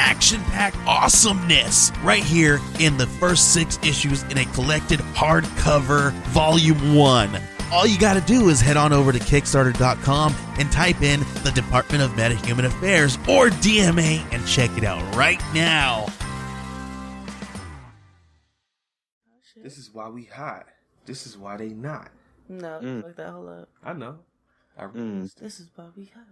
action packed awesomeness right here in the first six issues in a collected hardcover volume one. All you got to do is head on over to Kickstarter.com and type in the Department of Metahuman Affairs or DMA and check it out right now. This is why we hot. This is why they not. No, Mm. like that. Hold up. I know. I Mm. This is why we hot.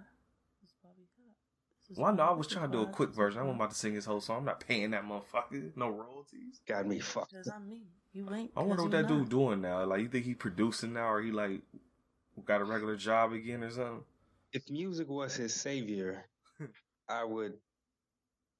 This is why we hot. This is Well, I know. I was trying to do a quick version. I why. wasn't about to sing his whole song. I'm not paying that motherfucker no royalties. Got me fucked. Cause I'm me. You ain't. I wonder 'cause what you that dude doing now. Like, you think he producing now, or he like got a regular job again or something? If music was his savior, I would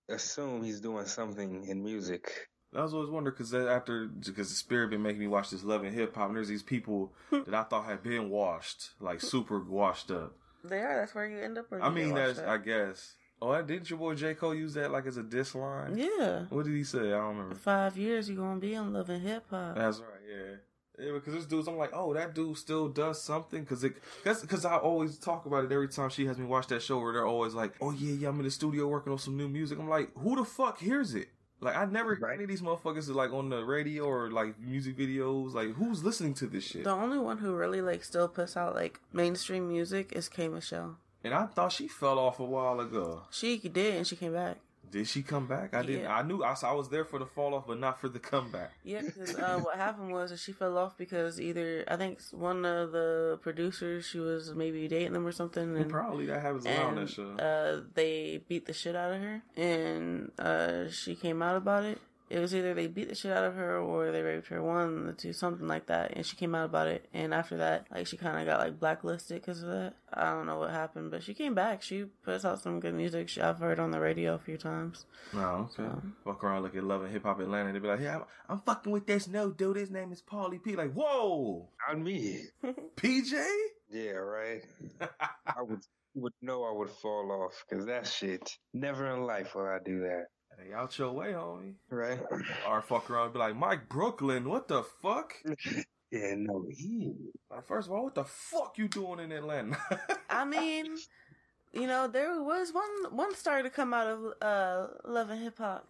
assume he's doing something in music. I was always wondering because after because the spirit been making me watch this love and hip hop, and there's these people that I thought had been washed, like super washed up. They are. That's where you end up. I mean, that's washed I guess. Oh, didn't your boy J Cole use that like as a diss line? Yeah. What did he say? I don't remember. Five years you're gonna be in love and hip hop. That's right, yeah. Yeah, because this dude's, I'm like, oh, that dude still does something, because it, because I always talk about it every time she has me watch that show, where they're always like, oh yeah, yeah, I'm in the studio working on some new music. I'm like, who the fuck hears it? Like, I never Right. any of these motherfuckers is like on the radio or like music videos. Like, who's listening to this shit? The only one who really like still puts out like mainstream music is K Michelle. And I thought she fell off a while ago. She did, and she came back. Did she come back? I didn't. I knew I, I was there for the fall off, but not for the comeback. Yeah, because uh, what happened was that she fell off because either I think one of the producers she was maybe dating them or something, and Probably that happens a lot on that show. uh, they beat the shit out of her, and uh, she came out about it. It was either they beat the shit out of her or they raped her, one the two, something like that. And she came out about it. And after that, like she kind of got like blacklisted because of that. I don't know what happened, but she came back. She puts out some good music. She, I've heard on the radio a few times. No, okay. Walk around, look at Love and Hip Hop Atlanta, and they be like, "Yeah, I'm, I'm fucking with this no dude. His name is Paulie P." Like, whoa, On me. PJ. Yeah, right. I would would know I would fall off because that shit. Never in life will I do that. Hey, out your way, homie. Right? Or fuck around and be like, Mike Brooklyn, what the fuck? yeah, no, he. Like, first of all, what the fuck you doing in Atlanta? I mean, you know, there was one one star to come out of uh, Love and Hip Hop.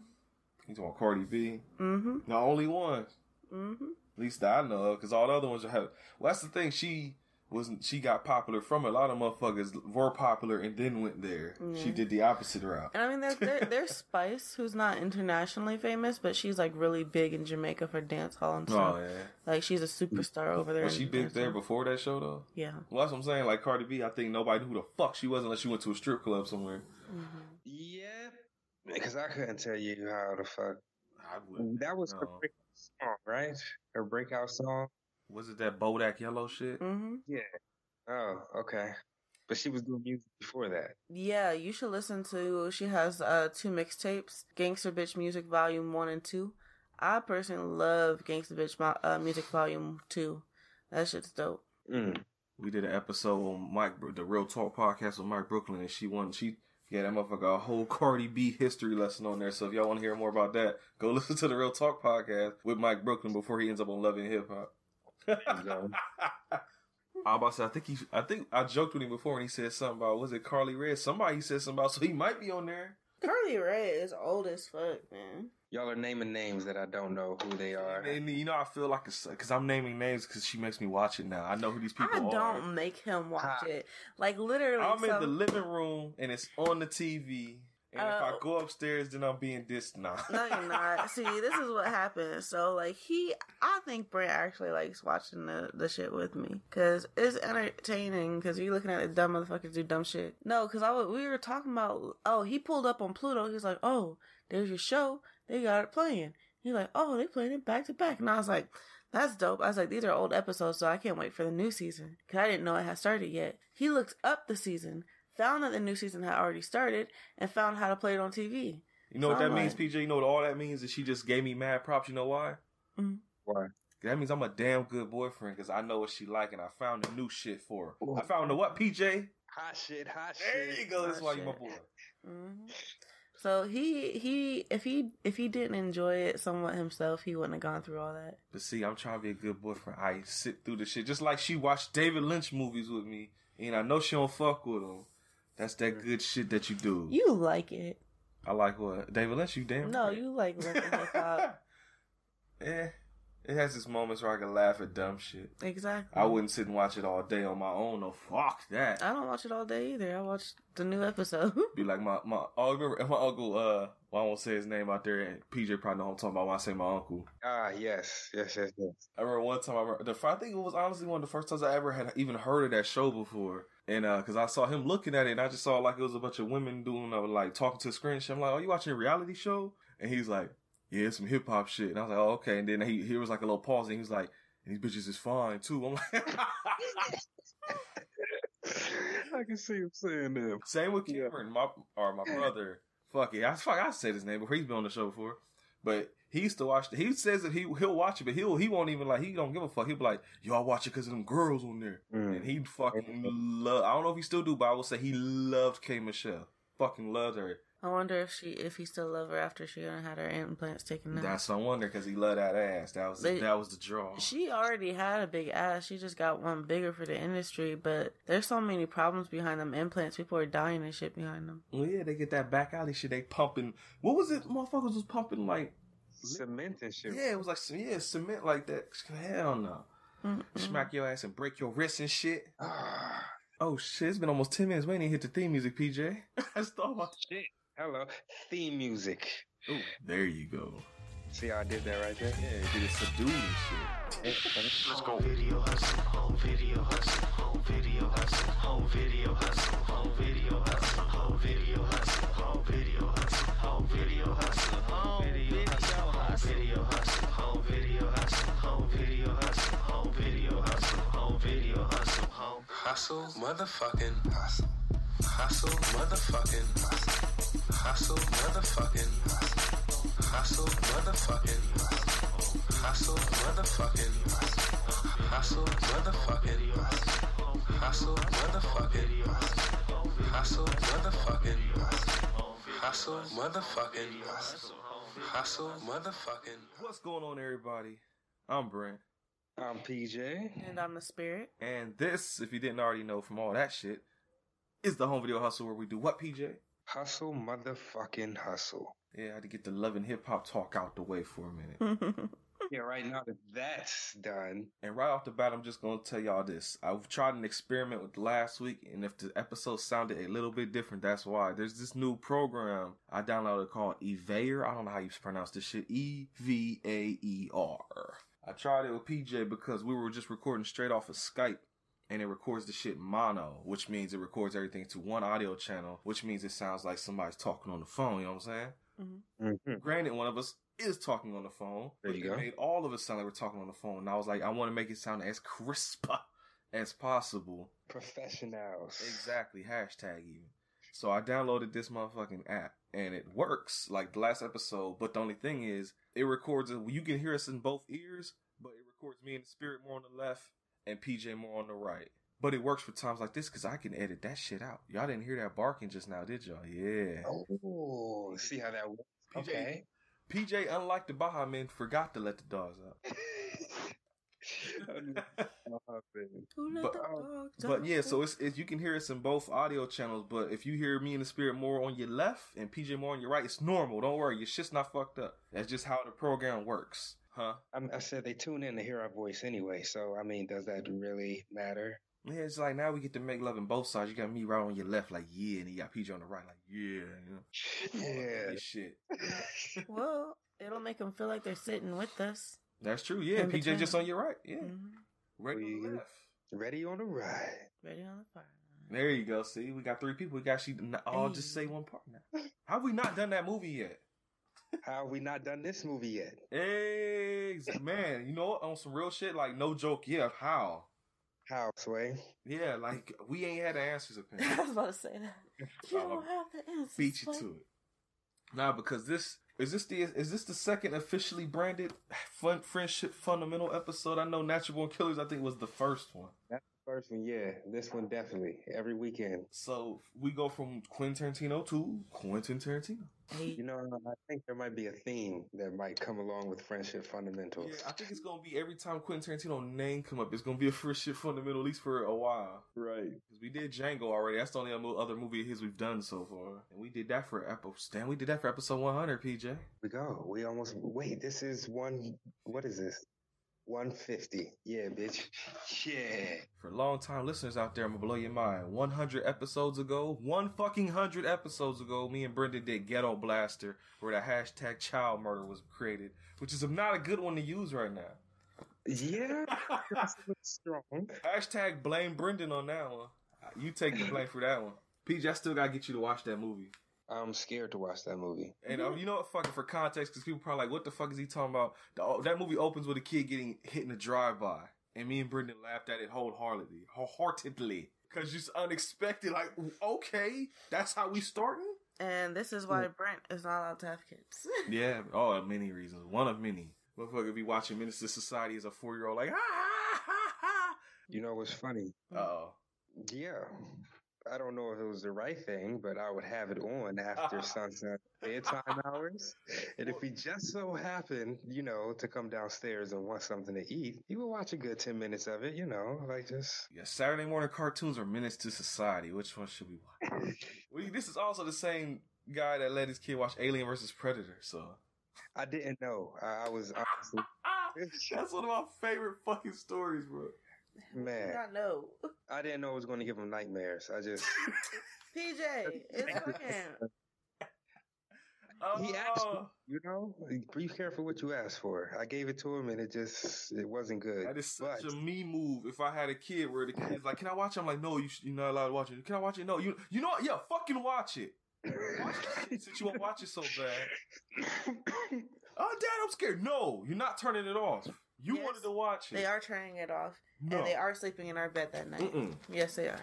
He's on Cardi B, Mm-hmm. the only one, Mm-hmm. at least that I know of, because all the other ones have. Well, that's the thing. She wasn't. She got popular from it. A lot of motherfuckers were popular and then went there. She did the opposite route. And I mean, there's there, there's Spice, who's not internationally famous, but she's like really big in Jamaica for dance hall and stuff. Oh yeah. Like she's a superstar over there. Was she in big there hall. before that show though? Yeah. Well, that's what I'm saying. Like Cardi B, I think nobody knew who the fuck she was unless she went to a strip club somewhere. Mm-hmm. Yeah. Because I couldn't tell you how the fuck. I would. That was her breakout song, right? Her breakout song. Was it that Bodak Yellow shit? hmm Yeah. Oh, okay. But she was doing music before that. Yeah, you should listen to. She has uh two mixtapes: Gangster Bitch Music Volume One and Two. I personally love Gangster Bitch uh, Music Volume Two. That shit's dope. Mm. We did an episode on Mike, the Real Talk podcast with Mike Brooklyn, and she won. She yeah, that motherfucker a whole Cardi B history lesson on there. So if y'all want to hear more about that, go listen to the Real Talk podcast with Mike Brooklyn before he ends up on Love and Hip Hop. You go. I about to say, I think he, I think I joked with him before, and he said something about was it Carly Red? Somebody said something about, so he might be on there. Carly Rae is old as fuck, man. Y'all are naming names that I don't know who they are. And you know, I feel like it's because I'm naming names because she makes me watch it now. I know who these people I are. don't make him watch Ha. it. Like literally, I'm in the living room and it's on the TV. And if I Oh. go upstairs, then I'm being dissed now. No, you're not. See, this is what happens. So, like, he, I think Brent actually likes watching the, the shit with me because it's entertaining. Because you're looking at the dumb motherfuckers do dumb shit. No, because I was, we were talking about. Oh, he pulled up on Pluto. He's like, oh, there's your show. They got it playing. He's like, oh, they playing it back to back, and I was like. That's dope. I was like, these are old episodes, so I can't wait for the new season. Because I didn't know it had started yet. He looked up the season, found that the new season had already started, and found how to play it on TV. You know what that Sound means, like- PJ? You know what all that means? Is she just gave me mad props. You know why? Why? That means I'm a damn good boyfriend because I know what she like and I found the new shit for her. Ooh. I found the what, PJ? Hot shit, hot shit. There you go. That's why you my shit. boy. hmm So he he if he if he didn't enjoy it somewhat himself, he wouldn't have gone through all that. But see, I'm trying to be a good boyfriend. I sit through the shit just like she watched David Lynch movies with me, and I know she don't fuck with him. That's that good shit that you do. You like it? I like what David Lynch. You damn No, right. you like Linkin Hip Hop. Eh, it has its moments where I can laugh at dumb shit. Exactly. I wouldn't sit and watch it all day on my own. No, fuck that. I don't watch it all day either. I watch the new episode. Be like my my. Oh, remember my uncle. Uh, well, I won't say his name out there. And PJ probably know who I'm talking about when I say my uncle. Ah, yes, yes, yes, yes. I remember one time. I remember, the I think it was honestly one of the first times I ever had even heard of that show before. And uh, cause I saw him looking at it, and I just saw like it was a bunch of women doing uh, like talking to the screen. I'm like, "Are you watching a reality show?" And he's like, "Yeah, some hip hop shit." And I was like, "Oh, okay." And then he he was like a little pause, and he was like, "And these bitches is fine too." I'm like, I can see him saying that. Same with Yeah. Cameron, my or my brother. Fuck it, I fuck I said his name before. He's been on the show before, but he used to watch. He says that he he'll watch it, but he'll he won't even like he don't give a fuck. He'll be like, y'all watch it because of them girls on there," Mm. and he fucking love. I don't know if he still do, but I will say he loved K Michelle. Fucking loved her. I wonder if she if he still love her after she done had her implants taken out. That's no wonder because he loved that ass. That was They- that was the draw. She already had a big ass. She just got one bigger for the industry. But there's so many problems behind them implants. People are dying and shit behind them. well, yeah, they get that back alley shit. They pumping. What was it? Motherfuckers was pumping like. Cement and shit. Yeah, it was like yeah, cement like that. Hell no. Mm-mm. Smack your ass and break your wrist and shit. Oh shit, it's been almost 10 minutes. We ain't hit the theme music, PJ. I stole my shit. Hello. Theme music. Ooh, there you go. See how I did that right there? Yeah, did it subdued and shit. Let's go. video hustle, home video hustle, home video hustle, home video hustle, hustle, motherfucking hustle, hustle, motherfucking hustle, hustle, motherfucking hustle, motherfucking hustle. Hustle, motherfucking hustle. Hustle, motherfucking hustle. Motherfucking hustle. Motherfucking hustle. Motherfucking. Hustle, motherfucking. What's going on, everybody? I'm Brent. I'm PJ. And I'm the spirit. And this, if you didn't already know from all that shit, is the home video hustle where we do what, PJ? Hustle, motherfucking hustle. Yeah, I had to get the love and hip hop talk out the way for a minute. Yeah, right now that that's done. And right off the bat, I'm just gonna tell y'all this. I've tried an experiment with last week, and if the episode sounded a little bit different, that's why. There's this new program I downloaded called Evayer. I don't know how you pronounce this shit. E V A E R. I tried it with PJ because we were just recording straight off of Skype. And it records the shit mono, which means it records everything to one audio channel, which means it sounds like somebody's talking on the phone, you know what I'm saying? Mm-hmm. Granted, one of us is talking on the phone. There but you it go. made all of us sound like we're talking on the phone. And I was like, I want to make it sound as crisp as possible. Professionals. Exactly. Hashtag even. So I downloaded this motherfucking app and it works like the last episode. But the only thing is, it records, you can hear us in both ears, but it records me and the spirit more on the left and PJ more on the right. But it works for times like this because I can edit that shit out. Y'all didn't hear that barking just now, did y'all? Yeah. Oh, see how that works. PJ Okay. PJ, unlike the Baha Men, forgot to let the dogs out. Who let But- the But yeah, so it's, it's you can hear us in both audio channels. But if you hear me and the spirit more on your left and PJ more on your right, it's normal. Don't worry, your shit's not fucked up. That's just how the program works, huh? I'm, I said they tune in to hear our voice anyway, so I mean, does that really matter? Yeah, it's like now we get to make love in both sides. You got me right on your left, like yeah, and you got PJ on the right, like yeah, you know, Yeah. Shit. Well, it'll make them feel like they're sitting with us. That's true. Yeah, PJ just on your right. Yeah, Mhm. right on the left. Ready on the ride. Ready on the fire. There you go. See, we got three people. We got actually n- all just say one part now. How have we not done that movie yet? How have we not done this movie yet? Eggs, man. You know what? On some real shit, like no joke. Yeah, how? How, Sway? Yeah, like we ain't had the answers I was about to say that. You I'ma don't have the answers. Beat you Blake. to it. Nah, because this is this the is this the second officially branded fun friendship fundamental episode? I know Natural Born Killers. I think was the first one. First one, yeah. This one definitely every weekend. So we go from Quentin Tarantino to Quentin Tarantino. You know, I think there might be a theme that might come along with friendship fundamentals. Yeah, I think it's gonna be every time Quentin Tarantino name come up, it's gonna be a friendship fundamental at least for a while. Right. Because we did Django already. That's the only other other movie of his we've done so far, and we did that for episode. Damn, we did that for episode one hundred. PJ. We go. We almost wait. This is one. What is this? One fifty. Yeah, bitch. Yeah. For long time listeners out there, I'm gonna blow your mind. 100 episodes ago, one fucking hundred episodes ago, me and Brendan did Ghetto Blaster, where the hashtag child murder was created, which is not a good one to use right now. Yeah. Strong. Hashtag blame Brendan on that one. You take the blame for that one. PJ, I still gotta get you to watch that movie. I'm scared to watch that movie. And uh, you know what? Fucking for context, because people probably like, what the fuck is he talking about? The, that movie opens with a kid getting hit in a drive-by, and me and Brendan laughed at it wholeheartedly, wholeheartedly, because just unexpected. Like, okay, that's how we starting. And this is why Brent is not allowed to have kids. Yeah, oh, many reasons. One of many. Motherfucker be watching Menace to Society as a four-year-old, like, ha ha ha ha. You know what's funny? Oh, Yeah. I don't know if it was the right thing, but I would have it on after sunset bedtime hours. And if he just so happened, you know, to come downstairs and want something to eat, he would watch a good 10 minutes of it, you know, like just. yeah. Saturday morning cartoons or Menace to Society. Which one should we watch? well, this is also the same guy that let his kid watch Alien versus Predator. So I didn't know. I, I was honestly. Ah, that's one of my favorite fucking stories, bro. Man, I know. I didn't know it was going to give him nightmares. I just. PJ, it's fucking. Oh. He asked me, Oh, you know, be careful what you ask for. I gave it to him and it just, it wasn't good. that is such But- a me move. If I had a kid where the kid's like, "Can I watch?" it? I'm like, "No, you sh- you're not allowed to watch it." Can I watch it? No, you you know what? Yeah, fucking watch it. Watch it since you won't watch it so bad. Oh, Dad, I'm scared. No, you're not turning it off. You Yes, wanted to watch it. They are turning it off, No, and they are sleeping in our bed that night. Mm-mm. Yes, they are.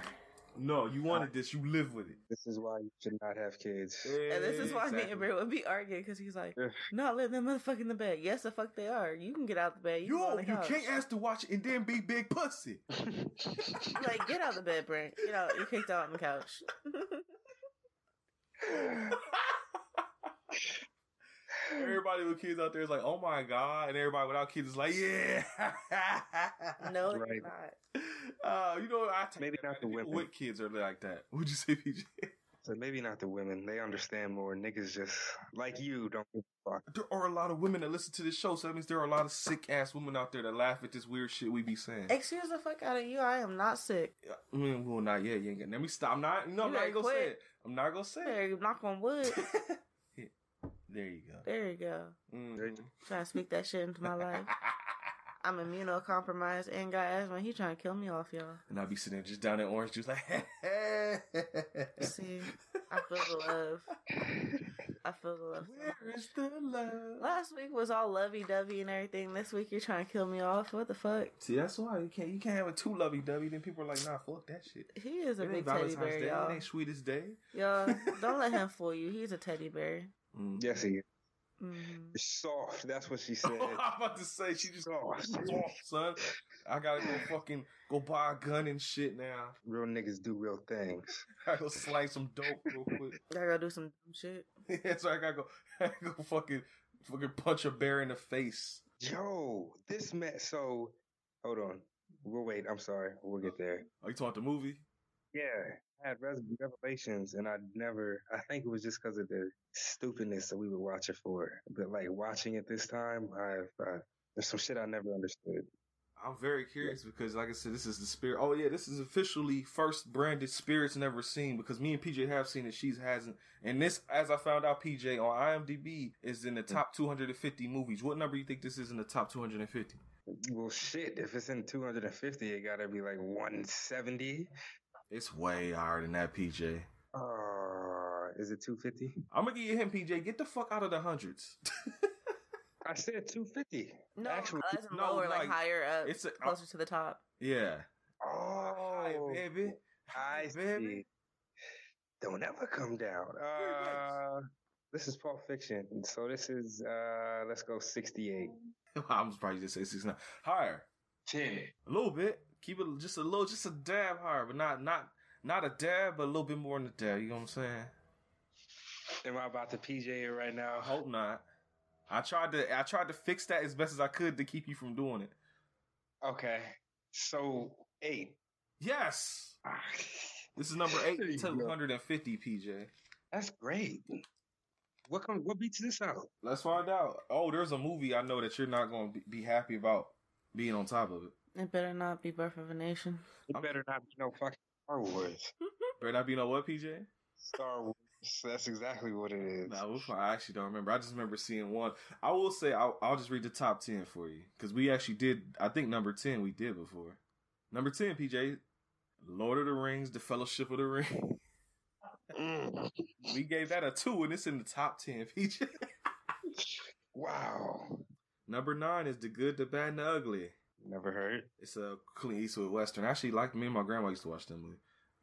no, you wanted oh. this. You live with it. This is why you should not have kids. And this is why me Exactly. and Bray would be arguing because he's like, Ugh. "Not let them motherfucker in the bed." Yes, the fuck they are. You can get out the bed. You, can go Yo, on the you couch. can't ask to watch it and then be big pussy. Like, get out of the bed, Brent. Get out. You're kicked out on the couch. Everybody with kids out there is like, oh my god, and everybody without kids is like, yeah. no, Right. you're not. Uh, you know, I take Maybe not the women. with kids are like that. Would you say, PJ? so maybe not the women. They understand more. Niggas just, like you, don't give a fuck. There are a lot of women that listen to this show, so that means there are a lot of sick ass women out there that laugh at this weird shit we be saying. Excuse the fuck out of you. I am not sick. I mean, well, not yet. You ain't gonna. Let me stop. I'm not. No, I'm not gonna say it. I'm not gonna say it. There, knock on wood. There you go. There you go. Mhm. Trying to speak that shit into my life. I'm immunocompromised and got asthma. He trying to kill me off, y'all. and I'll be sitting there just down in orange juice, like. See, I feel the love. I feel the love. so Where much. is the love? Last week was all lovey dovey and everything. This week you're trying to kill me off. What the fuck? See, that's why you can't you can't have it too lovey dovey. Then people are like, nah, fuck that shit. He is a It big ain't teddy Valentine's bear, Day. Y'all. ain't sweetest day. Y'all, don't let him fool you. He's a teddy bear. Mm. Yes, he is. hmm Soft. That's what she said. I'm about to say she just Soft. soft, son. I gotta go fucking go buy a gun and shit now. Real niggas do real things. I gotta go slice some dope real quick. I gotta do some dumb shit. yeah, so I gotta go, I gotta go fucking fucking punch a bear in the face. Yo, this man. So, hold on. We'll wait. I'm sorry. We'll get there. Are you talking the movie? Yeah, I had revelations, and I never. I think it was just because of the stupidness that we would watch it for. But like watching it this time, I've uh, there's some shit I never understood. I'm very curious because, like I said, this is the spirit. Oh yeah, this is officially first branded spirits never seen because me and PJ have seen it. She's hasn't, and this, as I found out, PJ on IMDb is in the top 250 movies. What number you think this is in the top 250? Well, shit. If it's in 250, it gotta be like 170. It's way higher than that, PJ. Uh, is it 250? I'm gonna give you a hint, PJ. Get the fuck out of the hundreds. I said 250. No, Actually, as in no, lower, like, like, higher up, it's a- closer to the top. yeah. Oh, Hi, baby. I Hi, baby. see. Don't ever come down. Uh, This is Pulp Fiction. So this is uh let's go 68. I'm surprised you just say six nine. Higher. 10. A little bit. Keep it just a little, just a dab higher, but not not not a dab, but a little bit more than a dab. You know what I'm saying? Am I about to PJ it right now? I hope not. I tried to I tried to fix that as best as I could to keep you from doing it. Okay. So 8. Yes. Ah. This is number eight There you go. two hundred and fifty, PJ. That's great. What comes what beats this out? Let's find out. Oh, there's a movie I know that you're not going to be happy about being on top of it. It better not be Birth of a Nation. It I'm- better not be no fucking Star Wars. Better not be no what, PJ? Star Wars. That's exactly what it is. Nah, we're. I actually don't remember. I just remember seeing one. I will say I'll, I'll just read the top ten for you because we actually did. I think number ten we did before. Number ten, PJ, Lord of the Rings, The Fellowship of the Ring. Mm. we gave that a two, and it's in the top ten, PJ. Wow. number nine is The Good, the Bad, and the Ugly. Never heard. It's a Clint Eastwood western. Actually, like me and my grandma used to watch that movie.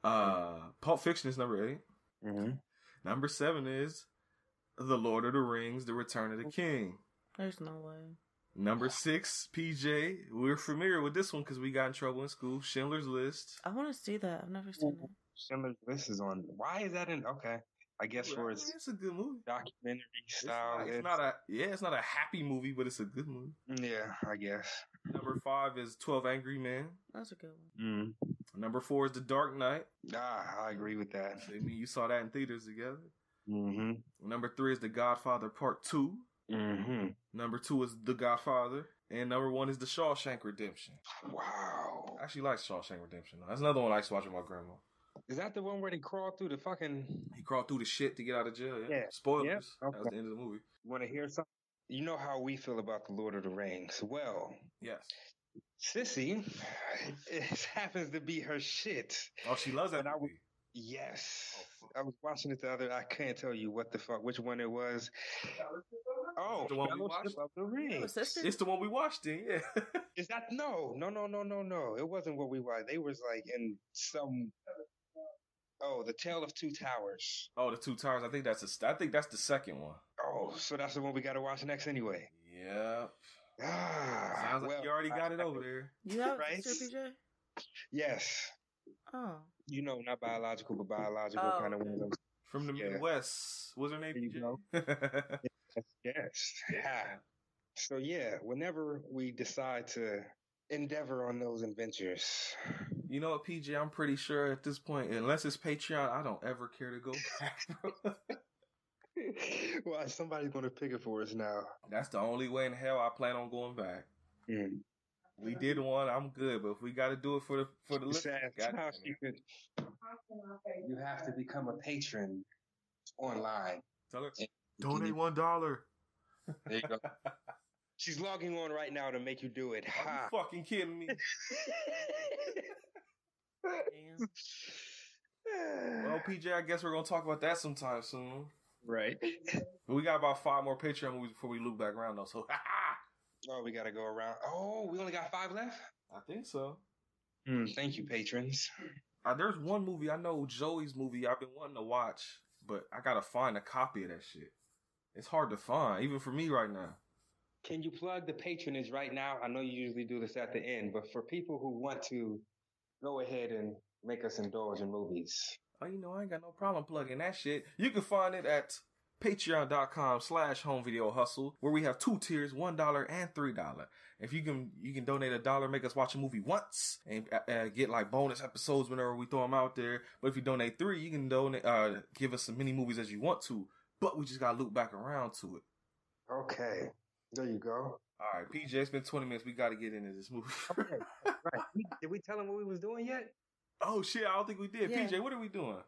Uh, Pulp Fiction is number eight. Mm-hmm. Number seven is The Lord of the Rings, The Return of the King. There's no way. Number six, PJ. We're familiar with this one because we got in trouble in school. Schindler's List. I want to see that. I've never seen it. Schindler's List is on. Why is that in? Okay. I guess for its it's a good movie. documentary It's style. not, it's not a yeah, it's not a happy movie, but it's a good movie. yeah, I guess. Number five is Twelve Angry Men. That's a good one. Mm. Number four is The Dark Knight. Ah, I agree with that. I mean, you saw that in theaters together. Mm-hmm. Number three is The Godfather Part Two. Mm-hmm. Number two is The Godfather. And number one is The Shawshank Redemption. Wow. I actually like Shawshank Redemption. That's another one I used to watch with my grandma. Is that the one where they crawl through the fucking? He crawled through the shit to get out of jail. Yeah. Yeah. Spoilers. Yep. That was the end of the movie. Want to hear something? You know how we feel about the Lord of the Rings. Well, Yes. Sissy, it happens to be her shit. Oh, she loves that And I would- Yes. Oh. I was watching it the other. I can't tell you what the fuck, which one it was. Oh, The one we watched? of the Ring. It's the one we watched in, yeah. Is that no, no, no, no, no, no? It wasn't what we watched. They was like in some. Oh, the Tale of Two Towers. oh, the two towers. I think that's the. I think that's the second one. Oh, so that's the one we got to watch next anyway. Yep. Ah, Sounds like well, you already got I- it over there. You have Right? sister, PJ? Yes, Oh. you know, not biological, but biological Oh, kind of okay. one. From the Yeah. Midwest. What's her name? There you go. PJ? Yes. Yeah. So yeah, whenever we decide to endeavor on those adventures, you know what, PJ? I'm pretty sure at this point, unless it's Patreon, I don't ever care to go back, bro. well, somebody's gonna pick it for us now. That's the only way in hell I plan on going back. Mm. We did one, I'm good, but if we got to do it for the for the listeners, Sad goddamn how it. she could- You have to become a patron online. tell her donate one dollar. There you go. She's logging on right now to make you do it. Are Ha. you fucking kidding me? Damn. Well, PJ, I guess we're gonna talk about that sometime soon. Right. But we got about five more Patreon movies before we loop back around, though. So, Oh, we gotta go around. Oh, we only got five left. I think so. Hmm, thank you, patrons. Uh, there's one movie I know, Joey's movie. I've been wanting to watch, but I gotta find a copy of that shit. It's hard to find, even for me right now. Can you plug the patronage right now? I know you usually do this at the end, but for people who want to go ahead and make us indulge in movies. Oh, you know, I ain't got no problem plugging that shit. You can find it at patreon.com slash home video hustle where we have two tiers one dollar and three dollar if you can you can donate a dollar make us watch a movie once and uh, uh, get like bonus episodes whenever we throw them out there but if you donate three you can donate uh give us as many movies as you want to but we just gotta loop back around to it Okay, there you go. all right pj it's been 20 minutes we gotta get into this movie Okay, right. Did we tell him what we was doing yet? Oh shit i don't think we did Yeah. pj what are we doing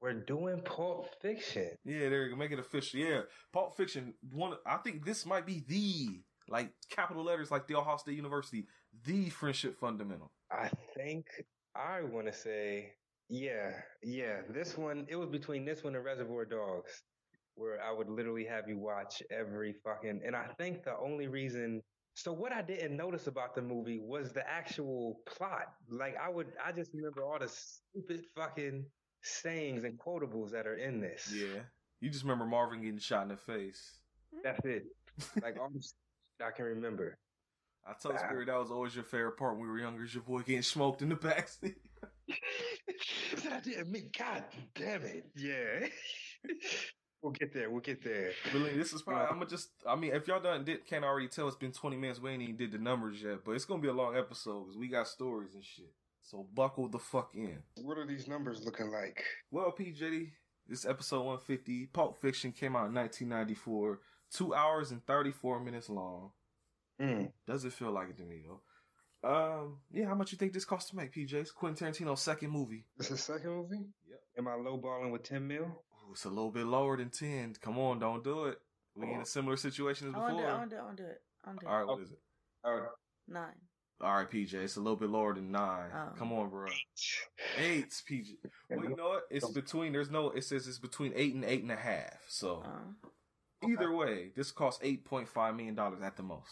We're doing Pulp Fiction. Yeah, there you go. Make it official. Yeah, Pulp Fiction. One, I think this might be the like capital letters, like the Ohio State University, the friendship fundamental. I think I want to say, yeah, yeah. This one, it was between this one and Reservoir Dogs, where I would literally have you watch every fucking. And I think the only reason. So what I didn't notice about the movie was the actual plot. Like I would, I just remember all the stupid fucking sayings and quotables that are in this. Yeah, You just remember Marvin getting shot in the face. That's it. Like all I can remember. I told ah. Spirit that was always your favorite part when we were younger. Is your boy getting smoked in the backseat. I didn't mean, God damn it. Yeah. we'll get there. We'll get there. Really, this is probably. I'm gonna just. I mean, if y'all done did, can't already tell, it's been 20 minutes. We ain't even did the numbers yet, but it's gonna be a long episode because we got stories and shit. So buckle the fuck in. What are these numbers looking like? Well, PJ, this episode 150. Pulp Fiction came out in 1994. Two hours and 34 minutes long. Mm. Doesn't feel like it to me though. Um, yeah, how much you think this cost to make, PJ? It's Quentin Tarantino's second movie. This is the second movie? Yep. Am I lowballing with 10 mil? Ooh, it's a little bit lower than 10. Come on, don't do it. We in a similar situation as before. I want to do it. I before. want do it. I want to do it. I want do it. All right, what is it? Nine. All right, PJ. It's a little bit lower than nine. Oh. Come on, bro. Eight, PJ. Well, you know what? It's between. There's no. It says it's between eight and eight and a half. So Oh. either way, this costs eight point five million dollars at the most.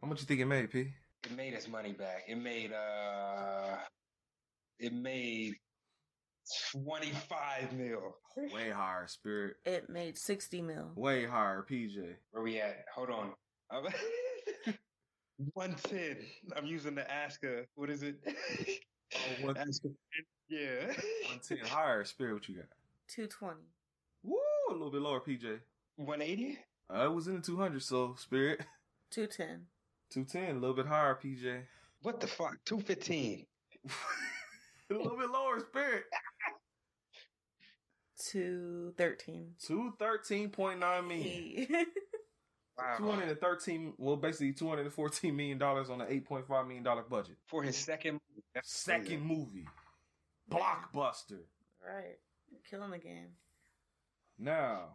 How much you think it made, P? it made its money back. It made, uh, it made 25 mil. Way higher, Spirit. It made 60 mil. Way higher, PJ. Where we at? Hold on. 110. I'm using the Aska. What is it? Oh, one- Aska. Yeah. One ten higher, Spirit. What you got? 220. Woo, a little bit lower, PJ. 180? Uh, it was in the two hundred, so Spirit 210. two ten, a little bit higher, PJ. What the fuck? 215. a little bit lower, Spirit. 213. Two thirteen point nine million. Wow. Two hundred and thirteen. Well, basically two hundred and fourteen million dollars on an eight point five million dollar budget. For his second movie. Second crazy. movie, blockbuster. right. Killing the game. Now,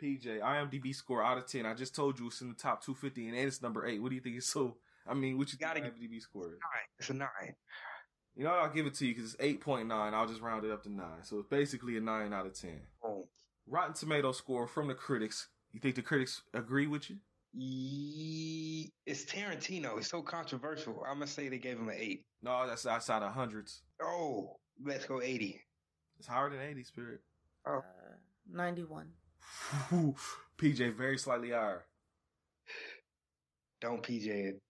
PJ, IMDb score out of ten. I just told you it's in the top two fifty, and it's number eight. What do you think it's so? I mean, what you Gotta think IMDb score is? Nine. It's a nine. You know, what? I'll give it to you because it's eight point nine. I'll just round it up to nine, so it's basically a nine out of ten. Boom. Rotten Tomato score from the critics. You think the critics agree with you? Ye- It's Tarantino. It's so controversial. I'm gonna say they gave him an eight. No, that's outside of hundreds. Oh, let's go eighty. It's higher than eighty, Spirit. Oh. Uh, 91. PJ very slightly higher. Don't PJ it.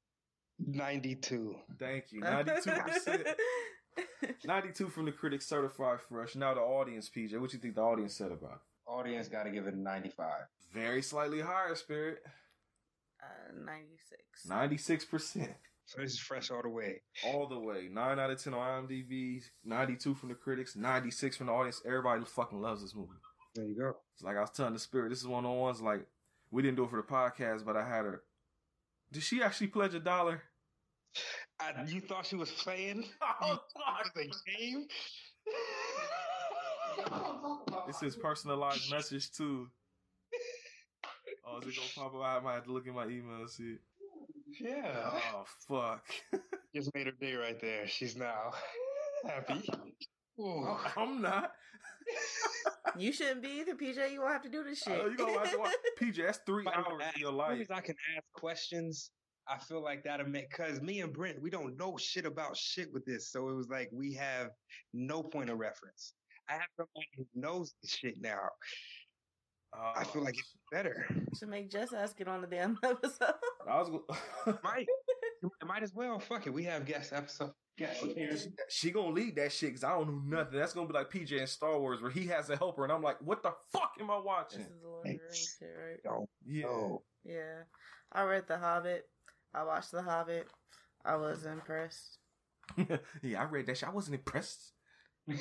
Ninety-two. Thank you. Ninety-two percent. Ninety-two from the critics, certified fresh. Now the audience, PJ. What you think the audience said about it? Audience got to give it a ninety-five. Very slightly higher, Spirit. uh, 96. Ninety-six percent. So this is fresh all the way. All the way. Nine out of ten on IMDb. Ninety-two from the critics. Ninety-six from the audience. Everybody fucking loves this movie. There you go. It's like I was telling the Spirit. This is one of the ones like we didn't do it for the podcast, but I had her. Did she actually pledge a dollar? I, you thought she was playing? Oh, the game? This is personalized message too. Oh, is it gonna pop up? I might have to look in my email and see. Yeah. Oh fuck. Just made her day right there. She's now happy. Ooh. I'm not. You shouldn't be either, PJ. You won't have to do this shit. Oh, you gonna have to watch PJ. That's three But hours of your life. As I can ask questions, I feel like that'll make because me and Brent, we don't know shit about shit with this. So it was like we have no point of reference. I have somebody who knows this shit now. I oh, feel like it's better. Should make Jess ask it on the damn episode. I was. Go- Might, might as well. Fuck it. We have guest episode. Guest she gonna lead that shit because I don't know nothing. That's gonna be like PJ in Star Wars where he has a helper and I'm like, what the fuck am I this watching? is the Lord of the Rings shit, right? Don't Yeah. know. Yeah. I read The Hobbit. I watched The Hobbit. I was impressed. yeah, I read that shit. I wasn't impressed.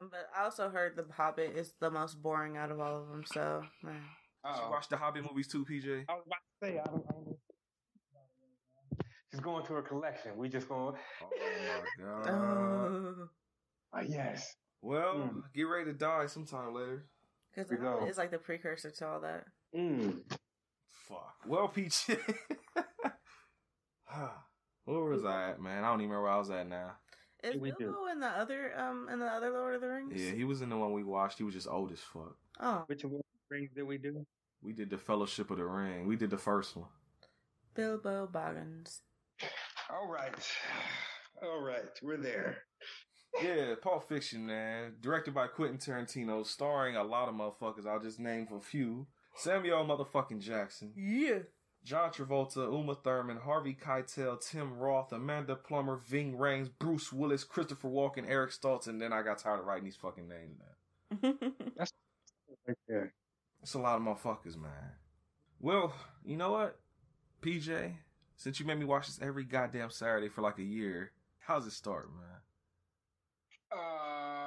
But I also heard The Hobbit is the most boring out of all of them, so. Did Uh-oh. you watch the Hobbit movies too, PJ? I was about to say, I don't, I don't She's going to her collection. We just going, Oh my god. Oh. uh, yes. Well, Mm. get ready to die sometime later. Because it's like the precursor to all that. Mm. Fuck. Well, Peach. Where was I at, man? I don't even remember where I was at now. Is. Bilbo in the other um in the other Lord of the Rings? Yeah, he was in the one we watched. He was just old as fuck. Oh, Which one rings did we do? We did the Fellowship of the Ring. We did the first one. Bilbo Boggins. All right. All right. We're there. Yeah, Pulp Fiction, man. Directed by Quentin Tarantino, starring a lot of motherfuckers. I'll just name a few. Samuel motherfucking Jackson, Yeah. John Travolta, Uma Thurman, Harvey Keitel, Tim Roth, Amanda Plummer, Ving Rhames, Bruce Willis, Christopher Walken, Eric Stoltz, and then I got tired of writing these fucking names, man. That's right there. It's a lot of motherfuckers, man. Well, you know what, PJ? Since you made me watch this every goddamn Saturday for like a year, how's it start, man?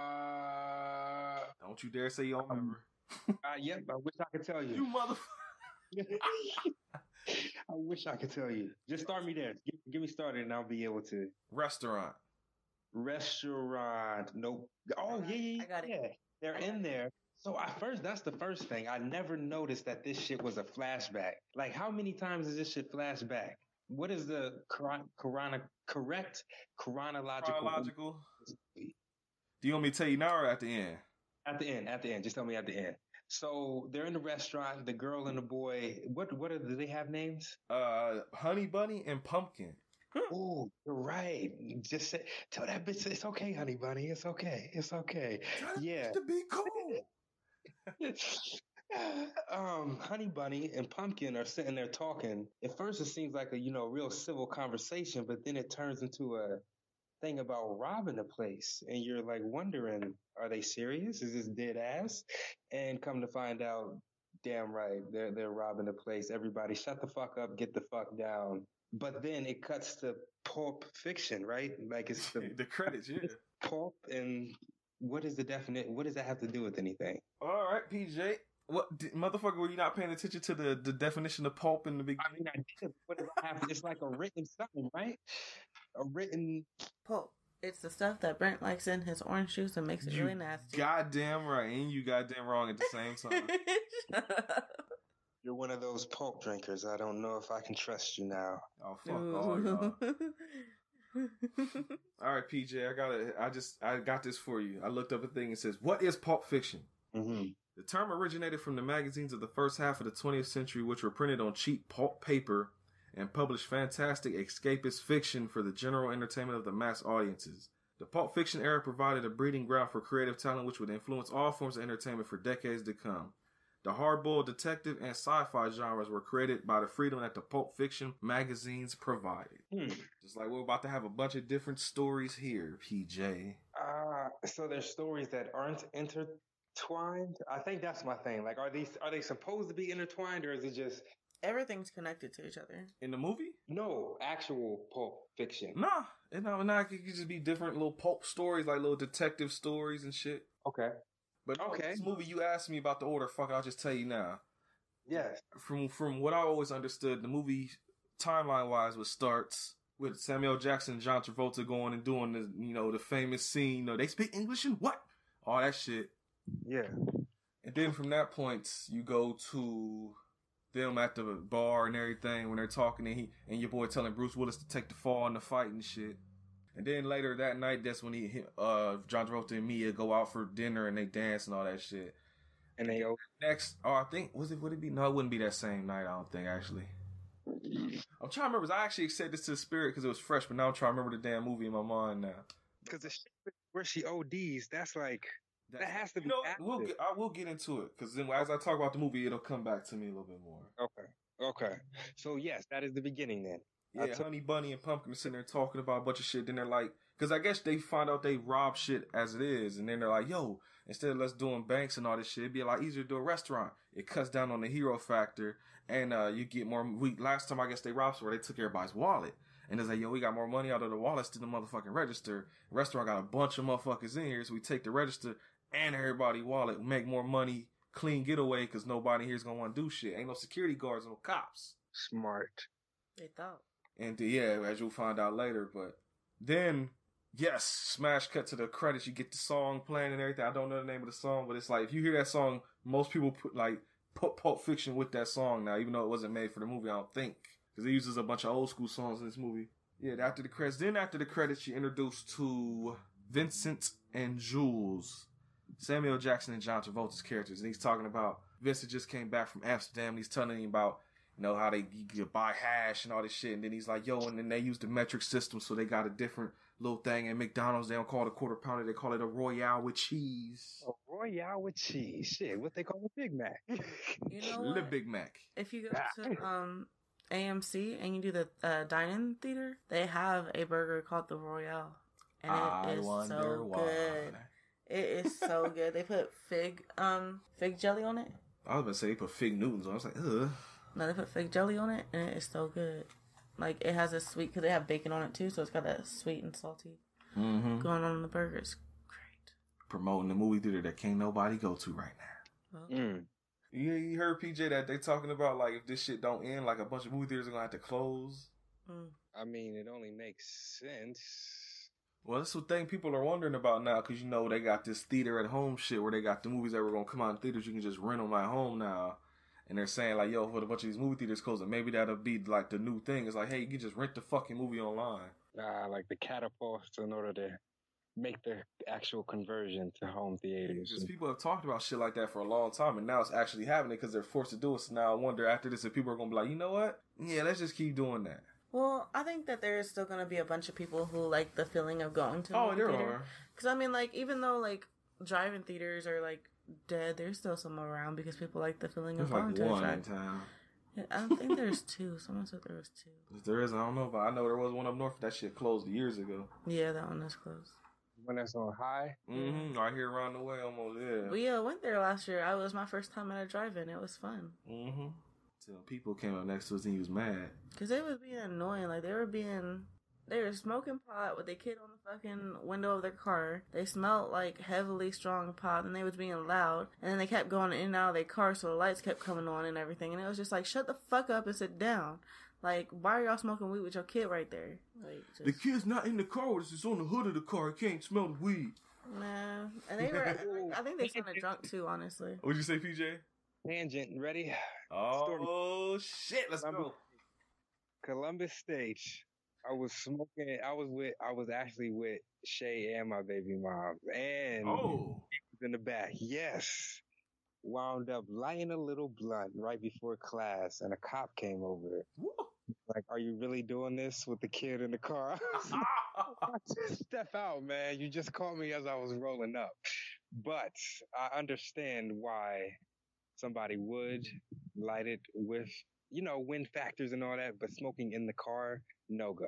Uh, Don't you dare say you don't remember. uh, yep. I wish I could tell You you. motherfucker. I wish I could tell you. Just start me there. Get, get me started, and I'll be able to. Restaurant. Restaurant. Nope. Oh yeah, yeah, I got it. yeah. They're in there. So at first, that's the first thing. I never noticed that this shit was a flashback. Like, how many times is this shit flashback? What is the chron- correct chronological? Chronological. Do you want me to tell you now or at the end? At the end, at the end. Just tell me at the end. So they're in the restaurant. The girl and the boy. What? What are? Do they have names? Uh, Honey Bunny and Pumpkin. Oh, you're right. Just say, tell that bitch it's okay, honey bunny. It's okay. It's okay. Yeah. To be cool. um, Honey Bunny and Pumpkin are sitting there talking. At first, it seems like a you know real civil conversation, but then it turns into a thing about robbing the place, and you're like wondering, are they serious? Is this dead ass? And come to find out, damn right, they're they're robbing the place. Everybody, shut the fuck up, get the fuck down. But then it cuts to pulp fiction, right? Like it's the the credits, yeah. pulp and what is the definite? What does that have to do with anything? All right, PJ. What d- motherfucker? Were you not paying attention to the, the definition of pulp in the beginning? I mean, I did. What does that have? It's like a written something, right? A written. Pulp. It's the stuff that Brent likes in his orange juice and makes it You really nasty. Goddamn right, and you goddamn wrong at the same time. You're one of those pulp drinkers. I don't know if I can trust you now. oh fuck all y'all. All right, PJ. I got it. I just I got this for you. I looked up a thing. and says, "What is pulp fiction?" Mm-hmm. The term originated from the magazines of the first half of the 20th century, which were printed on cheap pulp paper and published fantastic escapist fiction for the general entertainment of the mass audiences. The pulp fiction era provided a breeding ground for creative talent which would influence all forms of entertainment for decades to come. The hard-boiled detective and sci-fi genres were created by the freedom that the pulp fiction magazines provided. Hmm. Just like we're about to have a bunch of different stories here, PJ. Uh, so there's stories that aren't intertwined. I think that's my thing. Like, are these are they supposed to be intertwined, or is it just Everything's connected to each other. In the movie? no actual pulp fiction? Nah, it no, nah, it could just be different little pulp stories, like little detective stories and shit. Okay. But Okay. this movie you asked me about the order, fuck, I'll just tell you now. Yes. From from what I always understood, the movie timeline wise was starts with Samuel Jackson and John Travolta going and doing the you know the famous scene. You know, they speak English and what? All that shit. Yeah. And then from that point, you go to them at the bar and everything when they're talking, and he and your boy telling Bruce Willis to take the fall in the fight and shit. And then later that night, that's when he, he uh, John Travolta and Mia go out for dinner and they dance and all that shit. And they Next, oh, I think was it would it be? No, it wouldn't be that same night. I don't think actually. I'm trying to remember. I actually said this to the spirit because it was fresh, but now I'm trying to remember the damn movie in my mind now. because the shit where she ODs, that's like that has to be. You know, we'll get, I will get into it because then as I talk about the movie, it'll come back to me a little bit more. Okay. Okay. So yes, that is the beginning then. Yeah, took- Honey Bunny and Pumpkin are sitting there talking about a bunch of shit. Then they're like, because I guess they find out they rob shit as it is, and then they're like, yo, instead of us doing banks and all this shit, it'd be a lot easier to do a restaurant. It cuts down on the hero factor, and uh, you get more. We last time I guess they robbed where they took everybody's wallet, and it's like, yo, we got more money out of the wallets than the motherfucking register. restaurant got a bunch of motherfuckers in here, so we take the register and everybody wallet, make more money, clean getaway, because nobody here's gonna want to do shit. Ain't no security guards, no cops. Smart. They thought. And uh, yeah, as you'll find out later, but then yes, smash cut to the credits. You get the song playing and everything. I don't know the name of the song, but it's like if you hear that song, most people put like put Pulp Fiction with that song now, even though it wasn't made for the movie. I don't think because it uses a bunch of old school songs in this movie. Yeah, after the credits, then after the credits, you introduced to Vincent and Jules, Samuel Jackson and John Travolta's characters, and he's talking about Vincent just came back from Amsterdam. And he's telling him about you know how they you buy hash and all this shit, and then he's like, yo, and then they use the metric system, so they got a different little thing. And McDonald's, they don't call it a quarter pounder, they call it a royale with cheese. A Royale with cheese. Shit, what they call a Big Mac. You know The? Big Mac. If you go to um AMC and you do the uh, dine-in theater, they have a burger called the Royale, and I it is so why. good. It is so good. They put fig um fig jelly on it. I was about to say they put fig Newtons on. It. I was like, ugh. No, they put fig jelly on it, and it is so good. Like it has a sweet because they have bacon on it too, so it's got that sweet and salty Mm-hmm. going on in the burger. It's great. Promoting the movie theater that can't nobody go to right now. Well, Mm. Yeah, you heard PJ that they talking about like if this shit don't end, like a bunch of movie theaters are gonna have to close. mm. I mean, it only makes sense. Well, that's the thing people are wondering about now, because you know they got this theater at home shit where they got the movies that were gonna come out in theaters. You can just rent them at home now, and they're saying like, "Yo, with a bunch of these movie theaters closing, maybe that'll be like the new thing." It's like, hey, you can just rent the fucking movie online. Uh, like the catapults in order to make the actual conversion to home theaters. Because people have talked about shit like that for a long time, and now it's actually happening because they're forced to do it. So now I wonder after this if people are gonna be like, you know what? Yeah, let's just keep doing that. Well, I think that there is still going to be a bunch of people who like the feeling of going to. a Oh, movie there theater. are. Because I mean, like, even though like drive-in theaters are like dead, there's still some around because people like the feeling There's of going like to a one in town. Yeah, I don't think there's two. Someone said there was two. If there is, I don't know, but I know there was one up north. That shit closed years ago. Yeah, that one is closed. when that's on high. Mm-hmm. Right here around the way, almost. Yeah. We uh, went there last year. I was my first time at a drive-in. It was fun Mm-hmm. Till people came up next to us and he was mad. because they was being annoying. Like they were being, they were smoking pot with a kid on the fucking window of their car. They smelled like heavily strong pot, and they was being loud. And then they kept going in and out of their car, so the lights kept coming on and everything. And it was just like, shut the fuck up and sit down. Like, why are y'all smoking weed with your kid right there? Like, just, kid's not in the car with us. It's on the hood of the car. He can't smell the weed. nah. And they were, like, I think they sounded drunk too, honestly. What'd you say, PJ? Tangent, ready? Oh, shit. Let's go. Columbus Stage. I was smoking. I was with. I was actually with Shay and my baby mom, and Oh. in the back. Yes. Wound up lighting a little blunt right before class, and a cop came over. Like, are you really doing this with the kid in the car? Step out, man. You just caught me as I was rolling up. But I understand why somebody would mm-hmm. light it with, you know, wind factors and all that, but smoking in the car, no go.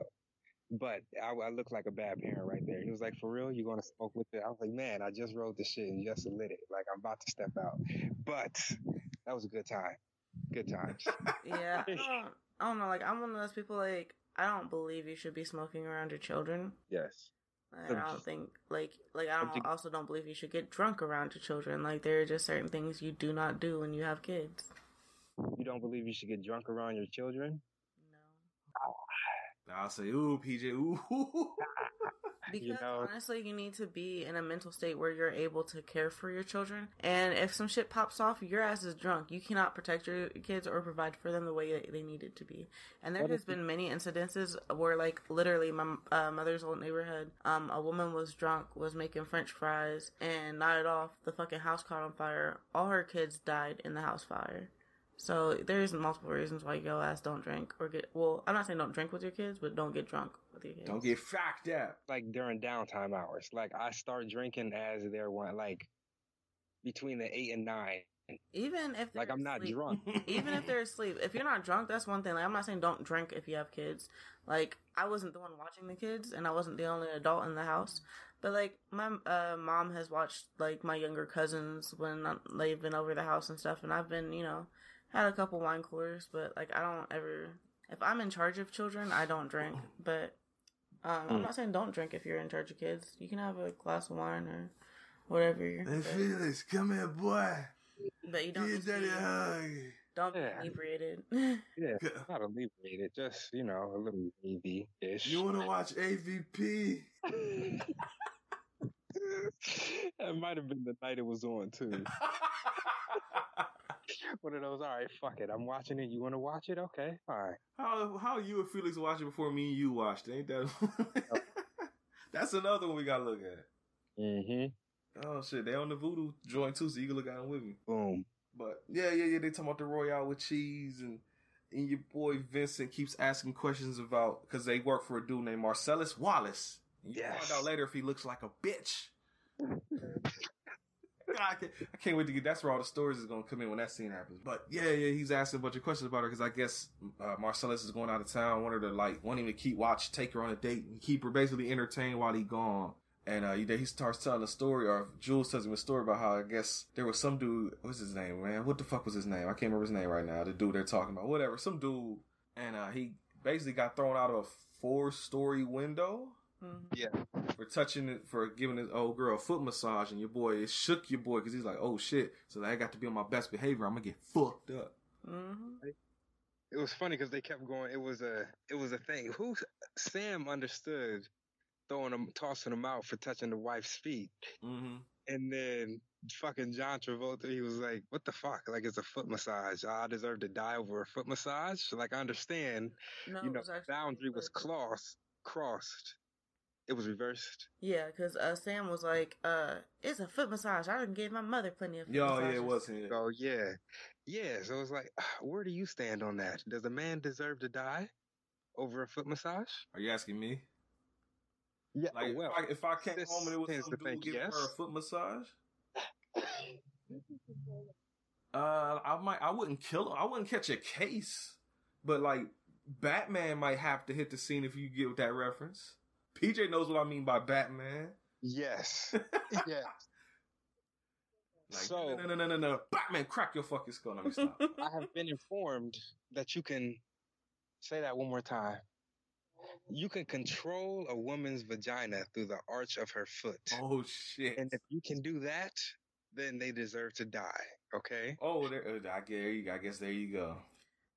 But I, I look like a bad parent right there. He was like, "For real, you're going to smoke with it?" I was like, "Man, I just wrote the shit and just lit it. Like I'm about to step out." But that was a good time. Good times. Yeah, I don't, I don't know. Like, I'm one of those people. Like, I don't believe you should be smoking around your children. yes. Like, I don't think like like I don't also don't believe you should get drunk around your children. Like, there are just certain things you do not do when you have kids. You don't believe you should get drunk around your children? No, ah. I'll say, ooh, PJ, ooh. because You know- honestly, you need to be in a mental state where you're able to care for your children. And if some shit pops off, your ass is drunk. You cannot protect your kids or provide for them the way that they need it to be. And there What has if- been many incidences where, like, literally, my uh, mother's old neighborhood, um, a woman was drunk, was making French fries, and nodded off. The fucking house caught on fire. All her kids died in the house fire. So there's multiple reasons why your ass don't drink or get. Well, I'm not saying don't drink with your kids, but don't get drunk with your kids. Don't get fucked up. Like during downtime hours. Like I start drinking as they're one like between the eight and nine. even if Like I'm not drunk. even if they're asleep. If you're not drunk, that's one thing. Like I'm not saying don't drink if you have kids. Like I wasn't the one watching the kids, and I wasn't the only adult in the house. But like my uh, mom has watched like my younger cousins when they've been over the house and stuff, and I've been you know had a couple wine coolers, but like I don't ever. If I'm in charge of children, I don't drink. But um, I'm not saying don't drink if you're in charge of kids. You can have a glass of wine or whatever. Hey, Felix, come here, boy. But you don't. need to be- hug. Don't be Yeah. inebriated. Yeah. Not alleviated, just, you know, a little wavy ish. You want to watch AVP? that might have been the night it was on too. One of those, all right, fuck it. I'm watching it. You want to watch it? Okay, fine. How how you and Felix watch it before me and you watched it? Ain't that? That's another one we gotta look at. Mm-hmm. Oh shit, they on the Vudu joint too, so you can look at them with me. Boom. But yeah, yeah, yeah. They talking about the royale with cheese and and your boy Vincent keeps asking questions about because they work for a dude named Marcellus Wallace. And you Yes. find out later if he looks like a bitch. I, can't, I can't wait to get. That's where all the stories is gonna come in when that scene happens. But yeah, yeah, he's asking a bunch of questions about her because I guess uh, Marcellus is going out of town. Want her to like want him to keep watch, take her on a date, and keep her basically entertained while he gone. And uh, he, he starts telling a story, or Jules tells him a story about how I guess there was some dude. What's his name, man? What the fuck was his name? I can't remember his name right now. The dude they're talking about, whatever, some dude, and uh, he basically got thrown out of a four-story window Mhm. for touching it, for giving his old girl a foot massage, and your boy it shook your boy because he's like, oh shit. So I got to be on my best behavior. I'm gonna get fucked up. Mhm. It was funny because they kept going. It was a it was a thing. Who Sam understood throwing him, tossing him out for touching the wife's feet, Mm-hmm. and then fucking John Travolta, he was like, "What the fuck? Like it's a foot massage. I deserve to die over a foot massage." Like I understand, No, you know, was boundary was reversed. crossed. Crossed. It was reversed. Yeah, because uh, Sam was like, uh, "It's a foot massage. I didn't give my mother plenty of foot Yo, yeah, it wasn't. Oh yeah, yeah. So it's like, where do you stand on that? Does a man deserve to die over a foot massage? Are you asking me? Yeah. Like, well, if, I, if I came sis home and it was some dude think giving yes. her a foot massage, uh, I might, I wouldn't kill him. I wouldn't catch a case, but like Batman might have to hit the scene if you get that reference. PJ knows what I mean by Batman. yes. yes. Like, So- no, no, no, no, no, Batman, crack your fucking skull. Let me stop. I have been informed that you can say that one more time. You can control a woman's vagina through the arch of her foot. oh shit. And if you can do that, then they deserve to die. Okay? Oh, there, uh, I guess, there you go. I guess there you go.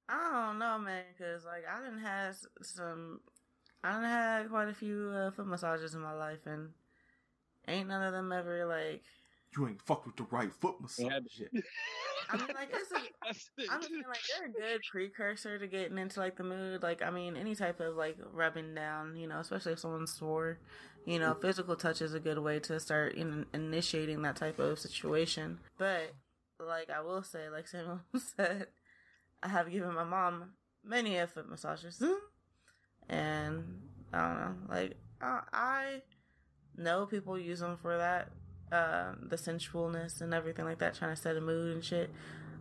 I don't know, man, because like I didn't have some, I done had quite a few uh, foot massages in my life, and ain't none of them ever like. You ain't fucked with the right foot massage. Yeah. yet. I mean, like it's a, That's it. I'm just like they're a good precursor to getting into like the mood. Like I mean, any type of like rubbing down, you know, especially if someone's sore, you know, physical touch is a good way to start in, initiating that type of situation. But like I will say, like Samuel said, I have given my mom many a foot massages, and I don't know, like I, I know people use them for that, um, the sensualness and everything like that, trying to set a mood and shit.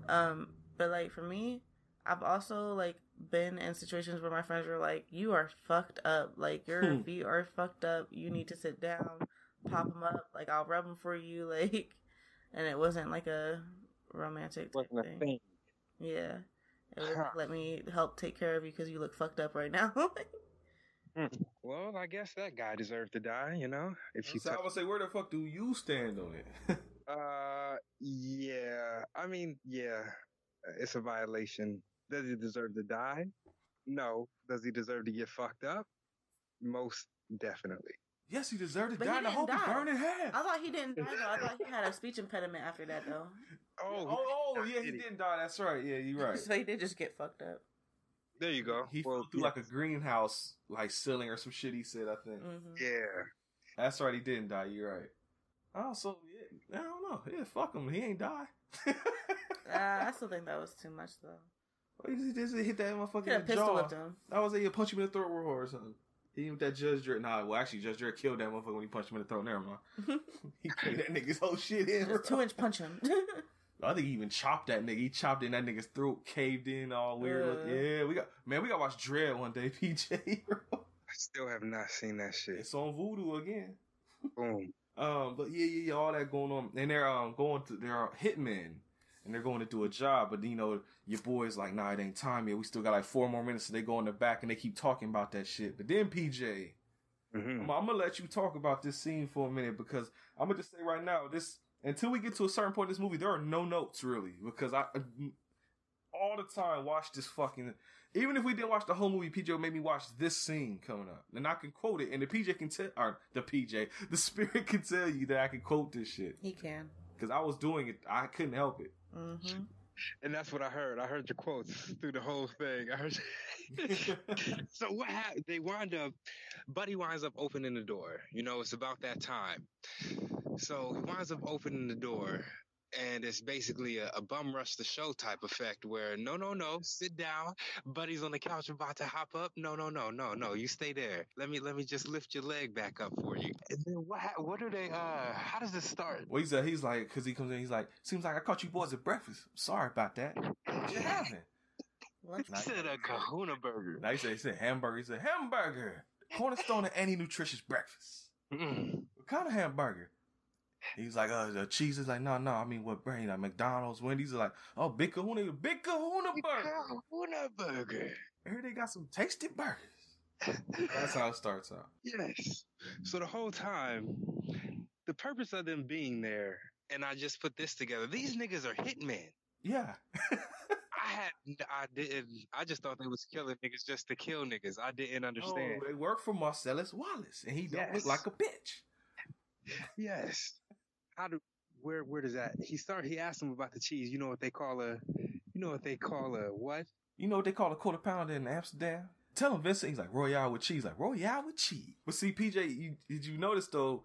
Um, but like for me, I've also like been in situations where my friends were like, "You are fucked up. Like your Hmm. feet are fucked up. You need to sit down, pop them up. Like I'll rub them for you. Like, and it wasn't like a romantic thing. thing. Yeah, Huh. let me help take care of you because you look fucked up right now. Well, I guess that guy deserved to die, you know? If you So I would say, where the fuck do you stand on it? Uh, yeah. I mean, yeah. It's a violation. Does he deserve to die? No. Does he deserve to get fucked up? Most definitely. Yes, he deserved to But die. he and I didn't hope he die. burned in half. I thought he didn't die though. I thought he had a speech impediment after that though. Oh, oh, oh, yeah, he did he? didn't die. That's right. Yeah, you're right. so he did just get fucked up. there you go. He well, flew through yeah. like a greenhouse, like ceiling or some shit. He said, I think. hmm Yeah. That's right. He didn't die. You're right. Oh, so yeah, I don't know. Yeah, fuck him. He ain't die. Uh, I still think that was too much though. he just hit that motherfucker in have the jaw. whipped him. I was like, yeah, punch him in the throat or something. He with that Judge Dredd. Nah, well, actually, Judge Dredd killed that motherfucker when he punched him in the throat. Never mind. he cleaned that nigga's whole shit in. Two inch punch him. I think he even chopped that nigga. He chopped in that nigga's throat, caved in, all weird. look. Uh. Yeah, we got man. We got to watch Dredd one day, PJ. Bro. I still have not seen that shit. It's on Vudu again. Boom. Um, but yeah, yeah, yeah, all that going on, and they're um going to they're hitmen, and they're going to do a job, but you know your boy's like, nah, it ain't time yet. We still got like four more minutes. So they go in the back and they keep talking about that shit. But then PJ, hmm I'm, I'm gonna let you talk about this scene for a minute because I'm gonna just say right now, this until we get to a certain point in this movie, there are no notes really because I all the time watch this fucking. Even if we didn't watch the whole movie, PJ made me watch this scene coming up, and I can quote it, and the PJ can tell, or the PJ, the spirit can tell you that I can quote this shit he can. because I was doing it, I couldn't help it. Hmm And that's what I heard. I heard your quotes through the whole thing. I heard. so what happened? They wind up. Buddy winds up opening the door. You know, it's about that time. So he winds up opening the door, and it's basically a, a bum rush the show type effect where no, no, no, sit down. Buddy's on the couch about to hop up. No, no, no, no, no. You stay there. Let me let me just lift your leg back up for you. And then what? ha- What are they? Uh, how does this start? Well, he's uh, he's like, because he comes in, he's like, seems like I caught you boys at breakfast. Sorry about that. What happened? What? He said a Kahuna burger. Now he said, he said hamburger. He said hamburger, cornerstone of any nutritious breakfast. Mm. What kind of hamburger? He's like, uh, the cheese is like, no, no. I mean, what brand? Like McDonald's, Wendy's are like, oh, big Kahuna, big Kahuna burger. Kahuna burger. I heard they got some tasty burgers. That's how it starts out. Yes. So the whole time, the purpose of them being there, and I just put this together. These niggas are hitmen. Yeah. I had, I didn't, I just thought they was killing niggas just to kill niggas. I didn't understand. Oh, they work for Marcellus Wallace, and he don't look like a bitch. Yes. How do, where, where does that? He started, he asked him about the cheese. You know what they call a, you know what they call a what? You know what they call a quarter pounder in Amsterdam? Tell him Vincent, he's like Royale with cheese, like Royale with cheese. But see, PJ, you, did you notice though?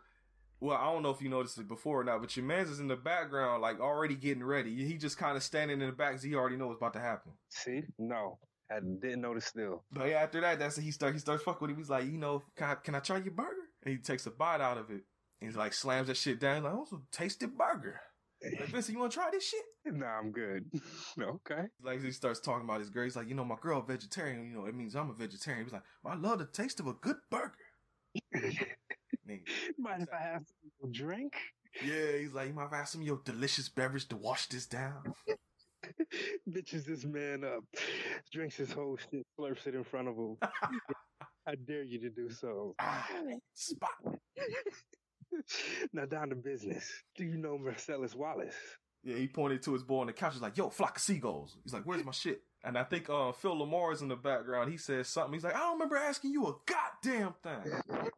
Well, I don't know if you noticed it before or not, but your man's is in the background, like already getting ready. He just kind of standing in the back, 'cause he already knows what's about to happen. See? No. I didn't notice still. But yeah, after that, that's he start he starts fucking with him. He's like, you know, can I, can I try your burger? And he takes a bite out of it. He's like slams that shit down. He's like, oh, it's a tasty burger. Like, Vincent, you want to try this shit? Nah, I'm good. okay. Like he starts talking about his girl. He's like, you know, my girl vegetarian. You know, it means I'm a vegetarian. He's like, well, I love the taste of a good burger. Nigga. Mind if I have a drink? Yeah, he's like, you might have some of your delicious beverage to wash this down. Bitches this man up, drinks his whole shit, slurps it in front of him. I dare you to do so. Ah, spot. now down to business. Do you know Marcellus Wallace? Yeah, he pointed to his boy on the couch. He's like, yo, flock of seagulls. He's like, where's my shit? And I think uh, Phil LaMarr is in the background. He says something. He's like, I don't remember asking you a goddamn thing.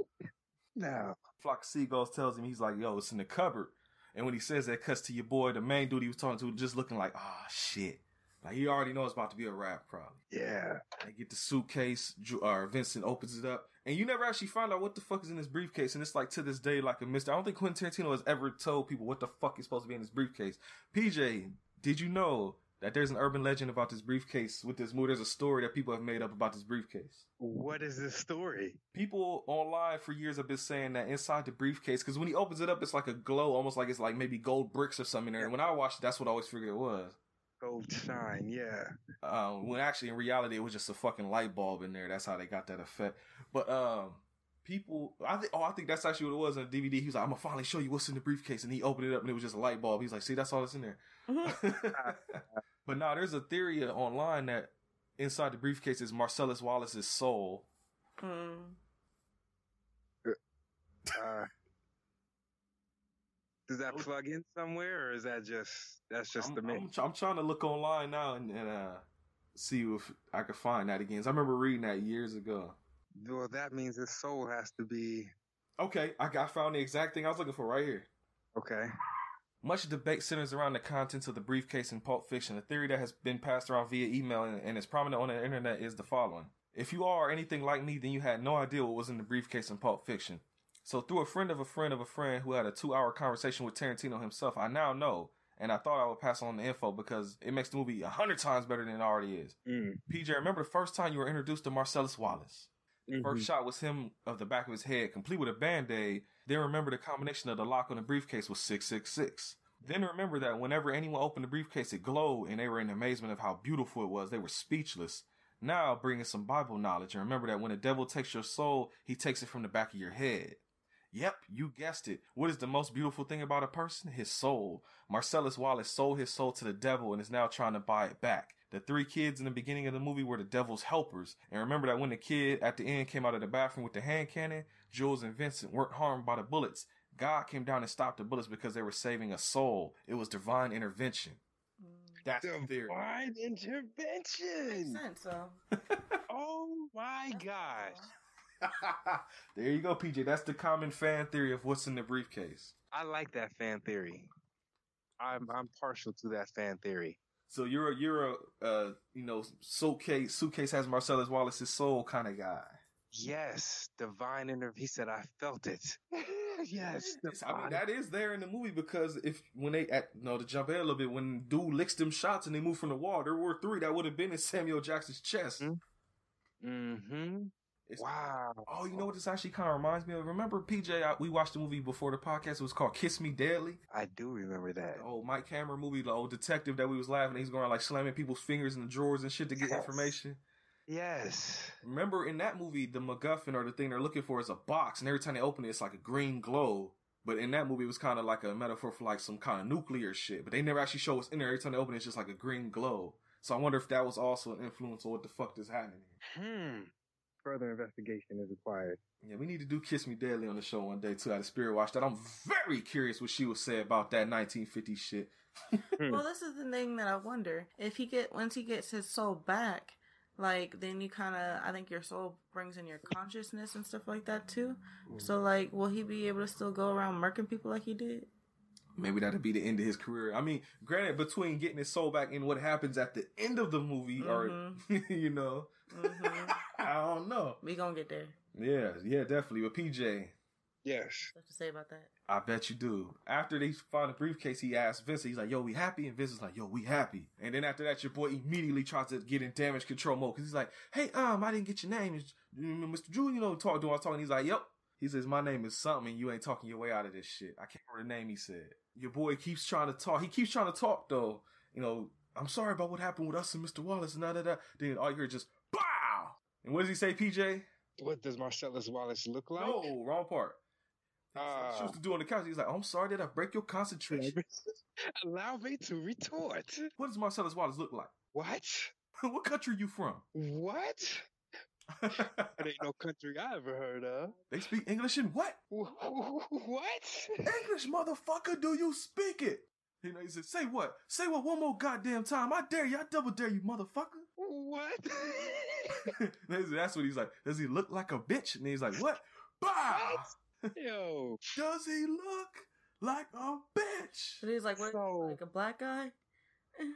Now, Flock of Seagulls tells him, he's like, yo, it's in the cupboard. And when he says that, cuts to your boy, the main dude he was talking to, just looking like, ah, shit. Like, he already knows it's about to be a rap, probably. yeah. They get the suitcase, Ju- uh, Vincent opens it up, and you never actually find out what the fuck is in this briefcase. And it's like to this day, like a mystery. I don't think Quentin Tarantino has ever told people what the fuck is supposed to be in this briefcase. PJ, did you know that there's an urban legend about this briefcase with this movie? There's a story that people have made up about this briefcase. What is this story? People online for years have been saying that inside the briefcase, because when he opens it up, it's like a glow, almost like it's like maybe gold bricks or something in there. And when I watched it, that's what I always figured it was. Gold shine, yeah. Um, when actually in reality it was just a fucking light bulb in there. That's how they got that effect. But um, people, I think, oh, I think that's actually what it was on the DVD. He was like, "I'm gonna finally show you what's in the briefcase," and he opened it up and it was just a light bulb. He's like, "See, that's all that's in there." but now there's a theory online that inside the briefcase is Marcellus Wallace's soul. Mm. Uh, does that plug in somewhere, or is that just that's just I'm, the mix? I'm, I'm trying to look online now and, and uh, see if I can find that again. I remember reading that years ago. Well, that means his soul has to be Okay, I got found the exact thing I was looking for right here. okay. Much debate centers around the contents of the briefcase in Pulp Fiction. A theory that has been passed around via email and, and is prominent on the internet is the following. If you are anything like me, then you had no idea what was in the briefcase in Pulp Fiction. So through a friend of a friend of a friend who had a two hour conversation with Tarantino himself, I now know, and I thought I would pass on the info because it makes the movie a hundred times better than it already is. Mm. PJ, remember the first time you were introduced to Marcellus Wallace? Mhm. First shot was him of the back of his head, complete with a band-aid. Then remember the combination of the lock on the briefcase was 666. Then remember that whenever anyone opened the briefcase, it glowed and they were in amazement of how beautiful it was. They were speechless. Now bring in some Bible knowledge and remember that when the devil takes your soul, he takes it from the back of your head. Yep, you guessed it. What is the most beautiful thing about a person? His soul. Marcellus Wallace sold his soul to the devil and is now trying to buy it back. The three kids in the beginning of the movie were the devil's helpers. And remember that when the kid at the end came out of the bathroom with the hand cannon, Jules and Vincent weren't harmed by the bullets. God came down and stopped the bullets because they were saving a soul. It was divine intervention. That's the theory. Divine Makes intervention. sense, so. Oh my gosh. there you go, PJ. That's the common fan theory of what's in the briefcase. I like that fan theory. I'm I'm partial to that fan theory. So you're a you're a uh, you know suitcase suitcase has Marcellus Wallace's soul kind of guy. Yes, divine inter. He said, "I felt it." yes, It's- I mean, that is there in the movie because if when they at no to jump ahead a little bit, when dude licks them shots and they move from the wall, there were three that would have been in Samuel Jackson's chest. Mhm. Mm-hmm. It's- Wow. Oh, you know what this actually kind of reminds me of? Remember, PJ? I, we watched the movie before the podcast. It was called "Kiss Me Deadly." I do remember that. The old Mike Hammer movie, the old detective that we was laughing. He's going around like slamming people's fingers in the drawers and shit to get Yes. information. Yes. Remember in that movie, the MacGuffin or the thing they're looking for is a box, and every time they open it, it's like a green glow. But in that movie, it was kind of like a metaphor for like some kind of nuclear shit. But they never actually show what's in there. Every time they open it, it's just like a green glow. So I wonder if that was also an influence on what the fuck is happening. Hmm. Further investigation is required. Yeah, we need to do Kiss Me Deadly on the show one day too. Out of Spirit Watch that. I'm very curious what she would say about that 1950 shit. Hmm. Well, this is the thing that I wonder if he get once he gets his soul back, like then you kind of I think your soul brings in your consciousness and stuff like that too. So like, will he be able to still go around murking people like he did? Maybe that'll be the end of his career. I mean, granted, between getting his soul back and what happens at the end of the movie, or you know, hmm I don't know. We gonna get there. Yeah, yeah, definitely. But PJ, Yes. What to say about that? I bet you do. After they find the briefcase, he asks Vincent, he's like, yo, we happy? And Vincent's like, yo, we happy. And then after that, your boy immediately tries to get in damage control mode because he's like, hey, um, I didn't get your name. It's, Mr. Drew, you know, talk to. I was talking. He's like, yep. He says, my name is something and you ain't talking your way out of this shit. I can't remember the name he said. Your boy keeps trying to talk. He keeps trying to talk though. You know, I'm sorry about what happened with us and Mr. Wallace and da da da. Then all you hear just, bow! And what does he say, PJ? What does Marcellus Wallace look like? No, wrong part. Ah. she was to do on the couch. He's like, oh, I'm sorry, did I break your concentration? Allow me to retort. What does Marcellus Wallace look like? What? what country are you from? What? That ain't no country I ever heard of. they speak English in what? What? English, motherfucker, do you speak it? You know, he said, say what? Say what one more goddamn time. I dare you. I double dare you, motherfucker. What? That's that's what he's like. Does he look like a bitch? And he's like, what? Bah! Yo. Does he look like a bitch? But he's like, what? So- like a black guy?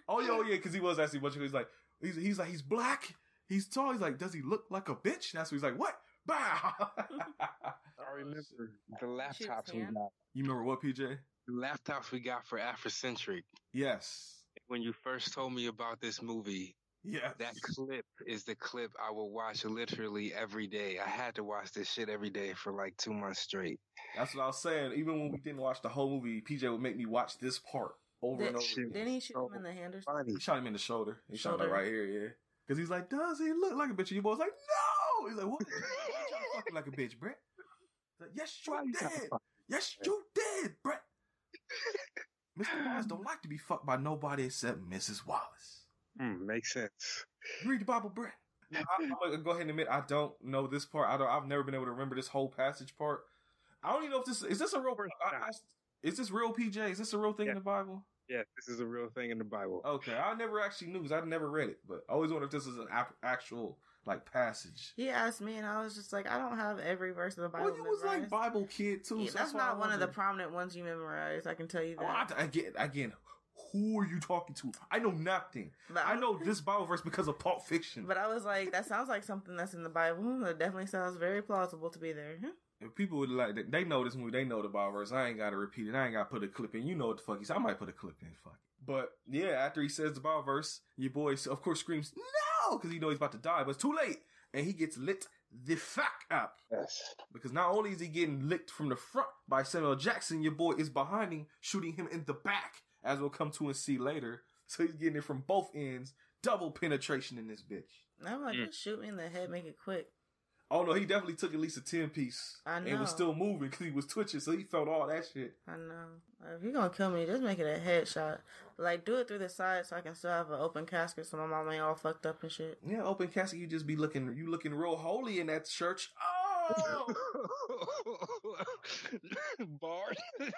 Oh, yeah, oh, yeah, because he was actually watching. He's like, he's, he's like, he's black. He's tall. He's like, does he look like a bitch? And that's what he's like, what? Bah! I remember the laptops we got. you remember what, PJ? The laptops we got for Afrocentric. Yes. When you first told me about this movie, Yeah. that clip is the clip I will watch literally every day. I had to watch this shit every day for like two months straight. That's what I was saying. Even when we didn't watch the whole movie, PJ would make me watch this part over and over. again. didn't he shoot him in the hand or something? He shot him in the shoulder. He shot him right here, yeah. Because he's like, does he look like a bitch? And your boy's like, no. He's like, what? You trying to like a bitch, Brett? He's like, yes, you Why you did. fuck Yes, you did, Brett. Mr. Wallace don't like to be fucked by nobody except Mrs. Wallace. Hmm, makes sense. Read the Bible, Brett. I, I'm gonna go ahead and admit I don't know this part. I don't. I've never been able to remember this whole passage part. I don't even know if this is this a real. I, I, is this real, PJ? Is this a real thing Yeah. in the Bible? Yeah, this is a real thing in the Bible. Okay, I never actually knew because I never read it, but I always wonder if this is an ap- actual like passage. He asked me, and I was just like, I don't have every verse of the Bible. Well, you was like. Bible kid too. Yeah, so that's why I not one of the prominent ones you memorize. I can tell you Oh, that. I, again, again, who are you talking to? I know nothing. But I know this Bible verse because of Pulp Fiction. But I was like, that sounds like something that's in the Bible. That definitely sounds very plausible to be there. If people would like, they know this movie, they know the Bible verse. I ain't got to repeat it. I ain't got to put a clip in. You know what the fuck he said. I might put a clip in. Fuck. it. But yeah, after he says the Bible verse, your boy, of course, screams no because he know he's about to die, but it's too late, and he gets lit the fuck up. Yes. Because not only is he getting licked from the front by Samuel Jackson, your boy is behind him, shooting him in the back, as we'll come to and see later. So he's getting it from both ends. Double penetration in this bitch. I'm like, Mm. shoot me in the head, make it quick. Oh no, he definitely took at least a 10 piece. I know. And was still moving because he was twitching, so he felt all that shit. I know. If you're gonna kill me, just make it a headshot. Like, do it through the side so I can still have an open casket so my mom ain't all fucked up and shit. Yeah, open casket, you just be looking, you looking real holy in that church. Oh! Bard.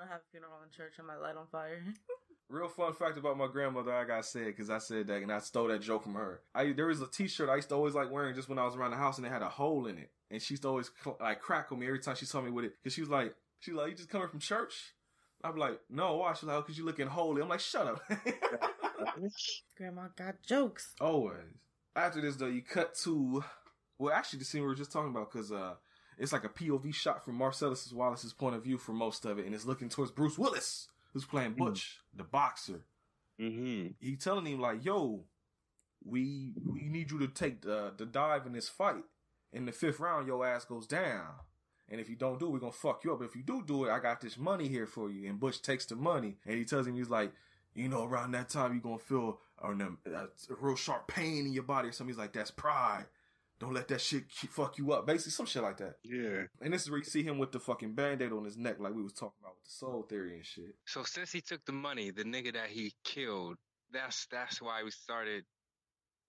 I don't want to have a funeral in church. I might light on fire. Real fun fact about my grandmother, I got said because I said that and I stole that joke from her. I there was a T-shirt I used to always like wearing just when I was around the house and it had a hole in it, and she used to always cl- like crackle me every time she saw me with it because she was like, she was like, you just coming from church? I'm like, no, why? She's like, oh, cause you looking holy. I'm like, shut up. Grandma got jokes. always. After this though, you cut to Well, actually, the scene we were just talking about because uh, it's like a POV shot from Marcellus Wallace's point of view for most of it, and it's looking towards Bruce Willis, who's playing Butch, the boxer. Mm-hmm. He telling him like, "Yo, we we need you to take the the dive in this fight. In the fifth round, your ass goes down." And if you don't do it, we're gonna fuck you up. If you do do it, I got this money here for you. And Butch takes the money and he tells him, he's like, you know, around that time you're gonna feel uh, a real sharp pain in your body or something. He's like, that's pride. Don't let that shit keep, fuck you up. Basically, some shit like that. Yeah. And this is where you see him with the fucking band-aid on his neck, like we was talking about with the soul theory and shit. So since he took the money, the nigga that he killed, that's that's why we started.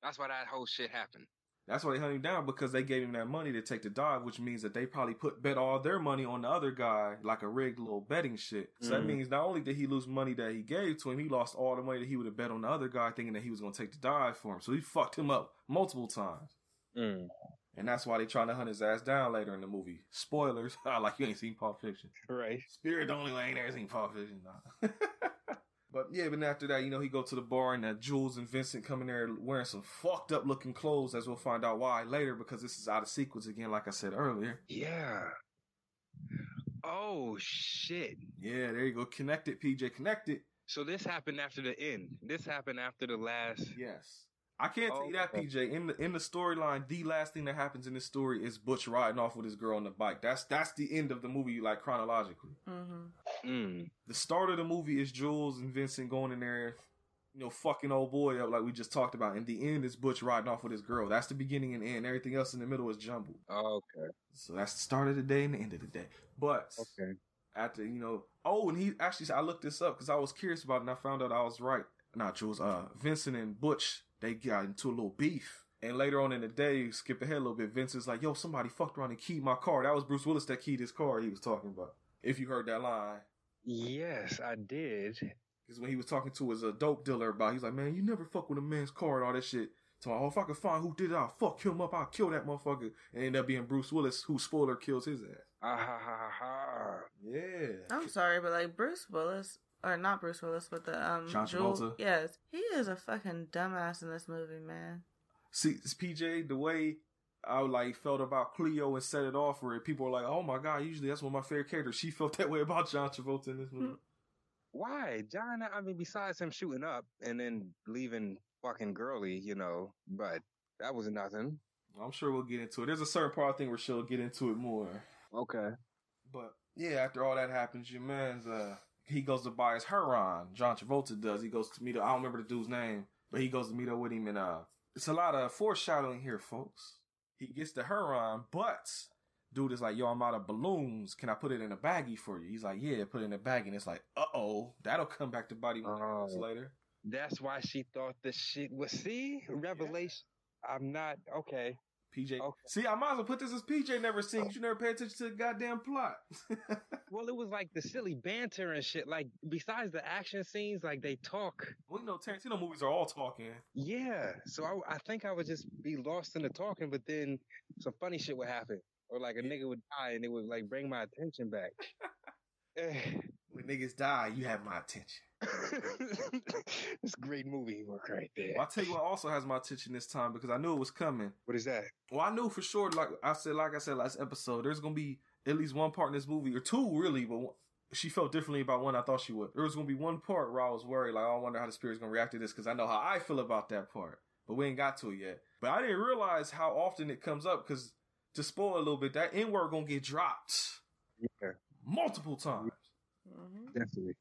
That's why that whole shit happened. That's why they hunt him down because they gave him that money to take the dive, which means that they probably put bet all their money on the other guy, like a rigged little betting shit. So that Mhm. means not only did he lose money that he gave to him, he lost all the money that he would have bet on the other guy, thinking that he was going to take the dive for him. So he fucked him up multiple times. Mm. And that's why they trying to hunt his ass down later in the movie. Spoilers. like you ain't seen Pulp Fiction. Right. Spirit the only way I ain't ever seen Pulp Fiction. Nah. but yeah, but after that, you know, he go to the bar and that Jules and Vincent come in there wearing some fucked up looking clothes, as we'll find out why later, because this is out of sequence again, like I said earlier. Yeah. Oh shit. Yeah, there you go. Connected, PJ, connected. So this happened after the end. This happened after the last. Yes. I can't tell you that, PJ. In the in the storyline, the last thing that happens in this story is Butch riding off with his girl on the bike. That's that's the end of the movie, like chronologically. Mm-hmm. Mm. the start of the movie is Jules and Vincent going in there, you know, fucking old boy up like we just talked about. And the end is Butch riding off with his girl. That's the beginning and end. Everything else in the middle is jumbled. Oh, Okay. So that's the start of the day and the end of the day. But Okay. after you know, oh, and he actually I looked this up because I was curious about it and I found out I was right. Not Jules, uh, Vincent and Butch they got into a little beef. And later on in the day, skip ahead a little bit, Vincent's like, yo, somebody fucked around and keyed my car. That was Bruce Willis that keyed his car he was talking about. If you heard that line. Yes, I did. Because when he was talking to his uh, dope dealer about, he's like, man, you never fuck with a man's car and all that shit. So, oh, if I can find who did it, I'll fuck him up. I'll kill that motherfucker. And end up being Bruce Willis, who spoiler kills his ass. Ah ha ha ha ha. Yeah. I'm sorry, but like Bruce Willis, or not Bruce Willis, but the um John Jewel- Travolta? Yes, he is a fucking dumbass in this movie, man. See, it's PJ, the way I like felt about Cleo and set it off where people are like, oh my God, usually that's one of my favorite characters. She felt that way about John Travolta in this movie. Why, John? I mean, besides him shooting up and then leaving fucking girly, you know, but that was nothing. I'm sure we'll get into it. There's a certain part I think where she'll get into it more. Okay. But yeah, after all that happens, your man's uh he goes to buy his heroin. John Travolta does. He goes to meet up. I don't remember the dude's name, but he goes to meet up with him and uh it's a lot of foreshadowing here, folks. He gets the heroin, but dude is like, yo, I'm out of balloons. Can I put it in a baggie for you? He's like, yeah, put it in a baggie. And it's like, uh oh, that'll come back to body Oh. later. That's why she thought the shit was. See, revelation. I'm not okay. PJ. Okay. See, I might as well put this as PJ never seen. You never pay attention to the goddamn plot. Well, it was like the silly banter and shit. Like besides the action scenes, like they talk. we know Tarantino movies are all talking. Yeah. So I, I think I would just be lost in the talking, but then some funny shit would happen, or like a nigga would die, and it would like bring my attention back. Eh. When niggas die, you have my attention. it's a great movie work right there. Well, I'll tell you what also has my attention this time because I knew it was coming. What is that? Well, I knew for sure, like I said, like I said last episode, there's gonna be at least one part in this movie, or two really, but one- she felt differently about one I thought she would. There was gonna be one part where I was worried, like, I wonder how the spirit's gonna react to this because I know how I feel about that part, but we ain't got to it yet. But I didn't realize how often it comes up because to spoil a little bit, that N word gonna get dropped Yeah, multiple times. hmm definitely.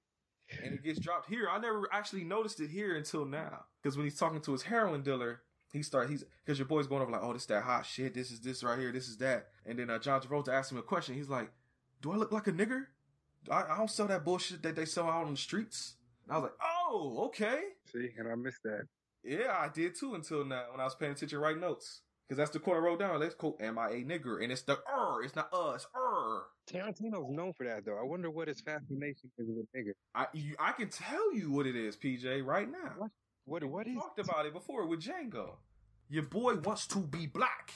And it gets dropped here. I never actually noticed it here until now. Because when he's talking to his heroin dealer, he start he's because your boy's going over like, oh, this that hot shit. This is this right here. This is that. And then uh, John Travolta asks him a question. He's like, "Do I look like a nigger? I, I don't sell that bullshit that they sell out on the streets." And I was like, "Oh, okay, See, and I missed that. yeah, I did too." Until now, when I was paying attention, writing notes. Because that's the quote I wrote down. Let's quote, "Am I a nigger?" And it's the er. It's not us, It's er. Tarantino's known for that, though. I wonder what his fascination is with nigga. I you, I can tell you what it is, PJ, right now. What? What? What We is? talked about it before with Django. Your boy wants to be black.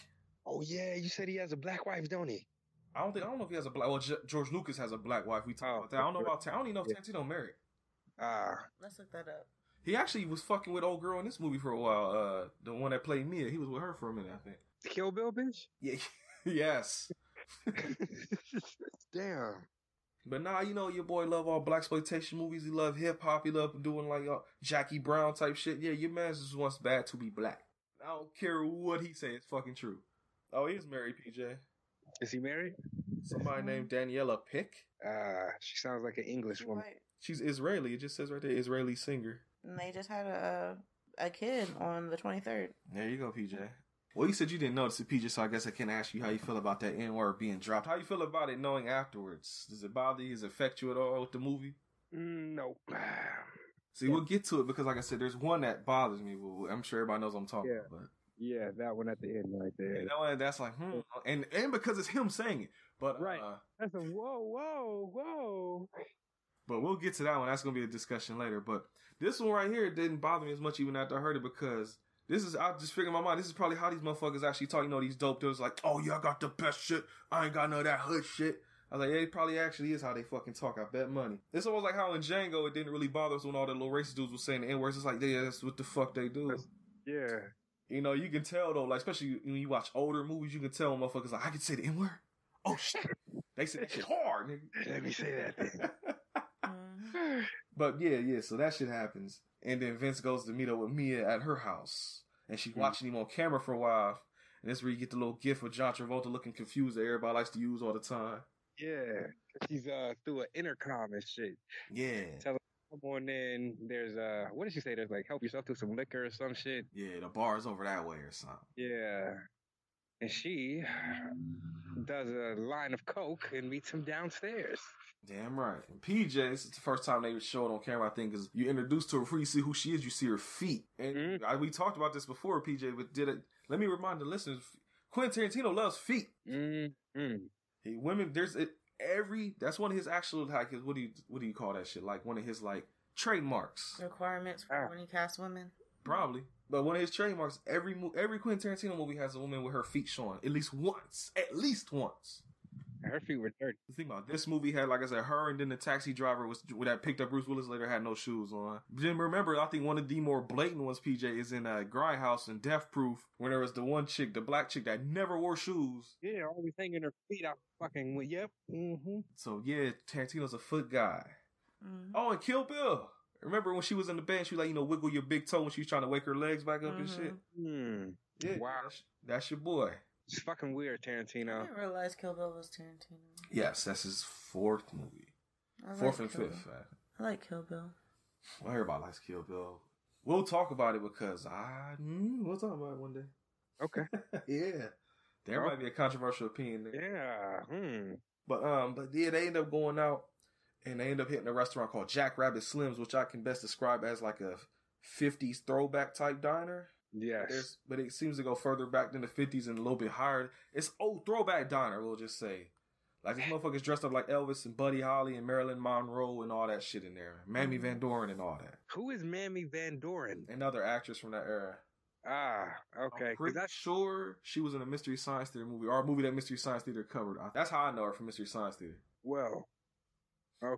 Oh yeah, you said he has a black wife, don't he? I don't think I don't know if he has a black. Well, J- George Lucas has a black wife. We talked Oh, about that. I don't know about. I don't even know if yeah. Tarantino married. Ah, Let's look that up. He actually was fucking with old girl in this movie for a while. Uh, the one that played Mia. He was with her for a minute, I think. Kill Bill bitch? Yeah, yes. Damn. But nah, you know your boy love all black exploitation movies. He love hip hop. He love doing like uh, Jackie Brown type shit. Yeah, your man just wants bad to be black. I don't care what he say. It's fucking true. Oh, he's married, PJ. Is he married? Somebody named Daniella Pick. Uh, she sounds like an English woman. Right. She's Israeli. It just says right there, Israeli singer. And they just had a a kid on the 23rd. There you go, PJ. Well, you said you didn't notice it, PJ, so I guess I can ask you how you feel about that N word being dropped. How you feel about it knowing afterwards? Does it bother you? Does it affect you at all with the movie? Nope. See, we'll get to it because, like I said, there's one that bothers me. I'm sure everybody knows what I'm talking Yeah. about. yeah, that one at the end right there. You know, and that's like, hmm. And, and because it's him saying it. But, Right. uh, That's a whoa, whoa, whoa. But we'll get to that one. That's gonna be a discussion later. But this one right here didn't bother me as much even after I heard it because this is I just figured in my mind this is probably how these motherfuckers actually talk. You know, these dope dudes like, oh yeah, I got the best shit. I ain't got none of that hood shit. I was like, yeah, it probably actually is how they fucking talk. I bet money. It's almost like how in Django it didn't really bother us when all the little racist dudes were saying the N words. It's like, yeah, that's what the fuck they do. Yeah. You know, you can tell though, like especially when you watch older movies, you can tell motherfuckers like, I can say the N word. Oh shit, they said that shit hard, nigga. Let me say that then. But yeah, yeah, so that shit happens. And then Vince goes to meet up with Mia at her house. And she's Mhm. watching him on camera for a while. And that's where you get the little gif of John Travolta looking confused that everybody likes to use all the time. yeah. She's uh through an intercom and shit. Yeah. Tell Come on in. There's uh what did she say? There's like help yourself to some liquor or some shit. Yeah, the bar's over that way or something. Yeah. And she does a line of coke and meets him downstairs. Damn right. And PJ, this is the first time they show it on camera, I think, because you introduced to her before you see who she is, you see her feet. And Mhm. I, we talked about this before, PJ, but did it. Let me remind the listeners Quentin Tarantino loves feet. Mm-hmm. He women there's it every that's one of his actual like his what do you what do you call that shit like one of his like trademarks Requirements for Ah. when you cast women. probably but one of his trademarks every mo- every Quentin Tarantino movie has a woman with her feet showing at least once at least once. Her feet were dirty. The thing about this movie had like I said her and then the taxi driver was that picked up Bruce Willis later had no shoes on. Then remember I think one of the more blatant ones PJ is in uh, Grindhouse and Death Proof when there was the one chick the black chick that never wore shoes. Yeah, always hanging her feet out fucking with yep. Mm-hmm. So yeah, Tarantino's a foot guy. Mhm. Oh, and Kill Bill. Remember when she was in the bed, she like, you know, wiggle your big toe when she was trying to wake her legs back up and Mhm. shit. Hmm. Yeah, Wow. That's, that's your boy. It's fucking weird, Tarantino. I Tarantino. didn't realize Kill Bill was Tarantino. Yes, that's his fourth movie. I like Fourth and Kill fifth. Bill. I like Kill Bill. Well, everybody likes Kill Bill. We'll talk about it because I mm, we'll talk about it one day. Okay. yeah, there Oh. might be a controversial opinion there. Yeah. Hmm. But um, but yeah, they end up going out and they end up hitting a restaurant called Jack Rabbit Slims, which I can best describe as like a '50s throwback type diner. Yes. There's, but it seems to go further back than the 50s and a little bit higher. It's old throwback diner, we'll just say. Like these motherfuckers dressed up like Elvis and Buddy Holly and Marilyn Monroe and all that shit in there. Mamie Van Doren and all that. Who is Mamie Van Doren? Another actress from that era. Ah, okay. I'm pretty sure she was in a Mystery Science Theater movie or a movie that Mystery Science Theater covered. That's how I know her from Mystery Science Theater. well.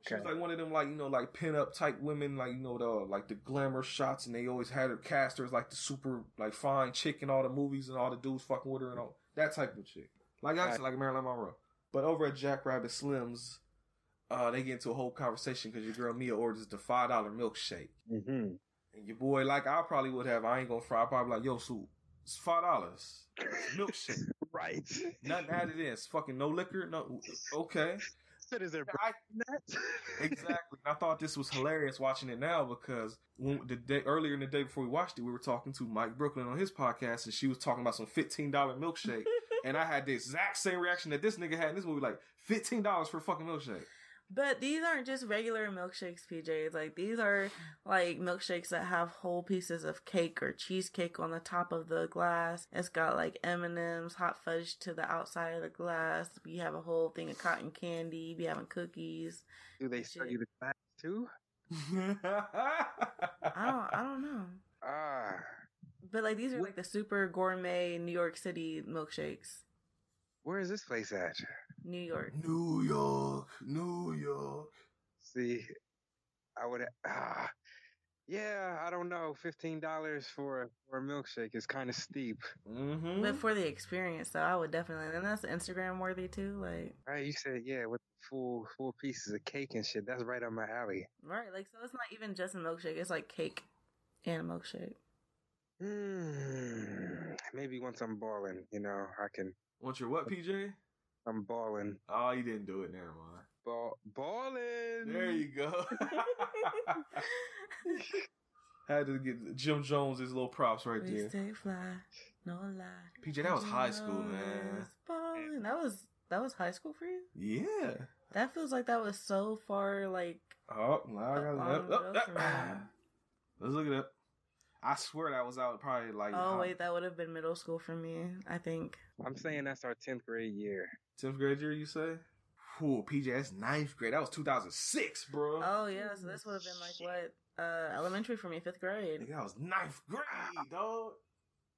She was like one of them, like you know, like pin up type women, like you know, the like the glamour shots, and they always had her casters like the super like fine chick in all the movies, and all the dudes fucking with her and all that type of chick. Like I said, like Marilyn Monroe. But over at Jack Rabbit Slims, uh, they get into a whole conversation because your girl Mia orders the five dollar milkshake, mm-hmm. and your boy, like I probably would have, I ain't gonna fry. I probably like, yo, so it's five dollars milkshake, Right. nothing added in. It's fucking no liquor, no. Okay, So is there I, that? exactly. I thought this was hilarious watching it now because when the day earlier in the day before we watched it, we were talking to Mike Brooklyn on his podcast, and she was talking about some fifteen dollar milkshake, and I had the exact same reaction that this nigga had in this movie, like fifteen dollars for a fucking milkshake. But these aren't just regular milkshakes, PJs. Like these are like milkshakes that have whole pieces of cake or cheesecake on the top of the glass. It's got like M and M's, hot fudge to the outside of the glass. You have a whole thing of cotton candy. You having cookies. Do they serve you the glass too? I don't. I don't know. Ah. But like these are like the super gourmet New York City milkshakes. Where is this place at? New York. New York, New York. See, I would ah. Yeah, I don't know. Fifteen dollars for for a milkshake is kind of steep, Mm-hmm. But for the experience, though, I would definitely. And that's Instagram worthy too. Like, right? You said yeah, with full full pieces of cake and shit. That's right up my alley. right? Like, so it's not even just a milkshake. It's like cake and a milkshake. Hmm. Maybe once I'm balling, you know, I can. Want your what, PJ? I'm balling. Oh, you didn't do it. Never mind. Ball balling. There you go. Had to get Jim Jones his little props right We there. stay fly, no lie. PJ, that was high school, man. Ballin'. That was that was high school for you. Yeah. That feels like that was so far. Like, Oh, now I got Up it. Up, up, the up. ground. Let's look it up. I swear that was out probably like oh wait, that would have been middle school for me. I think. I'm saying that's our tenth grade year. tenth grade year. You say? Ooh, PJ, that's ninth grade. That was 2006, bro. Oh yeah, so this would have been like what uh elementary for me, fifth grade. Nigga, that was ninth grade, dog.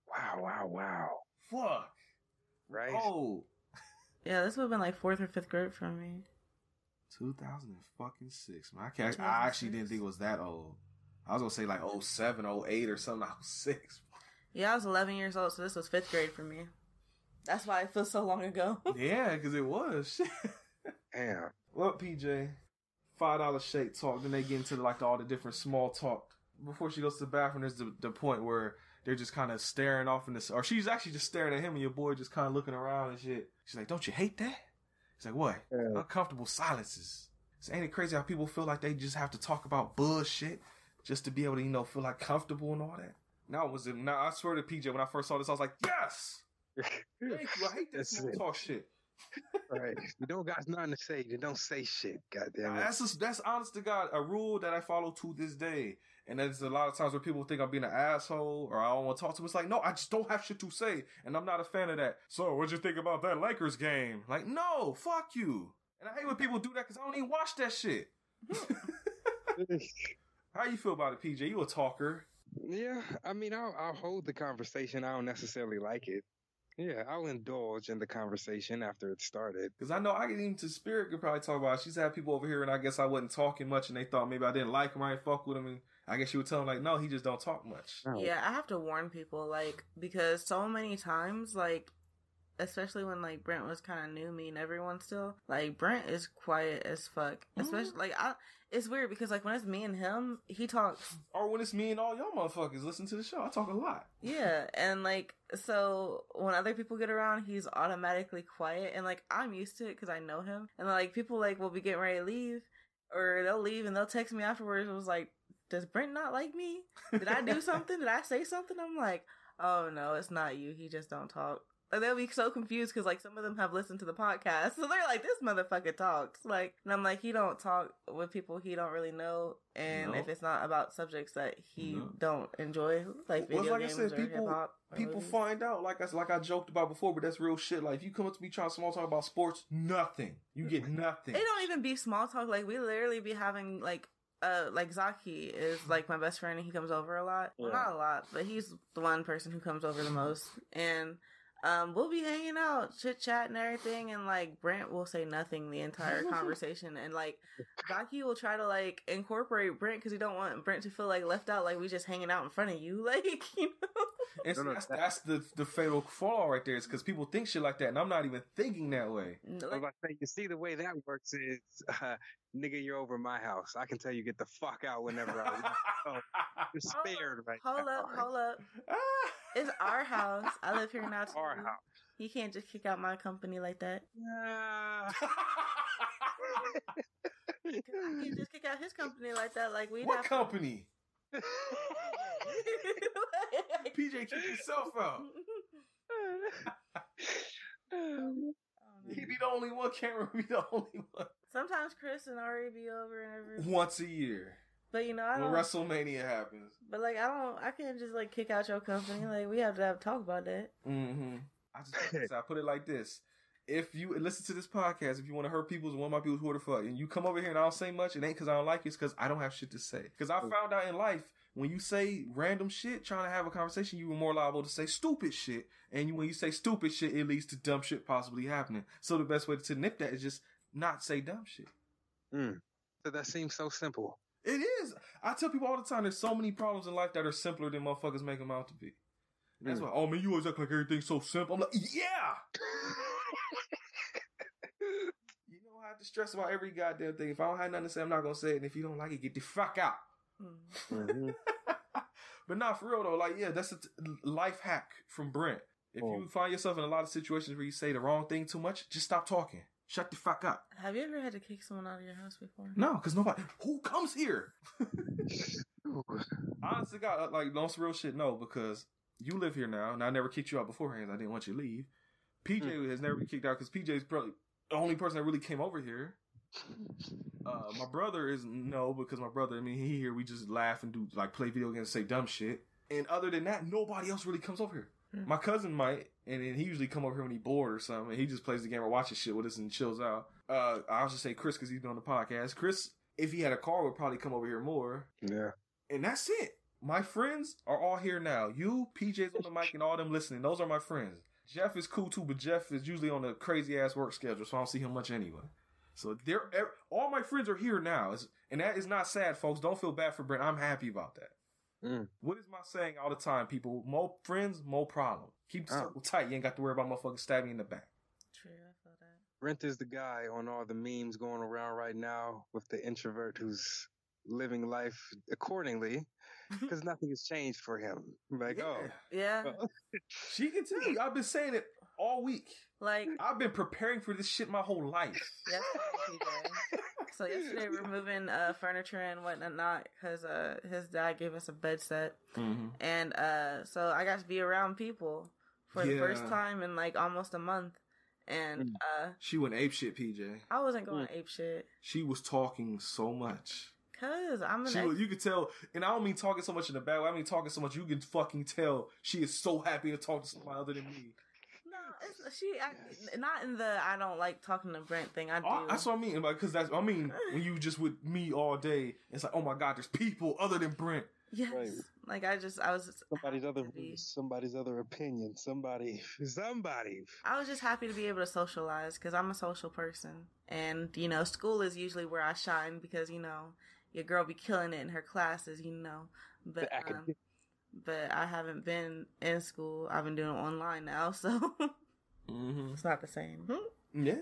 Wow, wow, wow. Fuck. Right? Oh. Yeah, this would have been like fourth or fifth grade for me. 2006, man. I, can't, I actually didn't think it was that old. I was gonna say like 07, 08 or something. I was 06. Yeah, I was 11 years old, so this was fifth grade for me. That's why it feels so long ago. Yeah, because it was. Shit. Damn. Well, PJ, five dollar shake talk. Then they get into like all the different small talk. Before she goes to the bathroom, there's the, the point where they're just kind of staring off in this, or she's actually just staring at him, and your boy just kind of looking around and shit. She's like, "Don't you hate that?" He's like, "What? Yeah. Uncomfortable silences." So ain't it crazy how people feel like they just have to talk about bullshit just to be able to, you know, feel like comfortable and all that? Now was it? Now I swear to PJ, when I first saw this, I was like, "Yes, thank you." I hate that small talk shit. right. You don't got nothing to say, then don't say shit. God damn it. That's just, that's honest to God a rule that I follow to this day. And there's a lot of times where people think I'm being an asshole or I don't want to talk to them. It's like, no, I just don't have shit to say. And I'm not a fan of that. So what'd you think about that Lakers game? Like, no, fuck you. And I hate when people do that because I don't even watch that shit. How you feel about it, PJ? You a talker. yeah, I mean, I'll, I'll hold the conversation. I don't necessarily like it. Yeah, I'll indulge in the conversation after it started. Because I know I get into Spirit could probably talk about it. She's had people over here and I guess I wasn't talking much and they thought maybe I didn't like him. I didn't fuck with him. And I guess you would tell him like, no, he just don't talk much. Yeah, I have to warn people, like, because so many times, like, especially when like Brent was kind of new, me and everyone still, like Brent is quiet as fuck. Especially mm-hmm. like I, it's weird because like when it's me and him, he talks. Or when it's me and all y'all motherfuckers listen to the show, I talk a lot. Yeah, and like so when other people get around, he's automatically quiet, and like I'm used to it because I know him, and like people like will be getting ready to leave, or they'll leave and they'll text me afterwards. It was like, does Brent not like me? Did I do something? Did I say something? I'm like, oh no, it's not you. He just don't talk. Like they'll be so confused because like some of them have listened to the podcast, so they're like, "This motherfucker talks." Like, and I'm like, he don't talk with people he don't really know, and No. if it's not about subjects that he No. don't enjoy, like Well, video like I games said, or people- hip hop, People movies. find out, like I like I joked about before, but that's real shit. Like if you come up to me trying to small talk about sports, nothing. You get nothing. It don't even be small talk. Like we literally be having like uh like Zaki is like my best friend and he comes over a lot. Well Yeah. not a lot, but he's the one person who comes over the most. And um we'll be hanging out, chit chat and everything and like Brent will say nothing the entire conversation and like Zaki will try to like incorporate Brent because he don't want Brent to feel like left out like we just hanging out in front of you. Like, you know. And No, no, that's, that's the the fatal flaw right there. Is because people think shit like that, and I'm not even thinking that way. I was Like, about to say, you see, the way that works is, uh, nigga, you're over my house. I can tell you get the fuck out whenever I want. You're spared right hold now. up, hold up. It's our house. I live here now too. Our house. He can't just kick out my company like that. Ah. He can't just kick out his company like that. Like we what have company? to... PJ, kick yourself out. He be the only one. Cameron be the only one. Sometimes Chris and Ari be over and everything, Once a year but you know I when don't. WrestleMania happens. But like I don't, I can't just like kick out your company. Like we have to have a talk about that. Mm-hmm. I just I put it like this: if you listen to this podcast, if you want to hurt people's one of my people's who the fuck, and you come over here and I don't say much, it ain't because I don't like you, it's because I don't have shit to say. Because I found out in life when you say random shit, trying to have a conversation, you were more liable to say stupid shit, and when you say stupid shit, it leads to dumb shit possibly happening. So the best way to nip that is just not say dumb shit. Mm. So that seems so simple. It is. I tell people all the time, there's so many problems in life that are simpler than motherfuckers make them out to be. That's Mm. why, oh man, you always act like everything's so simple. I'm like, yeah! You know, I have to stress about every goddamn thing. If I don't have nothing to say, I'm not gonna say it. And if you don't like it, get the fuck out. Mm. Mhm. but not for real though. Like, yeah, that's a t- life hack from Brent. If Oh. you find yourself in a lot of situations where you say the wrong thing too much, just stop talking. Shut the fuck up. Have you ever had to kick someone out of your house before? No, because nobody who comes here. Honestly, God, uh, like no real shit. No, because you live here now, and I never kicked you out beforehand. I didn't want you to leave. PJ has never been kicked out because PJ is probably the only person that really came over here. Uh, my brother is no because my brother. I mean, he here we just laugh and do like play video games, say dumb shit. And other than that, nobody else really comes over here. Hmm. My cousin might, and then he usually come over here when he bored or something. And he just plays the game or watches shit with us and chills out. Uh, I'll just say Chris because he's doing the podcast. Chris, if he had a car, would probably come over here more. Yeah. And that's it. My friends are all here now. You, PJ's on the mic, and all them listening. Those are my friends. Jeff is cool too, but Jeff is usually on a crazy ass work schedule, so I don't see him much anyway. So they're all my friends are here now, and that is not sad, folks. Don't feel bad for Brent. I'm happy about that. Mm. What is my saying all the time, people? More friends, more problem. Keep the Oh. circle tight. You ain't got to worry about motherfuckers stabbing you in the back. True, I feel that. Brent is the guy on all the memes going around right now with the introvert who's living life accordingly because nothing has changed for him. Like, oh, Yeah, she can tell you. I've been saying it all week. like I've been preparing for this shit my whole life. yesterday, So yesterday we're moving uh, furniture and whatnot because uh, his dad gave us a bed set, Mm-hmm. and uh, so I got to be around people for the first time in like almost a month, and Mm. uh, She went ape shit, PJ. I wasn't going ape shit She was talking so much. cause I'm an She was, you could tell, and I don't mean talking so much in the bad way. I mean talking so much you can fucking tell she is so happy to talk to somebody other than me. No, it's, she I, not in the I don't like talking to Brent thing. I do. Oh, that's what I mean, because that's I mean when you just with me all day, it's like oh my god, there's people other than Brent. yes, Right. like I just I was just somebody's happy other to somebody's other opinion. Somebody, somebody. I was just happy to be able to socialize because I'm a social person, and you know, school is usually where I shine because you know your girl be killing it in her classes, you know. But The um, but I haven't been in school. I've been doing it online now, so Mm-hmm. it's not the same. Yeah.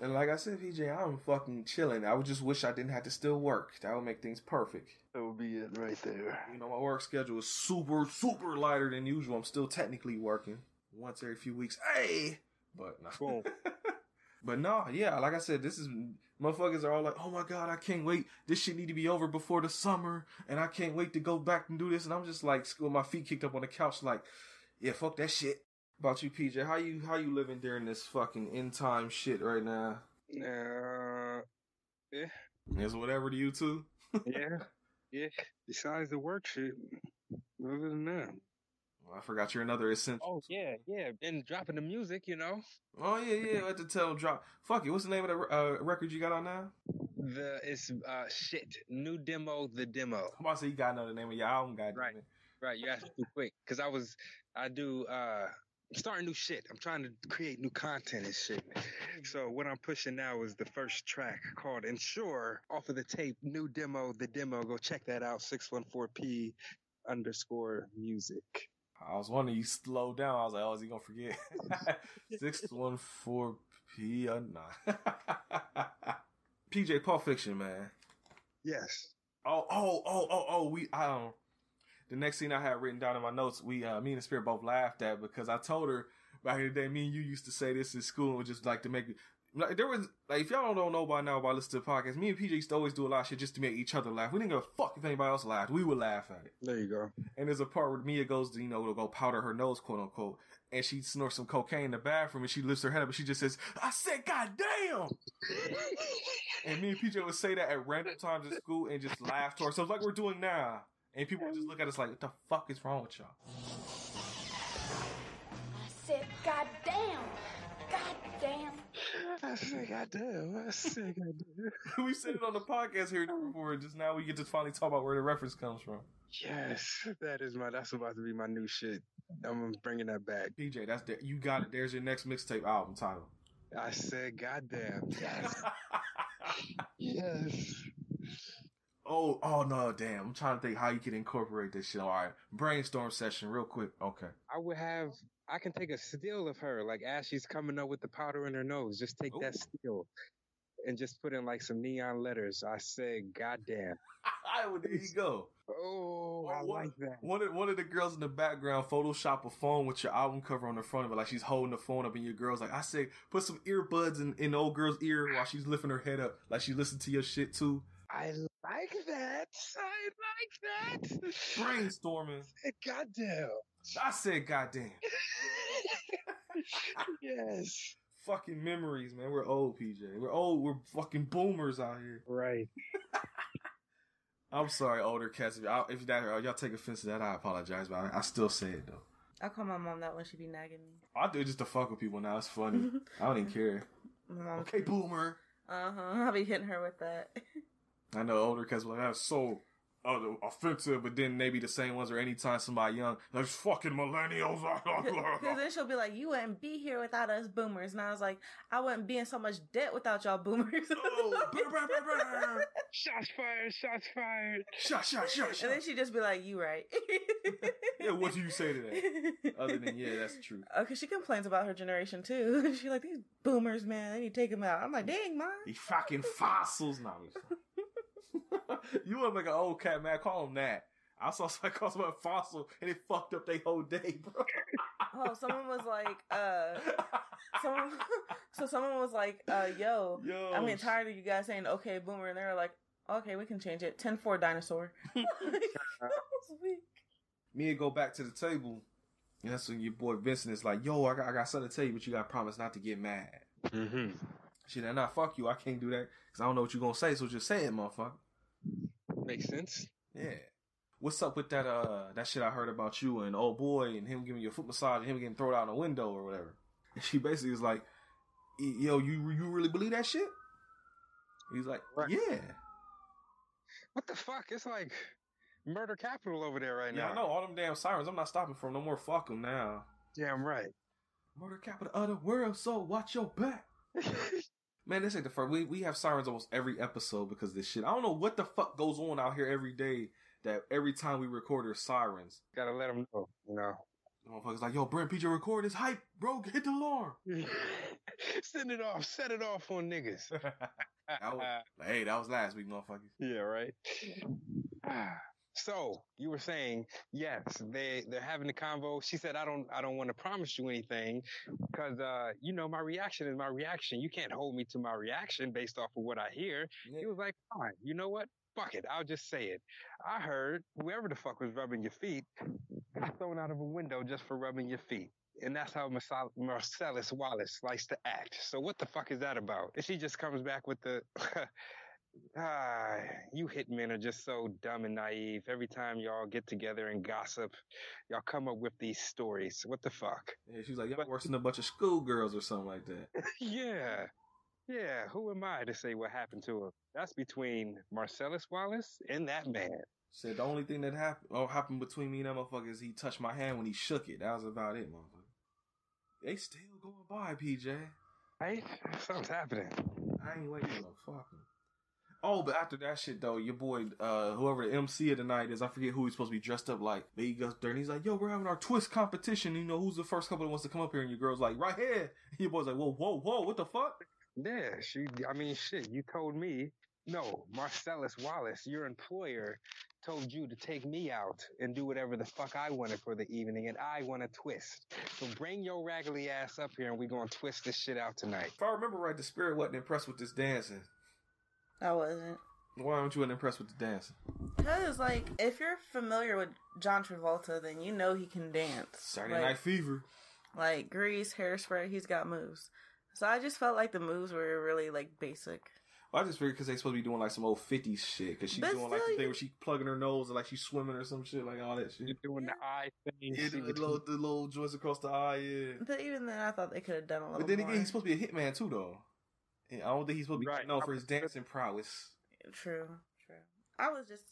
And like I said, PJ, I'm fucking chilling. I would just wish I didn't have to still work. That would make things perfect. That would be it right there. You know, my work schedule is super, super lighter than usual. I'm still technically working once every few weeks. Hey! But no. Boom. but no, yeah, like I said, this is motherfuckers are all like, oh my god, I can't wait. This shit need to be over before the summer, and I can't wait to go back and do this. And I'm just like, with my feet kicked up on the couch, like, yeah, fuck that shit. About you, PJ, how you how you living during this fucking end time shit right now? Uh, Is whatever to you too. yeah, yeah. Besides the work shit, other than that. Well, I forgot you're another essential. Oh yeah, yeah. And dropping the music, you know. Oh yeah, yeah. I had to tell drop. Fuck it. What's the name of the uh, record you got on now? The it's uh shit. New demo, the demo. I'm about to say you got the name of your album, Right. it. Right, you asked too quick because I was I do uh I'm starting new shit. I'm trying to create new content and shit. So what I'm pushing now is the first track called Ensure off of the tape, new demo, the demo. Go check that out. 614p underscore music. I was wondering you slow down. I was like, oh, is he gonna forget? Six one four P or not? PJ Pulp Fiction, man. Yes. Oh, oh, oh, oh, oh. We um, the next scene I had written down in my notes, we uh, me and the spirit both laughed at because I told her back in the day, me and you used to say this in school, and just like to make like there was like if y'all don't know by now about listening to the podcast, me and PJ used to always do a lot of shit just to make each other laugh. We didn't give a fuck if anybody else laughed. We would laugh at it. There you go. And there's a part where Mia goes to, you know, to go powder her nose, quote unquote, and she snorts some cocaine in the bathroom and she lifts her head up and she just says, I said, God damn! and me and PJ would say that at random times in school and just laugh to ourselves like we're doing now. And people just look at us like, what the fuck is wrong with y'all? I said, God damn. God damn. I said, goddamn. I said, goddamn. we said it on the podcast here before, just now we get to finally talk about where the reference comes from. Yes, that is my. That's about to be my new shit. I'm bringing that back. PJ, that's the, you got it. There's your next mixtape album title. I said, goddamn. Yes. yes. Oh, oh no, damn. I'm trying to think how you can incorporate this shit. All right, brainstorm session, real quick. Okay. I would have. I can take a still of her, like as she's coming up with the powder in her nose. Just take that Ooh. still, and just put in like some neon letters. I said, "Goddamn." well, oh, there you go. Oh, I one, like that. One of, one of the girls in the background Photoshop a phone with your album cover on the front of it, like she's holding the phone up, and your girl's like, I say, put some earbuds in, in the old girl's ear while she's lifting her head up, like she listened to your shit too. I like that. I like that. Brainstorming. Goddamn. I said, goddamn. yes. Fucking memories, man. We're old, PJ. We're old. We're fucking boomers out here. Right. I'm sorry, older cats. If y'all, if that, y'all take offense to that, I apologize, but I, I still say it though. I call my mom that when she be nagging me. I do it just to fuck with people now. It's funny. I don't even care. My mom, Okay, boomer. uh huh. I'll be hitting her with that. I know older cats be like that's so uh, offensive, but then maybe the same ones are anytime somebody young, those fucking millennials. Because then she'll be like, "You wouldn't be here without us boomers," and I was like, "I wouldn't be in so much debt without y'all boomers." oh, brr, brr, brr, brr. Shots fired. Shots fired. shut, shut, shut, and then she'd just be like, "You right." Yeah, what do you say to that? Other than yeah, that's the truth. Okay, she complains about her generation too. She's like, "These boomers, man, they need to take them out." I'm like, "Dang, mom." These fucking fossils. Nah, I'm just- you want to make an old cat man? Call him that. I saw somebody call someone a fossil, and it fucked up their whole day, bro. Oh, someone was like, uh, someone, so someone was like, uh, yo, Yo, I'm getting tired of you guys saying okay, boomer, and they were like, okay, we can change it. 10 4 dinosaur. That was weak. me and go back to the table. And that's when your boy Vincent is like, yo, I got, I got something to tell you, but you got to promise not to get mad. Mm-hmm. She said, nah, fuck you. I can't do that because I don't know what you're going to say, so just say it, motherfucker. Makes sense. Yeah. What's up with that, uh, that shit I heard about you and old boy and him giving you a foot massage and him getting thrown out a window or whatever? And she basically is like, yo, you, you really believe that shit? He's like, Right. yeah. What the fuck? It's like murder capital over there right Yeah, now. Yeah, I know. All them damn sirens, I'm not stopping for 'em no more. Fuck them now. Damn right. Murder capital of the world, so watch your back. Man, this ain't the first. We we have sirens almost every episode because this shit. I don't know what the fuck goes on out here every day. That every time we record, there's sirens. Gotta let them know. You know. Motherfuckers like, yo, Brent, PJ, record this hype, bro. Hit the alarm. Send it off. Set it off on niggas. That was, hey, that was last week, motherfuckers. yeah, right. Ah. So you were saying yes, they they're having the convo. She said, "I don't I don't want to promise you anything because uh you know my reaction is my reaction. You can't hold me to my reaction based off of what I hear." He was like, "Fine, you know what? Fuck it, I'll just say it. I heard whoever the fuck was rubbing your feet got thrown out of a window just for rubbing your feet." And that's how Marcellus Wallace likes to act. So what the fuck is that about? And she just comes back with the, ah, you hitmen are just so dumb and naive. Every time y'all get together and gossip, y'all come up with these stories. What the fuck? Yeah, she's like, y'all worse than a bunch of schoolgirls or something like that. yeah. Yeah, who am I to say what happened to him? That's between Marcellus Wallace and that man. Said the only thing that happened, oh, happened between me and that motherfucker is he touched my hand when he shook it. That was about it, motherfucker. They still going by, PJ. Right? Something's happening. I ain't waiting no fucking. Oh, but after that shit though, your boy, uh, whoever the MC of the night is, I forget who he's supposed to be dressed up like. But he goes there and he's like, "Yo, we're having our twist competition. You know, who's the first couple that wants to come up here?" And your girl's like, "Right here." And your boy's like, "Whoa, whoa, whoa, what the fuck?" Yeah, she, I mean, shit, you told me, no, Marcellus Wallace, your employer, told you to take me out and do whatever the fuck I wanted for the evening, and I want to twist. So bring your raggedy ass up here and we're gonna twist this shit out tonight. If I remember right, the spirit wasn't impressed with this dancing. I wasn't. Why aren't you impressed with the dancing? Because, like, if you're familiar with John Travolta, then you know he can dance. Saturday like, Night Fever. Like, Grease, Hairspray, he's got moves. So I just felt like the moves were really, like, basic. Well, I just figured because they supposed to be doing like some old 50s shit. Because she's But doing like still, the thing where she plugging her nose and like she's swimming or some shit, like all that shit. You're shit. doing the eye thing. Yeah, see the, what little, the little joints across the eye, yeah. But even then, I thought they could have done a little But then more. again, he's supposed to be a hitman too, though. And I don't think he's supposed to be Right. known for his dancing prowess. True, true. I was just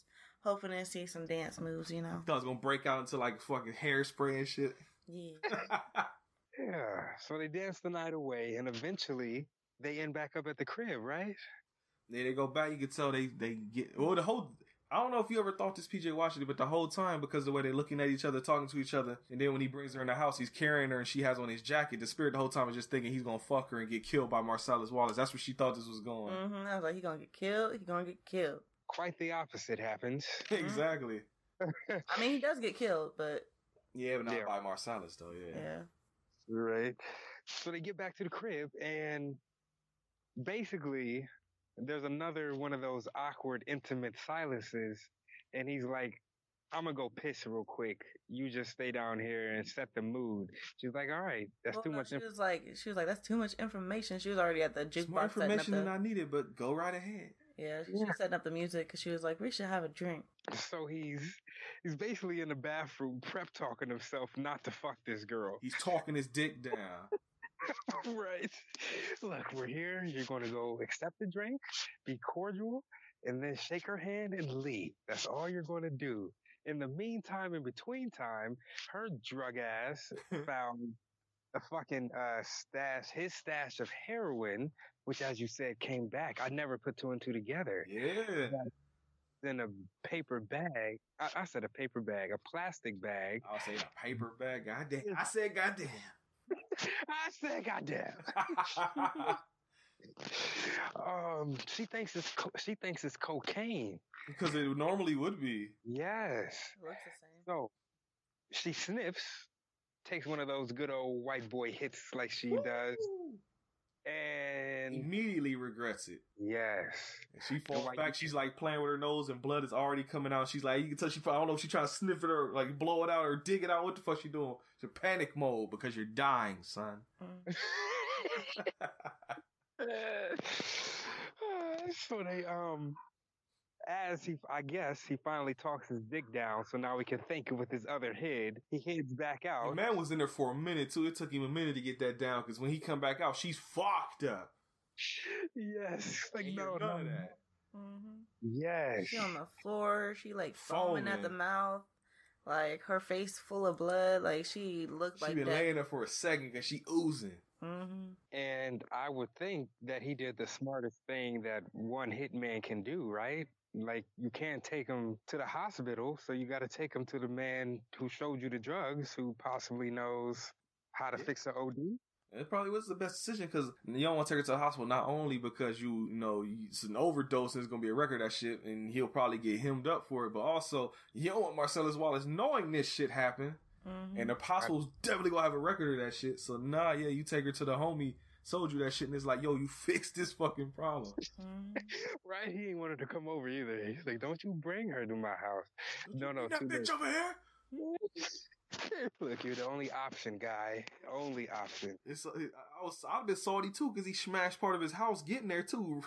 hoping to see some dance moves, you know? I thought it was gonna break out into like fucking hairspray and shit. Yeah. Yeah, so they dance the night away, and eventually they end back up at the crib, right? then they go back. You can tell they they get well. The whole I don't know if you ever thought this PJ Washington, but the whole time because the way they're looking at each other, talking to each other, and then when he brings her in the house, he's carrying her and she has on his jacket. The spirit the whole time is just thinking he's gonna fuck her and get killed by Marcellus Wallace. That's what she thought this was going. hmm I was like, he gonna get killed. He gonna get killed. Quite the opposite happens. exactly. I mean, he does get killed, but Yeah, but not Yeah. by Marcellus though. Yeah. yeah. Right. So they get back to the crib and basically there's another one of those awkward intimate silences and he's like, I'm gonna go piss real quick. You just stay down here and set the mood. She's like, all right, that's Well, too no, much. She Inf- was like, she was like, that's too much information. She was already at the It's jukebox more setting up information the, than I needed, but go right ahead. yeah, she, she was setting up the music because she was like, we should have a drink. so he's he's basically in the bathroom prep talking himself not to fuck this girl. He's talking his dick down. right. Look, we're here. You're going to go accept the drink, be cordial, and then shake her hand and leave. That's all you're going to do. In the meantime, in between time, her drug ass found a fucking uh, stash, his stash of heroin, which, as you said, came back. I never put two and two together. Yeah. Then a paper bag. I, I said a paper bag, a plastic bag. I'll say a paper bag. Goddamn. I said goddamn. I said, goddamn. um, she thinks it's co- she thinks it's cocaine. because it normally would be. Yes. It looks the same. So she sniffs, takes one of those good old white boy hits like she does, and Immediately regrets it. yes, And she falls like- back. She's like playing with her nose, and blood is already coming out. She's like, you can tell she. I don't know if she's trying to sniff it or like blow it out or dig it out. What the fuck she doing? She's panic mode because you're dying, son. Mm. so they um. As he, I guess, he finally talks his dick down, so now we can think with his other head. He heads back out. The man was in there for a minute too. It took him a minute to get that down because when he come back out, she's fucked up. Yes, like no, none no, of that. hmm yes. She on the floor. She like foaming at the mouth. Like her face full of blood. Like she looked like She been that. laying there for a second because she oozing. hmm And I would think that he did the smartest thing that one hitman can do, right? Like you can't take him to the hospital, so you got to take him to the man who showed you the drugs, who possibly knows how to Yeah. fix an OD. It probably was the best decision because you don't want to take her to the hospital not only because you, you know it's an overdose and it's gonna be a record of that shit and he'll probably get hemmed up for it, but also you don't want Marcellus Wallace knowing this shit happened hmm and the hospital's definitely gonna have a record of that shit. So nah, yeah, you take her to the homie, sold you that shit, and it's like, yo, you fixed this fucking problem. hmm Right? He ain't wanted to come over either. He's like, "Don't you bring her to my house." No, no, that bitch late. over here. Look, you're the only option, guy. Only option. It's uh, I was I've been salty too because he smashed part of his house getting there too.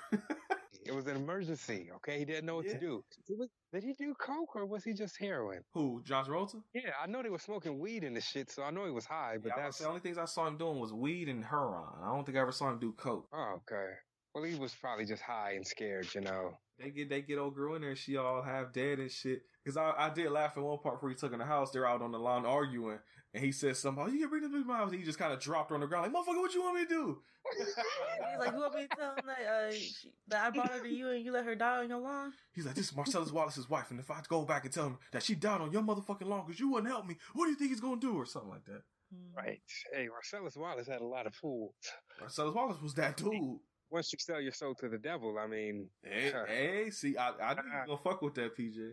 It was an emergency. Okay, he didn't know what Yeah. to do. Did he- Did he do coke or was he just heroin? Who? John Travolta? Yeah, I know they were smoking weed in the shit, so I know he was high. But Yeah, that's the only things I saw him doing was weed and heroin. I don't think I ever saw him do coke. oh, okay. Well, he was probably just high and scared, you know. They get they get old girl in there and she all half dead and shit. Cause I, I did laugh at one part where he took in the house. They're out on the lawn arguing, and he said something. Oh, you can bring this bitch to my. And he just kind of dropped her on the ground like, motherfucker, what you want me to do? He's like, you want me to tell him that, uh, she, that I brought her to you and you let her die on your lawn? He's like, this is Marcellus Wallace's wife, and if I go back and tell him that she died on your motherfucking lawn because you wouldn't help me, what do you think he's gonna do, or something like that? Mhm. Right. Hey, Marcellus Wallace had a lot of fools. Marcellus Wallace was that dude. Once you sell your soul to the devil, I mean, Hey, hey, see, I, I you were gonna fuck with that, PJ.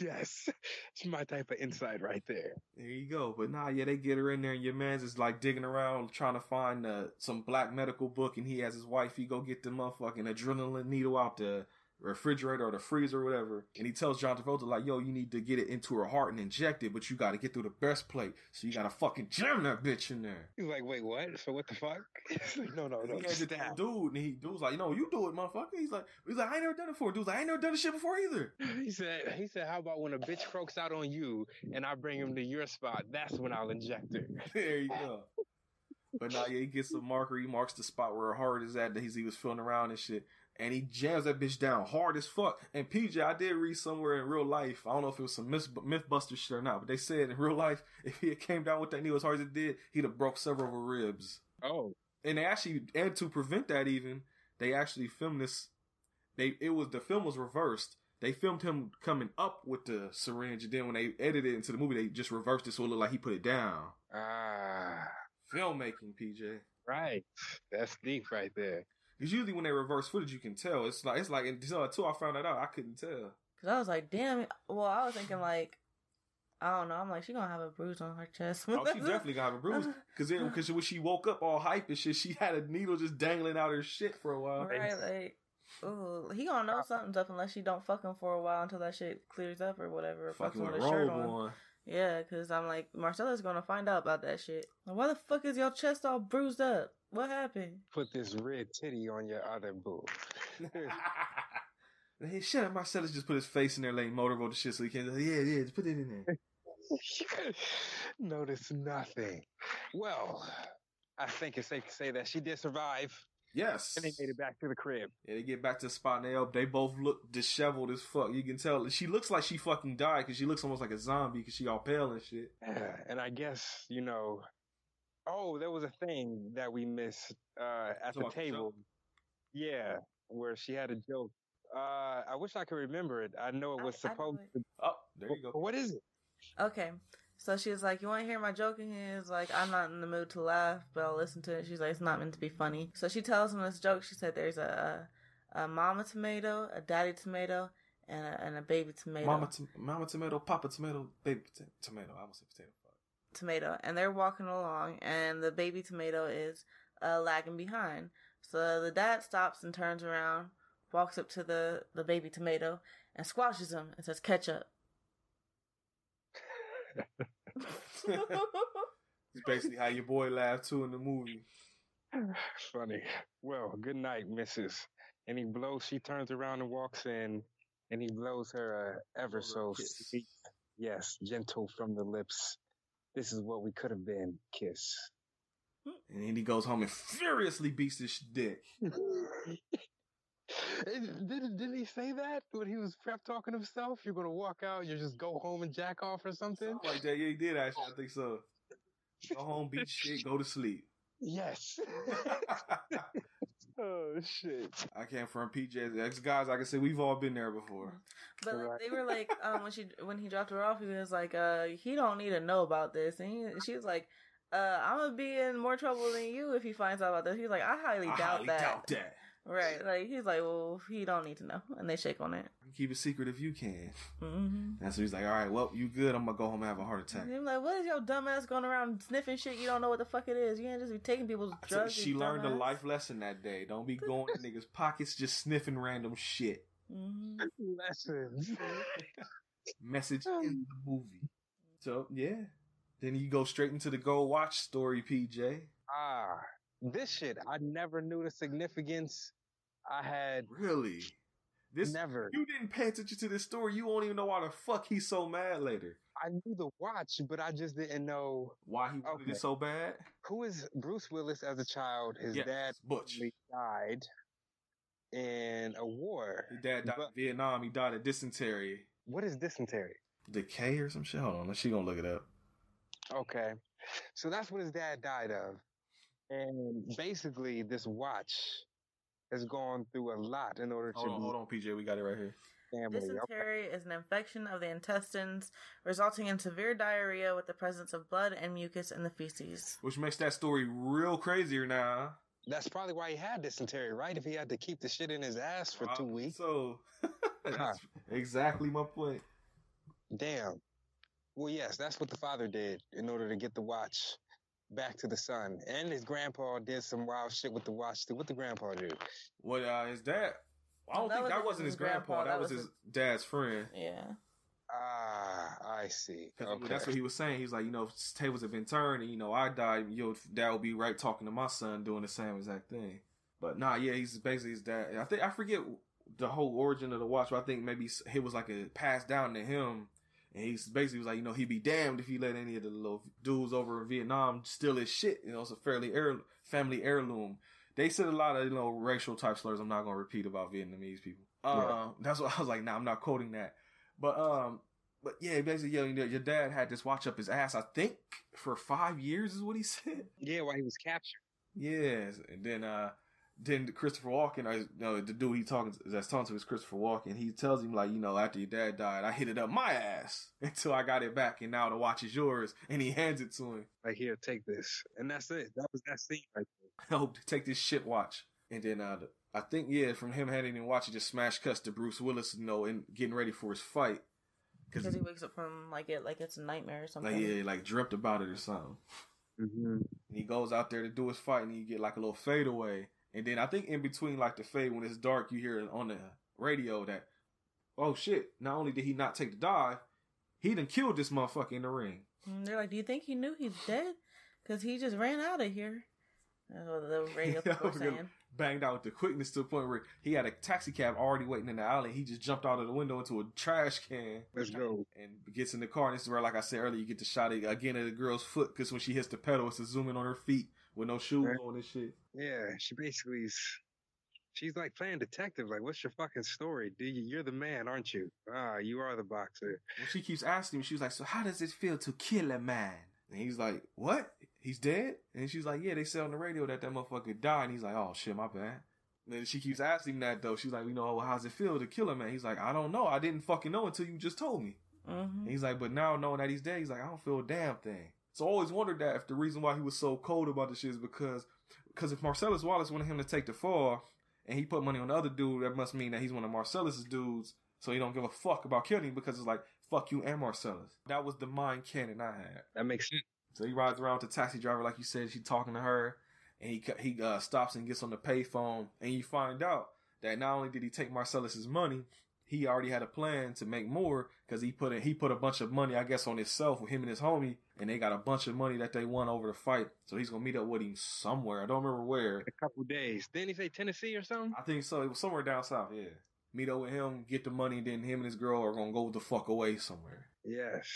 yes, it's my type of insight right there. There you go. But nah, yeah, they get her in there, and your man's is like digging around trying to find uh, some black medical book, and he has his wife. He go get the motherfucking adrenaline needle out the refrigerator or the freezer or whatever, and he tells John Travolta like, "Yo, you need to get it into her heart and inject it, but you got to get through the breast plate, so you got to fucking jam that bitch in there." He's like, wait, what? So what the fuck? Like, no, no, no. he hands it to the stop. dude, and he dude's like, "No, you do it, motherfucker." He's like, "He's like, I ain't never done it before." Dude's like, "I ain't never done this shit before either." He said, he said, how about when a bitch croaks out on you and I bring him to your spot? That's when I'll inject her. there you go. But now, yeah, he gets the marker. He marks the spot where her heart is at that he's, he was feeling around and shit. And he jams that bitch down hard as fuck. And PJ, I did read somewhere in real life. I don't know if it was some myth, Mythbuster shit or not, but they said in real life, if he had came down with that knee as hard as it did, he'd have broke several of her ribs. Oh, And they actually, and to prevent that even, they actually filmed this. They it was the film was reversed. they filmed him coming up with the syringe, and then when they edited it into the movie, they just reversed it so it looked like he put it down. Ah, Filmmaking, PJ. right. That's deep right there. Because usually when they reverse footage, you can tell. It's like it's like until, until I found that out, I couldn't tell. Cause I was like, damn. Well, I was thinking like, I don't know. I'm like, she gonna have a bruise on her chest. Oh, she definitely gonna have a bruise. Because then, because when she woke up all hype and shit, she had a needle just dangling out her shit for a while. Right, like, ooh, he gonna know something's up unless she don't fuck him for a while until that shit clears up or whatever. or Fucking him with a shirt on. on. Yeah, because I'm like, Marcella's gonna find out about that shit. Like, Why the fuck is your chest all bruised up? What happened? Put this red titty on your other boob. Hey, shut up. Marcellus just put his face in there laying motorboat and shit so he can't. yeah, yeah, just put it in there. Notice nothing. Well, I think it's safe to say that she did survive, Yes. and they made it back to the crib. Yeah, they get back to the spot and they, they both look disheveled as fuck. You can tell. She looks like she fucking died because she looks almost like a zombie because she all pale and shit. Yeah, and I guess you know. Oh, there was a thing that we missed uh, at So the about the table. Yeah, where she had a joke. Uh, I wish I could remember it. I know it was I- I supposed it. to. Oh, there you go. What is it? Okay. So she was like, You want to hear my joke? And he was like, I'm not in the mood to laugh, but I'll listen to it. She's like, It's not meant to be funny. So she tells him this joke. She said, There's a, a, a mama tomato, a daddy tomato, and a, and a baby tomato. Mama, to- mama tomato, papa tomato, baby pota- tomato. I almost said potato. Fuck. tomato. And they're walking along, and the baby tomato is uh, lagging behind. So the dad stops and turns around, walks up to the, the baby tomato, and squashes him and says, Ketchup. It's basically how your boy laughed too in the movie. Funny. Well, good night, Mrs. And he blows. She turns around and walks in, and he blows her uh, ever so sweet. Yes, gentle from the lips. This is what we could have been. Kiss. And then he goes home and furiously beats his dick. Didn't, didn't he say that when he was prep talking himself? You're gonna walk out, you just go home and jack off or something? Something like that. Yeah, he did actually. I think so. Go home, beat shit, go to sleep. Yes. oh shit. I can't front PJ's ex guys. Like I said, we've all been there before. But like, Right. they were like, um, when she when he dropped her off, he was like, uh, he don't need to know about this, and he, she was like, uh, I'm gonna be in more trouble than you if he finds out about this. He's like, I highly I doubt highly that. doubt that. Right? Like he's like, well, he don't need to know, and they shake on it. Keep it secret if you can. Mm-hmm. And so he's like, all right, well, you good. I'm going to go home and have a heart attack. And I'm like, what is your dumbass going around sniffing shit? You don't know what the fuck it is. You can't just be taking people's I said drugs. she you learned a life lesson that day. Don't be going in niggas' pockets just sniffing random shit. Mhm. Lessons. Message in the movie. So, yeah. Then you go straight into the Gold Watch story, PJ. ah, this shit. I never knew the significance. I had Really? This never. You didn't pay attention to this story. You won't even know why the fuck he's so mad later. I knew the watch, but I just didn't know Why he wanted Okay. it so bad? who is Bruce Willis as a child. His Yes, dad Butch. died in a war. His dad died But- in Vietnam. He died of dysentery. What is dysentery? Decay or some shit? Hold on. She gonna look it up. Okay. So that's what his dad died of. And basically, this watch has gone through a lot in order to Hold on, be hold on, PJ. We got it right here. family. Okay. Dysentery is an infection of the intestines resulting in severe diarrhea with the presence of blood and mucus in the feces. Which makes that story real crazier now. That's probably why he had dysentery, right? If he had to keep the shit in his ass for two Uh, weeks. So that's exactly my point. Damn. Well, yes, that's what the father did in order to get the watch back to the son. And his grandpa did some wild shit with the watch too. What the grandpa do? What uh his dad I don't That think that wasn't wasn't his his grandpa, grandpa, that, that was was his dad's friend. Yeah. Ah, I see. Okay. That's what he was saying. He was like, you know, if tables have been turned and, you know, I died, your dad will be right talking to my son doing the same exact thing. But nah, yeah, he's basically his dad. I think, I forget the whole origin of the watch, but I think maybe it was like a passed down to him. And he basically was like, you know, he'd be damned if he let any of the little dudes over in Vietnam steal his shit. You know, it's a fairly heir, family heirloom. They said a lot of, you know, racial type slurs I'm not going to repeat about Vietnamese people. Uh, That's what I was like, nah, I'm not quoting that. But, um, but yeah, basically, yeah, you know, your dad had this watch up his ass, I think, for five years is what he said. yeah, while he was captured. Yes, and then uh then Christopher Walken, I you know, the dude he talking that's talking to is Christopher Walken. He tells him like, you know, after your dad died, I hit it up my ass until I got it back, and now the watch is yours. And he hands it to him. Like here, take this, and that's it. That was that scene right there. Oh, take this shit watch. And then uh, I think yeah, from him handing him watch, it just smash cuts to Bruce Willis, you know, and getting ready for his fight. Cause he wakes up from like it like it's a nightmare or something. like yeah, like dreamt about it or something. Mm-hmm. And he goes out there to do his fight, and you get like a little fadeaway. And then I think in between like the fade when it's dark, you hear on the radio that, oh shit! Not only did he not take the dive, he done killed this motherfucker in the ring. And they're like, "Do you think he knew he's dead? Because he just ran out of here." That's what the radio people were we're gonna- saying. Banged out with the quickness to the point where he had a taxi cab already waiting in the alley. He just jumped out of the window into a trash can. Let's go. and gets in the car. And this is where, like I said earlier, you get the shot of- again of the girl's foot because when she hits the pedal, it's a zoom in on her feet with no shoes Right. on and shit. Yeah, she basically is. She's like playing detective. Like, what's your fucking story? Do you? You're the man, aren't you? Ah, you are the boxer. When she keeps asking him, She's like, "So how does it feel to kill a man?" And he's like, "What? He's dead?" And she's like, "Yeah, they said on the radio that that motherfucker died." And he's like, "Oh shit, my bad." And then she keeps asking him that though. She's like, "You know, well, how's it feel to kill a man?" He's like, "I don't know. I didn't fucking know until you just told me." hmm And he's like, but now knowing that he's dead, he's like, I don't feel a damn thing. So I always wondered that if the reason why he was so cold about this shit is because, because if Marcellus Wallace wanted him to take the fall, and he put money on the other dude, that must mean that he's one of Marcellus's dudes. So he don't give a fuck about killing him because it's like fuck you and Marcellus. That was the mind cannon I had. That makes sense. So he rides around with the taxi driver, like you said, she talking to her, and he he uh, stops and gets on the payphone, and you find out that not only did he take Marcellus's money, he already had a plan to make more because he put a, he put a bunch of money, I guess, on himself with him and his homie, and they got a bunch of money that they won over the fight. So he's gonna meet up with him somewhere. I don't remember where. A couple days. Didn't he say Tennessee or something? I think so. It was somewhere down south. Yeah, meet up with him, get the money, then him and his girl are gonna go the fuck away somewhere. Yes.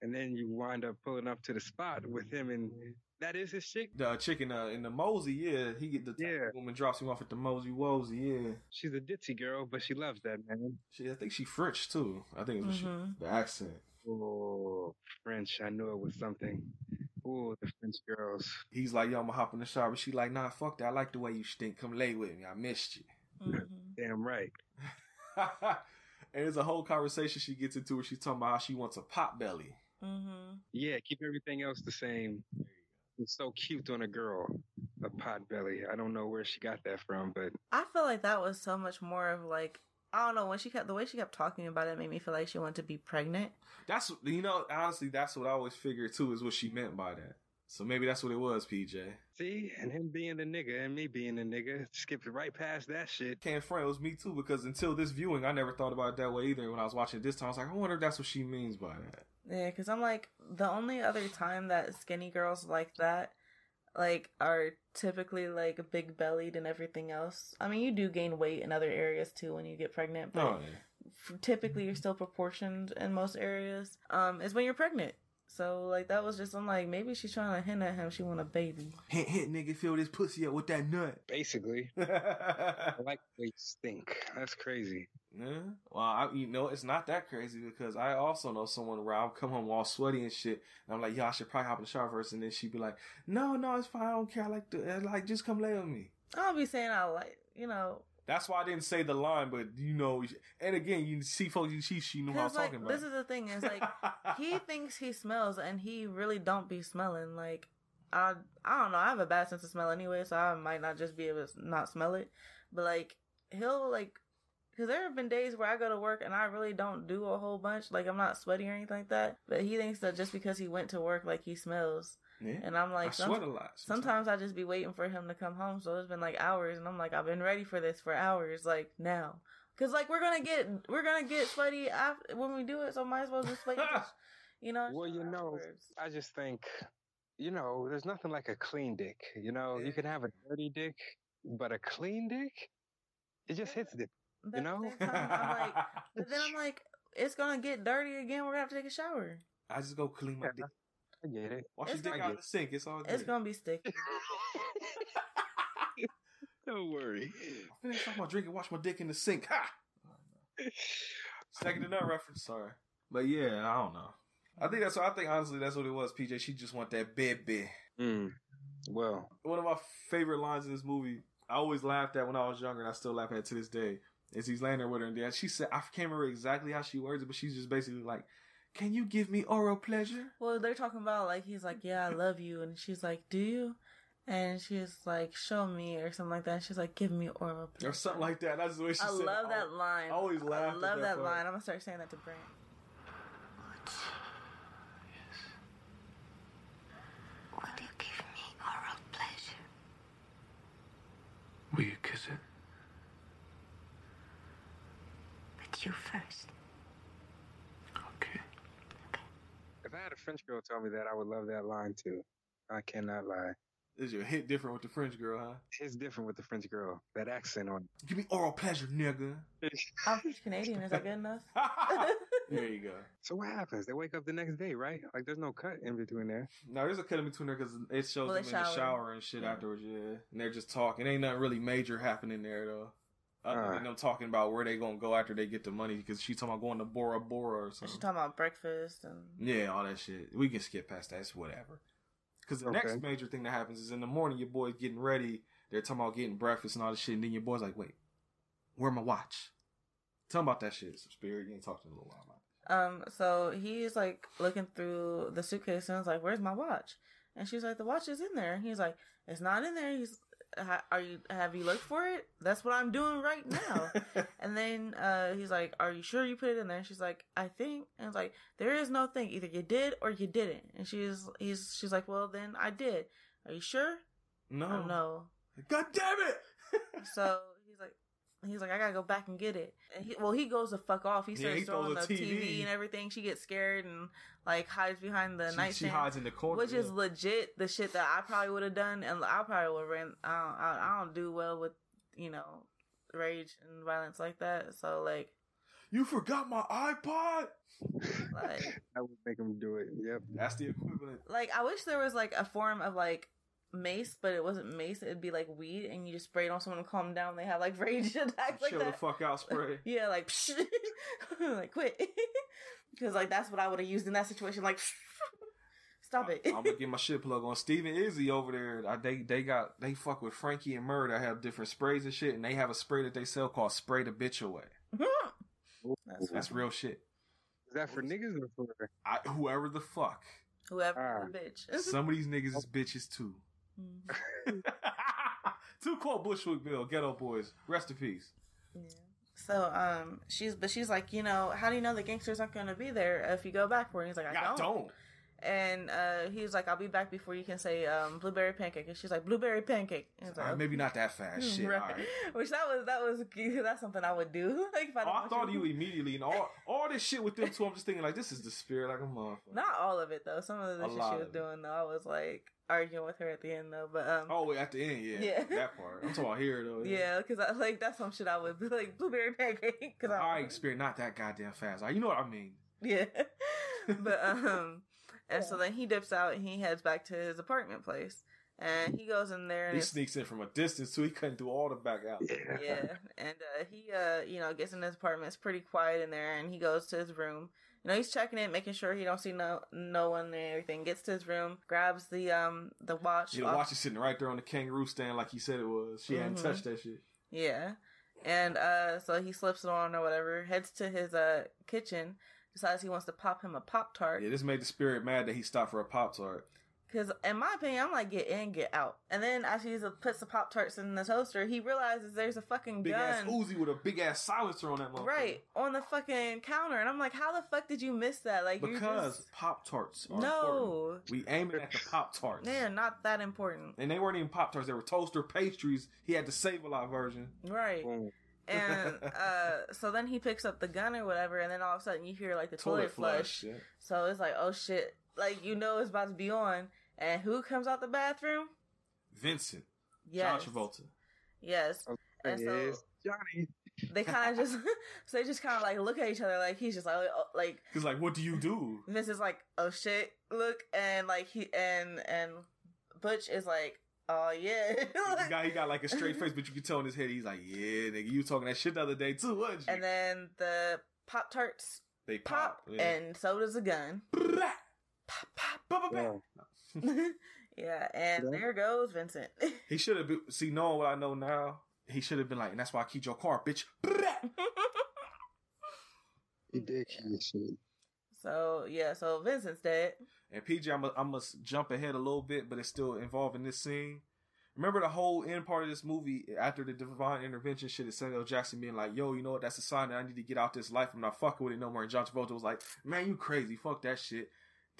And then you wind up pulling up to the spot with him, and that is his chick. The chicken uh, in the Mosey, yeah, he get the Yeah. woman drops him off at the Mosey Wozy, yeah. She's a ditzy girl, but she loves that man. She, I think she French too. I think it was Mhm. the accent. Oh, French. I knew it was something. Oh, the French girls. He's like, yo, I'm gonna hop in the shower. She like, nah, fuck that. I like the way you stink. Come lay with me. I missed you. hmm Damn right. and there's a whole conversation she gets into where she's talking about how she wants a pot belly. hmm Yeah, keep everything else the same. It's so cute on a girl. A pot belly. I don't know where she got that from, but I feel like that was so much more of like I don't know when she kept the way she kept talking about it made me feel like she wanted to be pregnant. That's you know, honestly, that's what I always figured too is what she meant by that. So maybe that's what it was, PJ. see, and him being the nigga and me being the nigga, skipped right past that shit. Can't front. It was me too because until this viewing, I never thought about it that way either. When I was watching it this time, I was like, I wonder if that's what she means by that. Yeah, because I'm like the only other time that skinny girls like that, like, are typically like big bellied and everything else. I mean, you do gain weight in other areas too when you get pregnant, but Oh, yeah. typically you're still proportioned in most areas. Um, is when you're pregnant. So like that was just I'm like maybe she's trying to hint at him she want a baby. Hint, hint, nigga, fill this pussy up with that nut. Basically, I like the you stink. That's crazy. Well, I, you know, it's not that crazy because I also know someone where I'll come home all sweaty and shit, and I'm like, "Yo, I should probably hop in the shower first. and then she'd be like, "No, no, it's fine. I don't care. I like to, like, just come lay with me." I'll be saying I like you know That's why I didn't say the line, but you know, and again, you see folks, you see, she knew what I was like talking about. this is the thing is like he thinks he smells and he really don't be smelling like I I don't know I have a bad sense of smell anyway so I might not just be able to not smell it but like he'll like because there have been days where I go to work and I really don't do a whole bunch like I'm not sweaty or anything like that but he thinks that just because he went to work like he smells yeah. and I'm like I some- sweat a lot. sometimes I just be waiting for him to come home so it's been like hours and I'm like I've been ready for this for hours like now because like we're gonna get we're gonna get sweaty after when we do it so might as well just wait you know Well, you know, afterwards. I just think, you know, there's nothing like a clean dick. You know, you can have a dirty dick, but a clean dick, it just hits different. But you know? time, I'm like, but then I'm like, it's gonna get dirty again. We're gonna have to take a shower. I just go clean my dick. I get it. Wash your It's dick out good. the sink. It's all good. It's gonna be sticky. Don't worry. I finished talking about drinking. Wash my dick in the sink. Ha! Second to none reference. Sorry, but yeah, I don't know. I think that's. what I think honestly, that's what it was. PJ, she just want that baby. Mm. Well, One of my favorite lines in this movie. I always laughed at when I was younger, and I still laugh at to this day. Is he's laying there with her, and then she said, I can't remember exactly how she words it, but she's just basically like, "Can you give me oral pleasure?" Well, they're talking about like he's like, "Yeah, I love you," and she's like, "Do you?" And she's like, "Show me," or something like that. And she's like, "Give me oral." pleasure." or something like that. That's the way she I said. I love that line. I always laughed. I love that, part. line. I'm gonna start saying that to Brent. Will you give me oral pleasure? Will you kiss it? But you first. Okay. If I had a French girl told me that, I would love that line too. I cannot lie. Is your hit different with the French girl, huh? It's different with the French girl. That accent on Give me oral pleasure, nigga. it. I'm French Canadian. Is that good enough? there you go. So what happens? They wake up the next day, right? Like there's no cut in between there. No, there's a cut in between there because it shows Well, them they in the shower. shower and shit Yeah. afterwards. Yeah, and they're just talking. Ain't nothing really major happening there though. Other than them talking about where they gonna go after they get the money because she talking about going to Bora Bora or She's something. talking about breakfast and Yeah, all that shit. We can skip past that. It's whatever. Because the next major thing that happens is in the morning, your boy's getting ready. They're talking about getting breakfast and all this shit. And then your boy's like, wait, where my watch? Tell him about that shit, some spirit. You ain't talked in a little while about it. Um, so he's like looking through the suitcase and is like, "Where's my watch?" And she's like, "The watch is in there." He's like, "It's not in there." He's, "Ha- "Are you? Have you looked for it?" That's what I'm doing right now. and then uh, he's like, "Are you sure you put it in there?" She's like, "I think." And it's like, "There is no thing. Either you did or you didn't." And she's he's she's like, "Well, then I did." Are you sure? no. No. God damn it! So he's like, I gotta go back and get it. And he, well, he goes to fuck off. He Yeah, starts he throwing the TV. TV. and everything. She gets scared and like hides behind the she, she hides in the corner. which is legit the shit that I probably would have done, and I probably would have ran. I don't, I, I don't do well with you know rage and violence like that. So like, You forgot my iPod? like, That would make him do it. Yep. That's the equivalent. like I wish there was like a form of like. Mace, but it wasn't mace. It'd be like weed, and you just spray it on someone to calm them down. They have like rage attacks like Chill the fuck out spray. Yeah, like, like quit. Because like that's what I would have used in that situation. Like, stop it. I'm gonna get my shit plug on. Steven Izzy over there. I, they they got they fuck with Frankie and Murr. that have different sprays and shit, and they have a spray that they sell called "Spray the Bitch Away." That's That's real shit. Is that for niggas or for? I, whoever the fuck, Whoever Ah. the bitch. some of these niggas is bitches too. Mhm. Too cold Bushwickville, Geto Boys. Rest in peace. Yeah. So um, she's but she's like, you know, how do you know the gangsters aren't going to be there if you go back for it? He's like, I, I don't. don't. And uh, he's like, I'll be back before you can say um, blueberry pancake. And she's like, blueberry pancake. Like, Alright, maybe not that fast. Shit. Right. alright. Which that was that was that's something I would do. Like if I, Oh, I thought of you immediately, and all all this shit with them two. I'm just thinking like, this is the spirit, like a motherfucker. Not all of it though. Some of the shit she was doing though, I was like arguing with her at the end though. But um, Oh, wait, at the end, yeah, Yeah. that part. I'm talking about here though. yeah, because I like that's some shit I would be like blueberry pancake. Because I right, spirit, not that goddamn fast. Like, you know what I mean? yeah. but um, and so then he dips out and he heads back to his apartment place, and he goes in there and He sneaks in from a distance so He couldn't do all the back out. Yeah. yeah, and uh, he uh, you know, gets in his apartment. It's pretty quiet in there, and he goes to his room. You know, he's checking it, making sure he don't see no no one and everything. Gets to his room, grabs the um the watch. Yeah, the watch is sitting right there on the kangaroo stand, like he said it was. She hadn't Mhm. touched that shit. Yeah. And uh so he slips it on or whatever, heads to his uh kitchen, decides he wants to pop him a Pop Tart. Yeah, this made the spirit mad that he stopped for a pop tart. Because in my opinion, I'm like, get in, get out. And then as he puts the Pop Tarts in the toaster, he realizes there's a fucking Big ass gun. Uzi with a big ass silencer on that motherfucker. Right on the fucking counter, and I'm like, "How the fuck did you miss that?" Like, you're Because just... pop tarts are no, important. We aiming at the pop tarts. they're not that important, And they weren't even pop tarts; they were toaster pastries. He had the Save a Lot version. right? Boom. And uh, so then he picks up the gun or whatever, and then all of a sudden you hear like the toilet, flush. Yeah. So it's like, oh shit, like you know it's about to be on, and who comes out the bathroom? Vincent, Yes, John Travolta. yes. And so Yes, Johnny. they kind of just, so they just kind of like look at each other, like he's just like, oh, like he's like, what do you do? Vince is like, oh shit, look, and like he and and Butch is like, oh yeah, he got he got like a straight face, but you can tell in his head he's like, yeah, nigga, you was talking that shit the other day too, wasn't you? and then the pop tarts they pop, pop, yeah. and so does the gun. Blah, Pop, pop. blah, blah, blah. Yeah. Yeah, and Yeah. there goes Vincent. He should have been. See, knowing what I know now, he should have been like, and that's why I keep your car, bitch. He did kill shit. so yeah, so Vincent's dead. And PJ, I'm gonna I'm jump ahead a little bit, but it's still involved in this scene. Remember the whole end part of this movie after the divine intervention shit is Samuel Jackson being like, yo, you know what? That's a sign that I need to get out this life. I'm not fucking with it no more. And John Travolta was like, man, you crazy. Fuck that shit.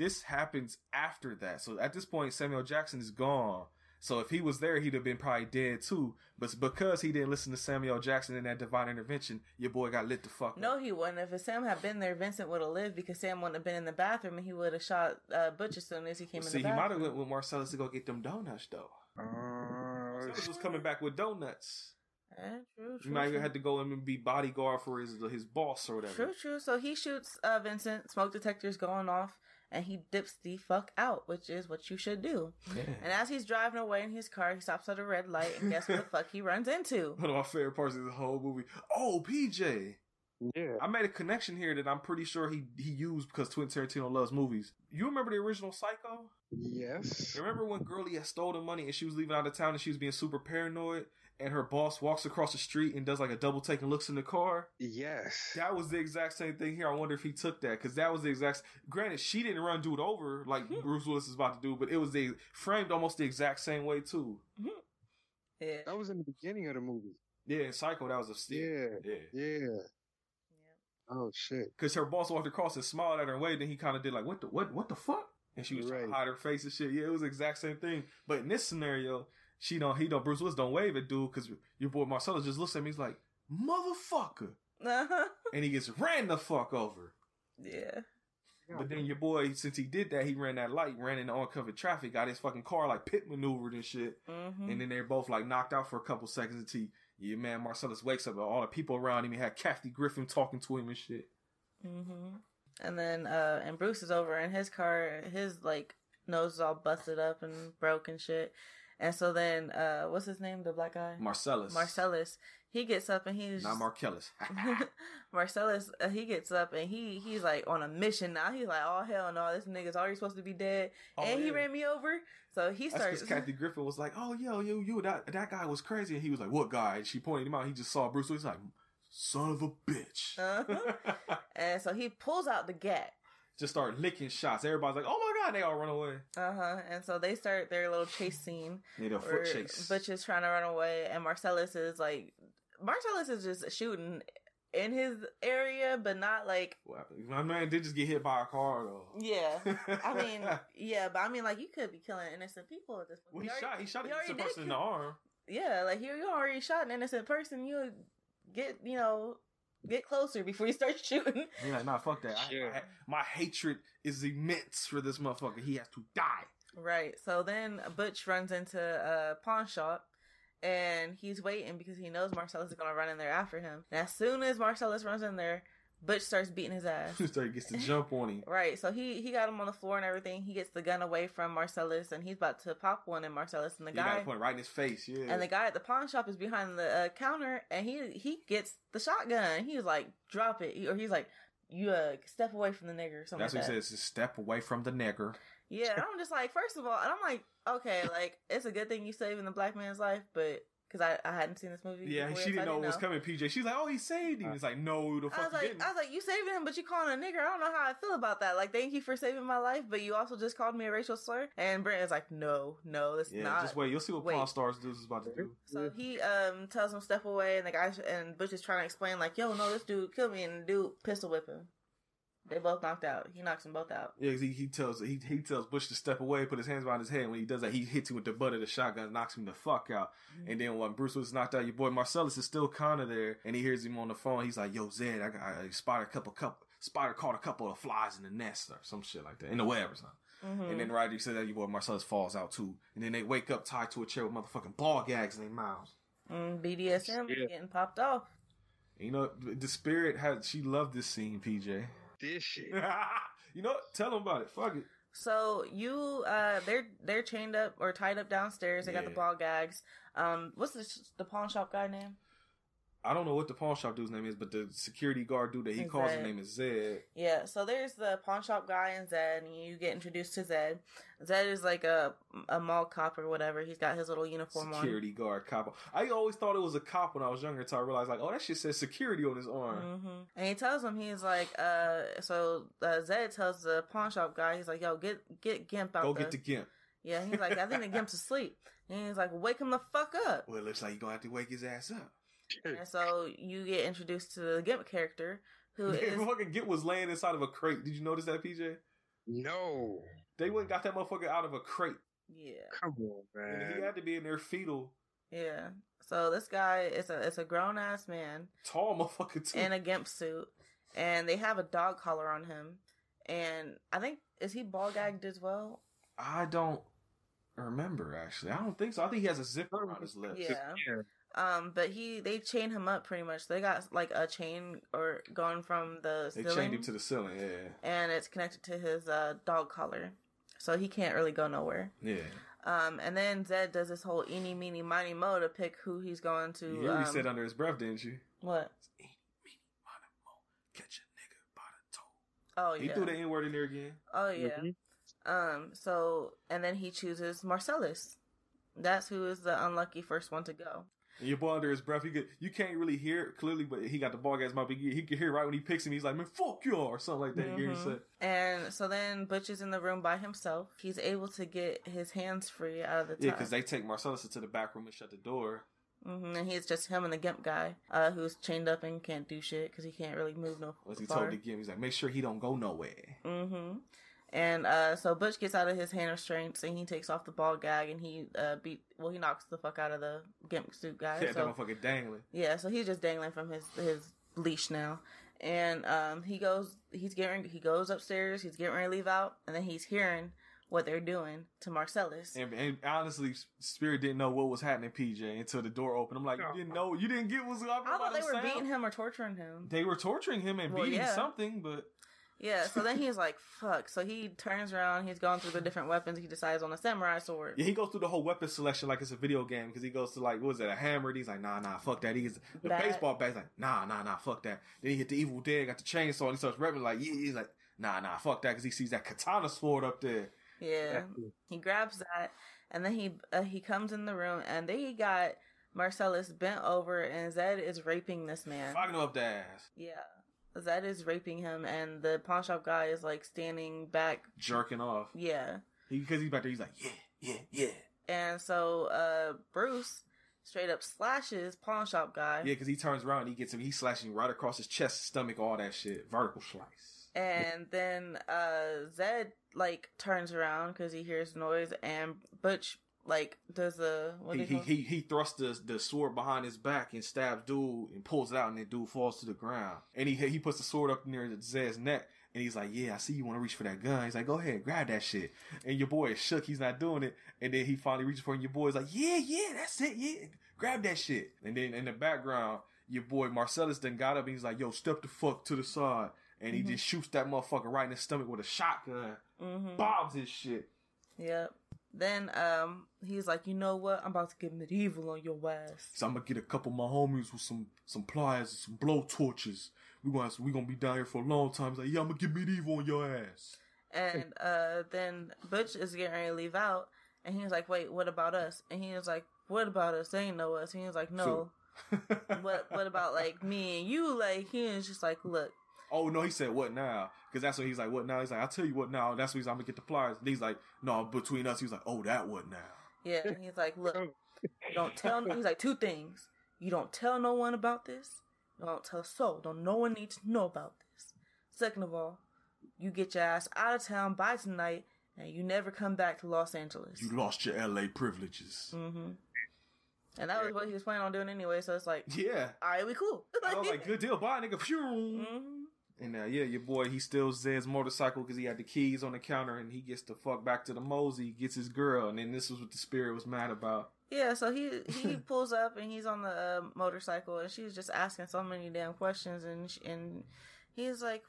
This happens after that. So at this point, Samuel Jackson is gone. So if he was there, he'd have been probably dead too. But because he didn't listen to Samuel Jackson in that divine intervention, your boy got lit the fuck No, up. he wouldn't. If Sam had been there, Vincent would have lived because Sam wouldn't have been in the bathroom and he would have shot uh, Butch as soon as he came See, in he the might have went with Marcellus to go get them donuts though. Uh, Marcellus was coming back with donuts. Eh, true, You might true. have had to go in and be bodyguard for his his boss or whatever. True, true. So he shoots uh, Vincent. Smoke detector's going off, and he dips the fuck out, which is what you should do. Yeah. And as he's driving away in his car, he stops at a red light, and guess what the fuck he runs into? One of my favorite parts of the whole movie. Oh, PJ. yeah. I made a connection here that I'm pretty sure he he used because Quentin Tarantino loves movies. You remember the original Psycho? Yes. Remember when Girlie had stolen money and she was leaving out of town and she was being super paranoid and her boss walks across the street and does like a double take and looks in the car? Yes. That was the exact same thing here. I wonder if he took that because that was the exact. Granted, she didn't run dude over like mm-hmm. Bruce Willis is about to do, but it was the framed almost the exact same way too. Mm-hmm. Yeah. That was in the beginning of the movie. Yeah, in Psycho, that was a steal. Yeah. Yeah. Yeah. Oh shit. Because her boss walked across and smiled at her way, then he kind of did like, "What the what? What the fuck?" And she was trying to hide her face and shit. Yeah, it was the exact same thing. But in this scenario, she don't. He don't. Bruce Willis don't wave at dude because your boy Marcellus just looks at me. He's like, "Motherfucker," Uh-huh. and he gets ran the fuck over. Yeah. But then your boy, since he did that, he ran that light, ran into uncovered traffic, got his fucking car like pit maneuvered and shit. hmm And then they're both like knocked out for a couple seconds until your man Marcellus wakes up and all the people around him. He had Kathy Griffin talking to him and shit. hmm And then, uh, and Bruce is over in his car. His like nose is all busted up and broke and shit. And so then, uh, what's his name? The black guy, Marcellus. Marcellus. He gets up and he's Not Marcellus. Marcellus. Uh, he gets up and he he's like on a mission now. He's like, oh hell no, this nigga's already supposed to be dead, Oh, and he ran me over. So he starts. because Kathy Griffin was like, "Oh, yo, yo, you, that that guy was crazy," and he was like, "What guy?" And she pointed him out. He just saw Bruce. Willis. He's like, "Son of a bitch!" Uh-huh. and so he pulls out the gat. Just start licking shots. Everybody's like, "Oh my god!" They all run away. Uh huh. And so they start their little chase scene. Need a foot chase. Butch is trying to run away, and Marcellus is like, Marcellus is just shooting in his area, but not like, Well, my man did just get hit by a car though. yeah. I mean, yeah, but I mean, like, you could be killing innocent people at this point. well, he already- shot. He shot you a already did person in the arm. Yeah, like, you, you already shot an innocent person. You get, you know, get closer before you start shooting. He's like, "Nah, fuck that. I- I- my hatred is immense for this motherfucker. He has to die." Right. So then Butch runs into a pawn shop and he's waiting because he knows Marcellus is going to run in there after him. And as soon as Marcellus runs in there, Butch starts beating his ass. so he gets to jump on him. Right. So he he got him on the floor and everything. He gets the gun away from Marcellus and he's about to pop one in Marcellus and the He guy point right in his face. Yeah. and the guy at the pawn shop is behind the uh, counter and he he gets the shotgun. He's like, "Drop it." Or he's like, "You uh, step away from the nigger or something That's like what he says. Step away from the nigger. Yeah, I'm just like, first of all, and I'm like, okay, like it's a good thing you saving the black man's life, but because I, I hadn't seen this movie. Yeah, before, she didn't I know what was coming. PJ, she's like, "Oh, he saved him." He's like, "No, the I fuck was he like, didn't." I was like, you saving him, but you calling a nigger. I don't know how I feel about that. Like, thank you for saving my life, but you also just called me a racial slur. And Brent is like, no, no, that's yeah, not. just wait. You'll see what wait. Pawn Stars dudes is about to do. So he um tells him step away, and the guy and Butch is trying to explain like, yo, no, this dude killed me, and the dude pistol whip him. They both knocked out. He knocks them both out. Yeah, he, he tells he he tells Butch to step away, put his hands behind his head. When he does that, he hits him with the butt of the shotgun, knocks him the fuck out. Mm-hmm. And then when Bruce was knocked out, your boy Marcellus is still kind of there, and he hears him on the phone. He's like, "Yo, Zed, I got I spotted a couple couple spider caught a couple of flies in the nest or some shit like that in the web or something." Mm-hmm. And then right after he said that, your boy Marcellus falls out too. And then they wake up tied to a chair with motherfucking ball gags in their mouths. Mm, BDSM Yeah. getting popped off. You know, the spirit had she loved this scene, PJ. This shit. you know, tell them about it. Fuck it. So you, uh, they're they're chained up or tied up downstairs. They got the ball gags. Um, what's the the pawn shop guy name? I don't know what the pawn shop dude's name is, but the security guard dude that he calls his name is Zed. Yeah, so there's the pawn shop guy and Zed, and you get introduced to Zed. Zed is like a a mall cop or whatever. He's got his little uniform on. Security guard cop. I always thought it was a cop when I was younger until I realized like, oh, that shit says security on his arm. on. hmm And he tells him he's like, uh, so uh, Zed tells the pawn shop guy, he's like, yo, get get Gimp out Go there. get the gimp. Yeah, he's like, I think the Gimp's asleep. And he's like, wake him the fuck up. Well, it looks like you're gonna have to wake his ass up. And so you get introduced to the Gimp character, who is fucking Gimp was laying inside of a crate. Did you notice that, PJ? No, They went and got that motherfucker out of a crate. yeah, come on, And he man. had to be in there fetal. yeah. So this guy is a it's a grown ass man Tall motherfucker too. in a Gimp suit, and they have a dog collar on him. And I think is he ball gagged as well? I don't remember actually. I don't think so. I think he has a zipper around his lips. Yeah. Yeah. Um, but he they chain him up pretty much. They got like a chain or going from the They ceiling, chained him to the ceiling. Yeah, and it's connected to his uh, dog collar, so he can't really go nowhere. yeah. Um, and then Zed does this whole eeny meeny miny mo to pick who he's going to. You hear um, said under his breath, didn't you? what? Eeny, meeny, miny, mo, Catch a nigga by the toe. Oh He yeah. threw the N word in there again. Oh yeah. Mhm. Um. So and then he chooses Marcellus. That's who is the unlucky first one to go. And your boy under his breath, he could, you can't really hear it clearly, but he got the ball gas mouth. He, he could hear right when he picks him. He's like, "Man, fuck you," or something like that. You Mhm. said, And so then Butch is in the room by himself. He's able to get his hands free out of the "Yeah," because they take Marcellus into the back room and shut the door. hmm And he's just him and the Gimp guy, uh, who's chained up and can't do shit because he can't really move no Once he far. told the game, he's like, "Make sure he don't go nowhere." hmm And uh, so Butch gets out of his hand restraints and he takes off the ball gag and he uh, beat well he knocks the fuck out of the Gimp suit guy. Yeah, so that motherfucker dangling. yeah, so he's just dangling from his his leash now. And um, he goes he's getting he goes upstairs, he's getting ready to leave out, and then he's hearing what they're doing to Marcellus. And, and honestly, Spirit didn't know what was happening, PJ, until the door opened. I'm like, you didn't know, you didn't get what's happening. I thought by they were them beating him or torturing him. They were torturing him and Well, beating yeah. something, but Yeah, so then he's like, fuck. So he turns around, he's going through the different weapons, he decides on a samurai sword. yeah, he goes through the whole weapon selection like it's a video game because he goes to like, what was it, a hammer? And he's like, nah, nah, fuck that. He's the baseball bat. He's like, nah, nah, nah, fuck that. Then he hit the Evil Dead, got the chainsaw, and he starts rapping like, yeah, he's like, nah, nah, fuck that, because he sees that katana sword up there. Yeah. He grabs that, and then he uh, he comes in the room, and they got Marcellus bent over, and Zed is raping this man. Fucking up the ass, Yeah. Zed is raping him, and the pawn shop guy is like standing back. jerking off. Yeah. Because he's back there, he's like, yeah, yeah, yeah. And so uh Bruce straight up slashes pawn shop guy. Yeah, because he turns around and he gets him, he's slashing right across his chest, stomach, all that shit. Vertical slice. And then uh Zed like turns around because he hears noise, and Butch like does a what He, he, he, he thrusts the, the sword behind his back and stabs dude and pulls it out and then dude falls to the ground. And he he puts the sword up near Zed's neck and he's like, yeah, I see you want to reach for that gun. He's like, go ahead, grab that shit. And your boy is shook. He's not doing it. And then he finally reaches for it and your boy's like, yeah, yeah, that's it. Yeah, grab that shit. And then in the background, your boy Marcellus then got up and he's like, yo, step the fuck to the side. And he just shoots that motherfucker right in the stomach with a shotgun. Mm-hmm. Bombs his shit. Yep. Then um he's like, you know what? I'm about to get medieval on your ass. So I'm gonna get a couple of my homies with some some pliers and some blow torches. We gonna we gonna be down here for a long time. He's like, yeah, I'm gonna get medieval on your ass. And uh then Butch is getting ready to leave out and he's like, Wait, what about us? And he was like, What about us? They ain't know us. And he was like, No. what what about like me and you? Like he was just like, Look, oh no, he said what now? Because that's what he's like. What now? He's like, I'll tell you what now. That's what he's. I'm gonna get the pliers. And he's like, no, between us. He's like, oh, that what now? yeah, and he's like, Look, don't tell he's like two things. You don't tell no one about this. You don't tell so. Don't no one need to know about this. Second of all, you get your ass out of town by tonight and you never come back to Los Angeles. You lost your LA privileges. Mm-hmm. And that was what he was planning on doing anyway, so it's like, Yeah. all right, we cool. I was like, good deal, bye, nigga. Phew. Mhm. And uh, yeah, your boy, he steals Zed's motorcycle because he had the keys on the counter, and he gets the fuck back to the Mosey, gets his girl, and then this was what the spirit was mad about. Yeah, so he he pulls up and he's on the uh, motorcycle, and she's just asking so many damn questions, and sh and he's like,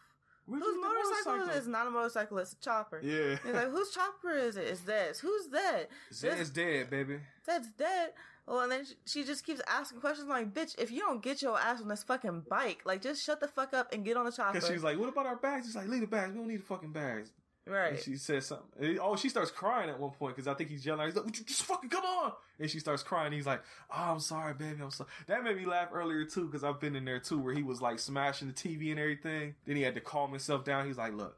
"Whose the motorcycle, is not a motorcycle; it's a chopper." Yeah. He's like, "Whose chopper is it? It's Zed's. Who's that? Zed's dead, baby. Zed's dead." Well, and then she, she just keeps asking questions like, "Bitch, if you don't get your ass on this fucking bike, like just shut the fuck up and get on the chopper." Because she's like, "What about our bags?" He's like, "Leave the bags. We don't need the fucking bags." right. And she says something. Oh, she starts crying at one point because I think he's yelling. He's like, "Would you just fucking come on!" And she starts crying. He's like, "Oh, I'm sorry, baby. I'm sorry." That made me laugh earlier too because I've been in there too where he was like smashing the TV and everything. Then he had to calm himself down. He's like, "Look."